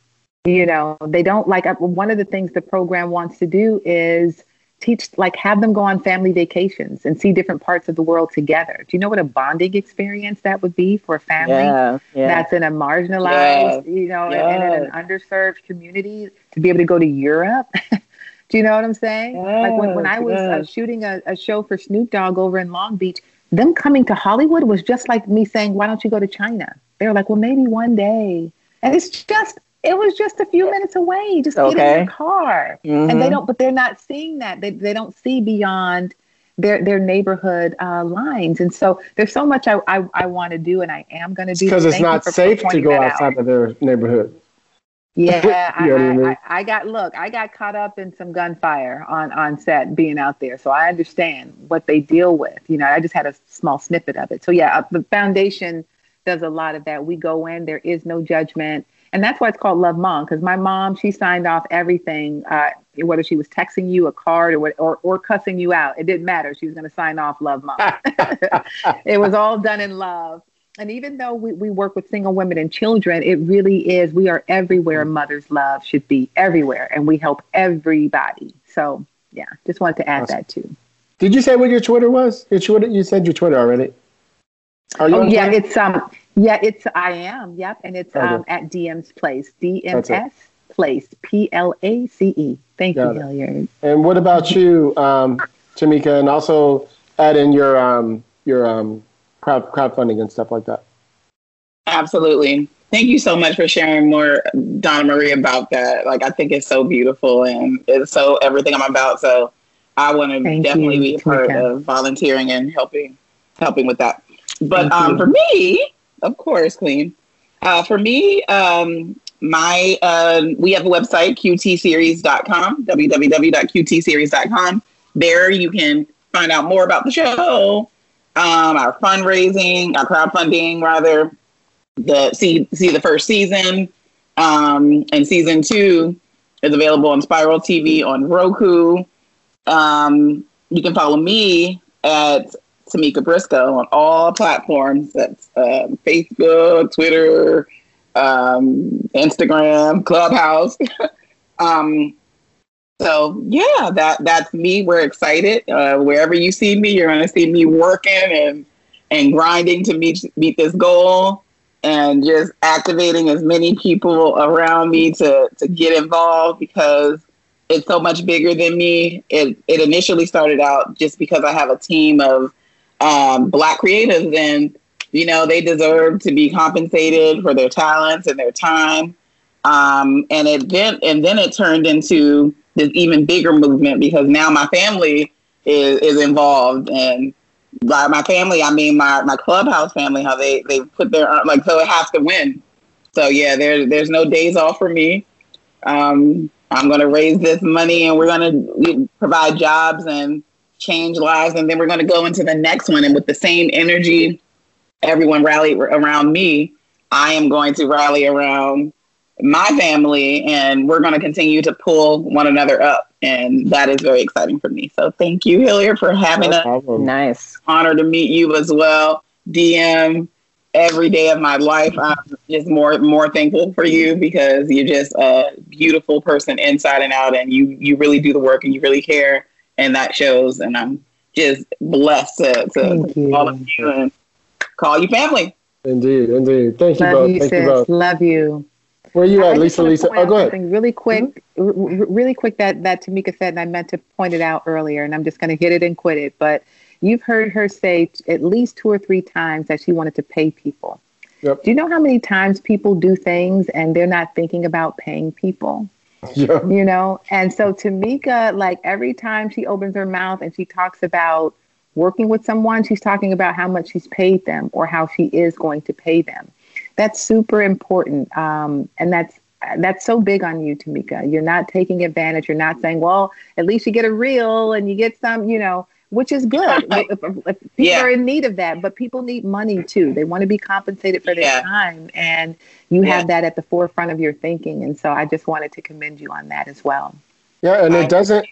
You know, they don't like uh, one of the things the program wants to do is teach, like, have them go on family vacations and see different parts of the world together. Do you know what a bonding experience that would be for a family? Yeah, yeah. that's in a marginalized, you know, and, and in an underserved community to be able to go to Europe. Do you know what I'm saying? like when, when I was uh, shooting a, a show for Snoop Dogg over in Long Beach, them coming to Hollywood was just like me saying, why don't you go to China? They were like, well, maybe one day. And it's just, it was just a few minutes away. Just get in your car. And they Mhm. don't, but they're not seeing that. They, they don't see beyond their their neighborhood uh, lines. And so there's so much I I, I want to do, and I am going to do because it's not safe to go that out. outside of their neighborhood. Yeah, I, You know what I mean? I, I, I got look, I got caught up in some gunfire on on set being out there, so I understand what they deal with. You know, I just had a small snippet of it. So yeah, uh, the foundation does a lot of that. We go in, there is no judgment, and that's why it's called Love Mom. Because my mom, she signed off everything, uh, whether she was texting you a card or what, or or cussing you out, it didn't matter. She was going to sign off Love Mom. it was all done in love. And even though we, we work with single women and children, it really is, we are everywhere mother's love should be everywhere. And we help everybody. So, yeah, just wanted to add Awesome. that too. Did you say what your Twitter was? Your Twitter? You said your Twitter already. Are you Oh, yeah, Twitter? it's, um, yeah, it's, I am. Yep. And it's Okay. um, at DM's Place, DMS Place, P L A C E. Thank Got you, it. Hilliard. And what about you, um, Tamika? And also add in your um, your um, crowd crowdfunding and stuff like that. Absolutely. Thank you so much for sharing more, Donna Marie, about that. Like, I think it's so beautiful and it's so everything I'm about. So, I want to Thank definitely you, be a part of volunteering and helping, helping with that. But um, for me, of course, Queen. Uh, for me, um, my uh, we have a website qtseries.com www.qtseries.com there you can find out more about the show um, our fundraising our crowdfunding rather the see see the first season um, and season two is available on spiral tv on roku um, you can follow me at tamika briscoe on all platforms that's um, facebook twitter um, Instagram, Clubhouse. um, so yeah, that that's me. We're excited. Uh, wherever you see me, you're going to see me working and and grinding to meet meet this goal, and just activating as many people around me to to get involved because it's so much bigger than me. It it initially started out just because I have a team of um, black creatives and you know they deserve to be compensated for their talents and their time. Um, and it then and then it turned into this even bigger movement because now my family is, is involved. And by my family i mean my, my clubhouse family how they they put their like so it has to win. So yeah there, there's no days off for me. Um, i'm going to raise this money and we're going to provide jobs and change lives and then we're going to go into the next one and with the same energy everyone rallied around me, I am going to rally around my family and we're going to continue to pull one another up. And that is very exciting for me. So thank you, Hilliard, for having No us. problem. Nice. Honor to meet you as well. DM every day of my life. I'm just more more thankful for you because you're just a beautiful person inside and out and you you really do the work and you really care and that shows and I'm just blessed to, to you. all of you and call you family. Indeed, indeed. Thank you Love both. you, Thank you both. Love you. Where are you I at, just Lisa? Lisa. Oh, go ahead. Something really quick, mm-hmm. r- r- really quick that that Tamika said, and I meant to point it out earlier, and I'm just going to hit it and quit it. But you've heard her say t- at least two or three times that she wanted to pay people. Yep. Do you know how many times people do things and they're not thinking about paying people? Yeah. you know? And so tamika like every time she opens her mouth and she talks about working with someone she's talking about how much she's paid them or how she is going to pay them. That's super important um, and that's that's so big on you tamika. You're not taking advantage. You're not saying well at least you get a reel and you get some you know which is good if, if- if people Yeah. are in need of that but people need money too they want to be compensated for their Yeah. time and you Yeah. have that at the forefront of your thinking and so i just wanted to commend you on that as well Yeah, and I- it doesn't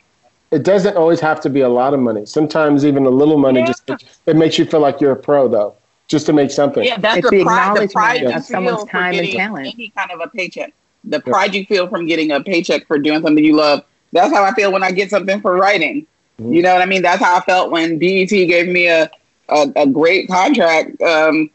it doesn't always have to be a lot of money. Sometimes even a little money Yeah. just it makes you feel like you're a pro though, just to make something. Yeah, that's It's the the pride. The pride acknowledgement of someone's time and talent. any kind of a paycheck. The pride you feel from getting a paycheck for doing something you love. That's how I feel when I get something for writing. You know what I mean? That's how I felt when BET gave me a a, a great contract um,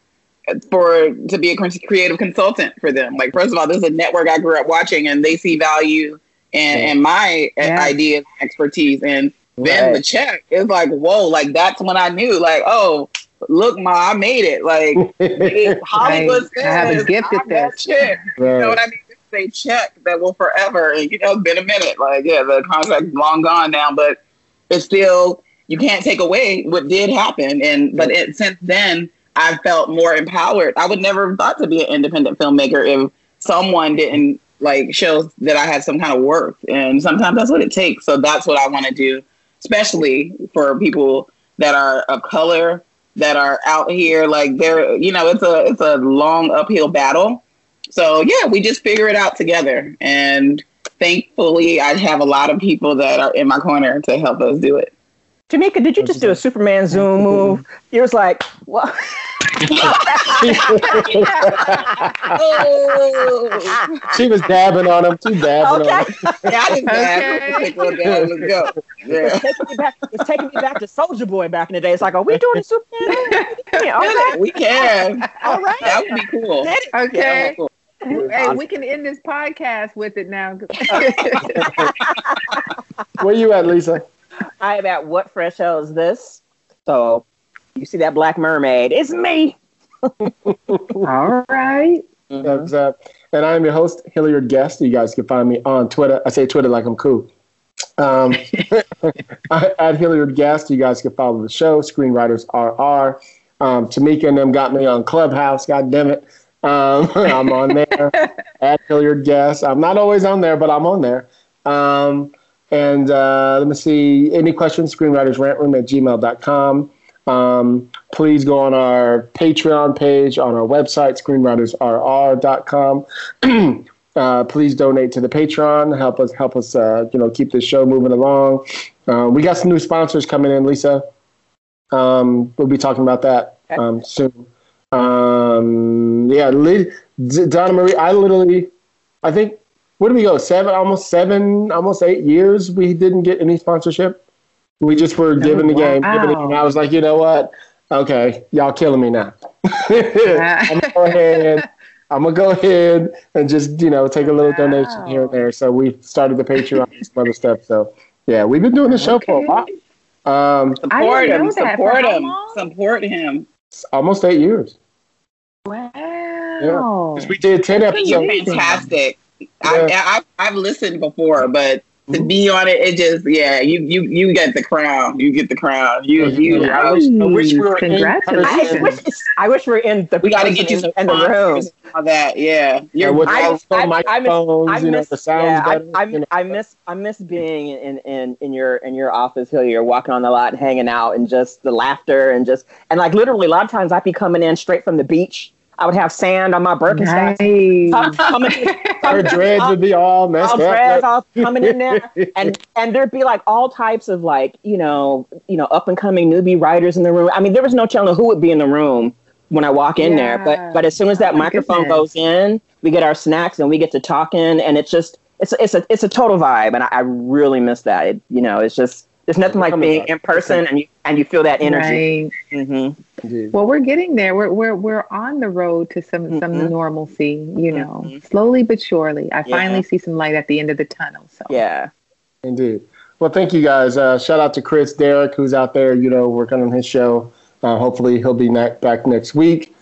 for to be a creative consultant for them. Like, first of all, this is a network I grew up watching, and they see value in, in my uh, Yeah. ideas, and expertise, and then the check is like, whoa! Like that's when I knew, like, oh, look, ma, I made it. Like Hollywood Right. I have a gift at that this. chick. You know what I mean? They check that will forever. And you know, it's been a minute. Like, yeah, the contract's long gone now, but it's still you can't take away what did happen. And but it, since then, I've felt more empowered. I would never have thought to be an independent filmmaker if someone didn't like show that I had some kind of worth. And sometimes that's what it takes. So that's what I want to do, especially for people that are of color that are out here. Like they're, you know, it's a it's a long uphill battle. So yeah, we just figure it out together. And thankfully, I have a lot of people that are in my corner to help us do it. Tamika, did you just do a Superman zoom move? You was like, what? oh. She was dabbing on him. She dabbing on him. Yeah, I just Okay. Take one down. Let's go. Yeah. It's taking me back. It's taking me back to Soulja Boy back in the day. It's like, are we doing a Superman? Yeah, okay. We can. All right. That would be cool. Okay. cool. Hey, we can end this podcast with it now. Where you at, Lisa? I am at what fresh hell is this? So you see that black mermaid? It's me. All right. That's, uh, and I'm your host, Hilliard Guest. You guys can find me on Twitter. I say Twitter like I'm cool. Um, at Hilliard Guest, you guys can follow the show, Screenwriters RR. Um, Tamika and them got me on Clubhouse. God damn it. Um, I'm on there at Hilliard Guest. I'm not always on there, but I'm on there. Um, and uh, let me see. Any questions? Screenwritersrantroom at gmail.com. Um, please go on our Patreon page, on our website, screenwritersrr.com. uh, please donate to the Patreon. Help us, help us, uh, you know, keep this show moving along. Uh, we got some new sponsors coming in, Lisa. Um, we'll be talking about that um, soon. Um, yeah, li- D- Donna Marie, I literally, I think, where do we go? Seven, almost seven, almost eight years. We didn't get any sponsorship. We just were giving the game. Giving the wow. game. I was like, you know what? Okay, y'all killing me now. I'm gonna go ahead. I'm gonna go ahead and just you know take a little donation here and there. So we started the Patreon and some other stuff. So yeah, we've been doing the show for a while. Um, Support him. know that. For Support him. Support him. Almost eight years. Wow. 'Cause We did ten You're episodes. fantastic. Yeah. I, I, I've listened before, but to be on it, it just yeah. You you you get the crown. You get the crown. You you. I wish, I wish we were in I wish, I wish we were in the we got to get you some in the room. all that. Yeah, Yeah, you're with I- all the I- I miss- you know, the sounds yeah, I. I, you know. I miss, I miss being in, in, in your, in your office here. You're walking on the lot, hanging out, and just the laughter, and just, and like literally, a lot of times I'd be coming in straight from the beach. I would have sand on my Birkenstocks. Nice. Coming, Her dreads would be all messed all up. dreads all coming in there, and and there'd be like all types of like you know you know up and coming newbie writers in the room. I mean, there was no telling who would be in the room when I walk in there. But but as soon as that Oh microphone goodness. goes in, we get our snacks and we get to talking, and it's just it's it's a it's a total vibe, and I, I really miss that. It, you know, it's just there's nothing like being in person and you and you feel that energy. Right. hmm Well, we're getting there. We're we're we're on the road to some some Mhm. normalcy. You know, Mhm. slowly but surely. I Yeah. finally see some light at the end of the tunnel. So Yeah. Indeed. Well, thank you guys. Uh, shout out to Chris Derrick, who's out there, you know, working on his show. Uh, hopefully, he'll be ne- back next week.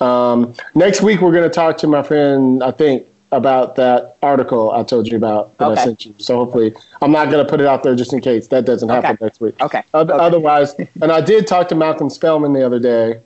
Um, next week, we're going to talk to my friend, I think, about that article I told you about that I sent you. So hopefully, I'm not going to put it out there just in case that doesn't happen Okay. next week. Okay. Oth- Okay. Otherwise, and I did talk to Malcolm Spellman the other day.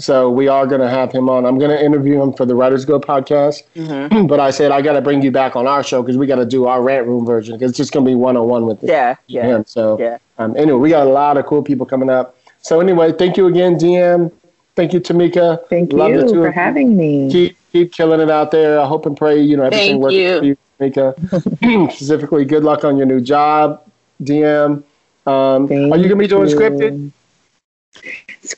So we are going to have him on. I'm going to interview him for the Writers Go podcast. hmm But I said I got to bring you back on our show because we got to do our rant room version because it's just going to be one on one with Yeah. Yeah. him. So Yeah. um, anyway, we got a lot of cool people coming up. So anyway, thank you again, DM. Thank you, Tamika. thank Love the you two for of you. having me. Keep keep killing it out there. I hope and pray you know everything Thank works you. for you, Tamika. Specifically, good luck on your new job, DM. Um, are you gonna be doing you. scripted?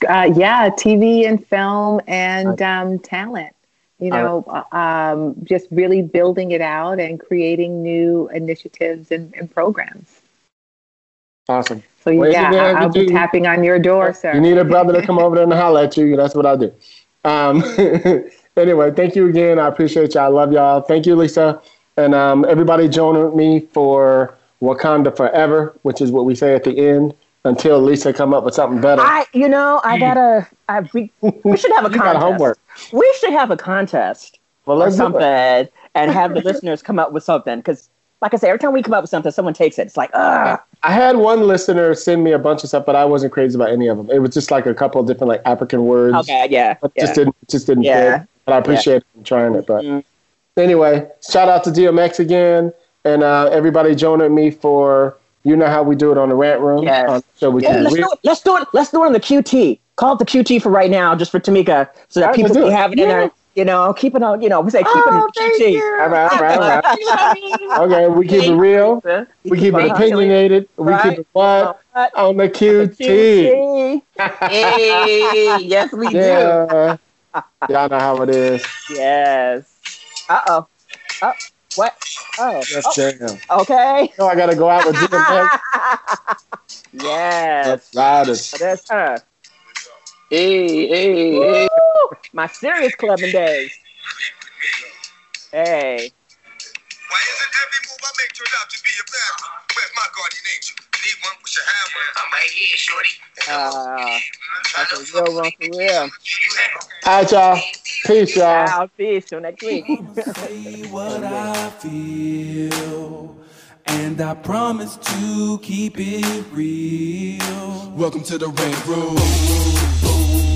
Uh, yeah, TV and film and um, talent. You know, uh, um, just really building it out and creating new initiatives and, and programs. Awesome. So Well, yeah, yeah, I- you I'll be do- tapping on your door, sir. You need a brother to come over there and holler at you. That's what I do. Um, anyway, thank you again. I appreciate y'all. I love y'all. Thank you, Lisa. And um, everybody join me for Wakanda Forever, which is what we say at the end until Lisa come up with something better. I, you know, I gotta. I, we, we should have a contest. homework. We should have a contest well, or let's do something, it. and have the listeners come up with something. Because like I say, every time we come up with something, someone takes it. It's like, ah, I had one listener send me a bunch of stuff, but I wasn't crazy about any of them. It was just like a couple of different like African words. okay, yeah, yeah. just didn't just didn't Yeah. fit. But I appreciate them trying it. But Mhm. anyway, shout out to DMX again and uh, everybody joining me for you know how we do it on the rant room. Yes. Um, so we Yeah, can let's re- do it. Let's do it. Let's do it on the QT. Call it the QT for right now, just for Tamika, so that All right, people can have it in Yeah. there. You know, keep it on. You know, we say keep Oh, it in the thank QT. you. all right, all right, all right. You know what I mean? Okay, we keep it real. We keep it Right. opinionated. We keep it what What? on the The QT. QT. Hey, yes, we do. Yeah, y'all know how it is. Yes. Uh oh. Oh, what? Oh. Yes, oh, damn. okay. No, I gotta go out with DMX. yes. Let's ride it. That's her. Hey, hey, hey. My serious clubbing days. Hey. Why isn't every move I make turned out to be a bad one? Where's my guardian angel? Need one, we should have one. I'm right here, shorty. Uh, that's a real one for real. All right, y'all. Peace, y'all. I'll see you next week. say what I feel, and I promise to keep it real. Welcome to the Rant Room.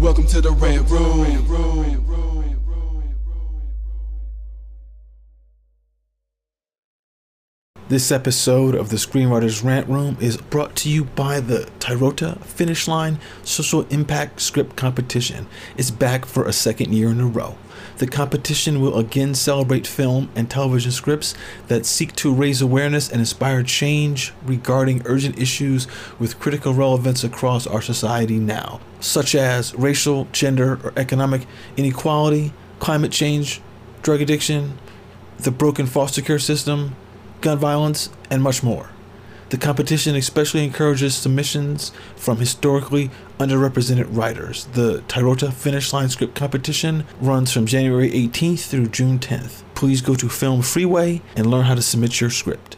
Welcome to the Rant Room. This episode of the Screenwriters Rant Room is brought to you by the Tyrota Finish Line Social Impact Script Competition. It's back for a second year in a row. The competition will again celebrate film and television scripts that seek to raise awareness and inspire change regarding urgent issues with critical relevance across our society now, such as racial, gender, or economic inequality, climate change, drug addiction, the broken foster care system, gun violence, and much more. The competition especially encourages submissions from historically underrepresented writers. The Tyrota Finish Line Script Competition runs from January 18th through June 10th. Please go to Film Freeway and learn how to submit your script.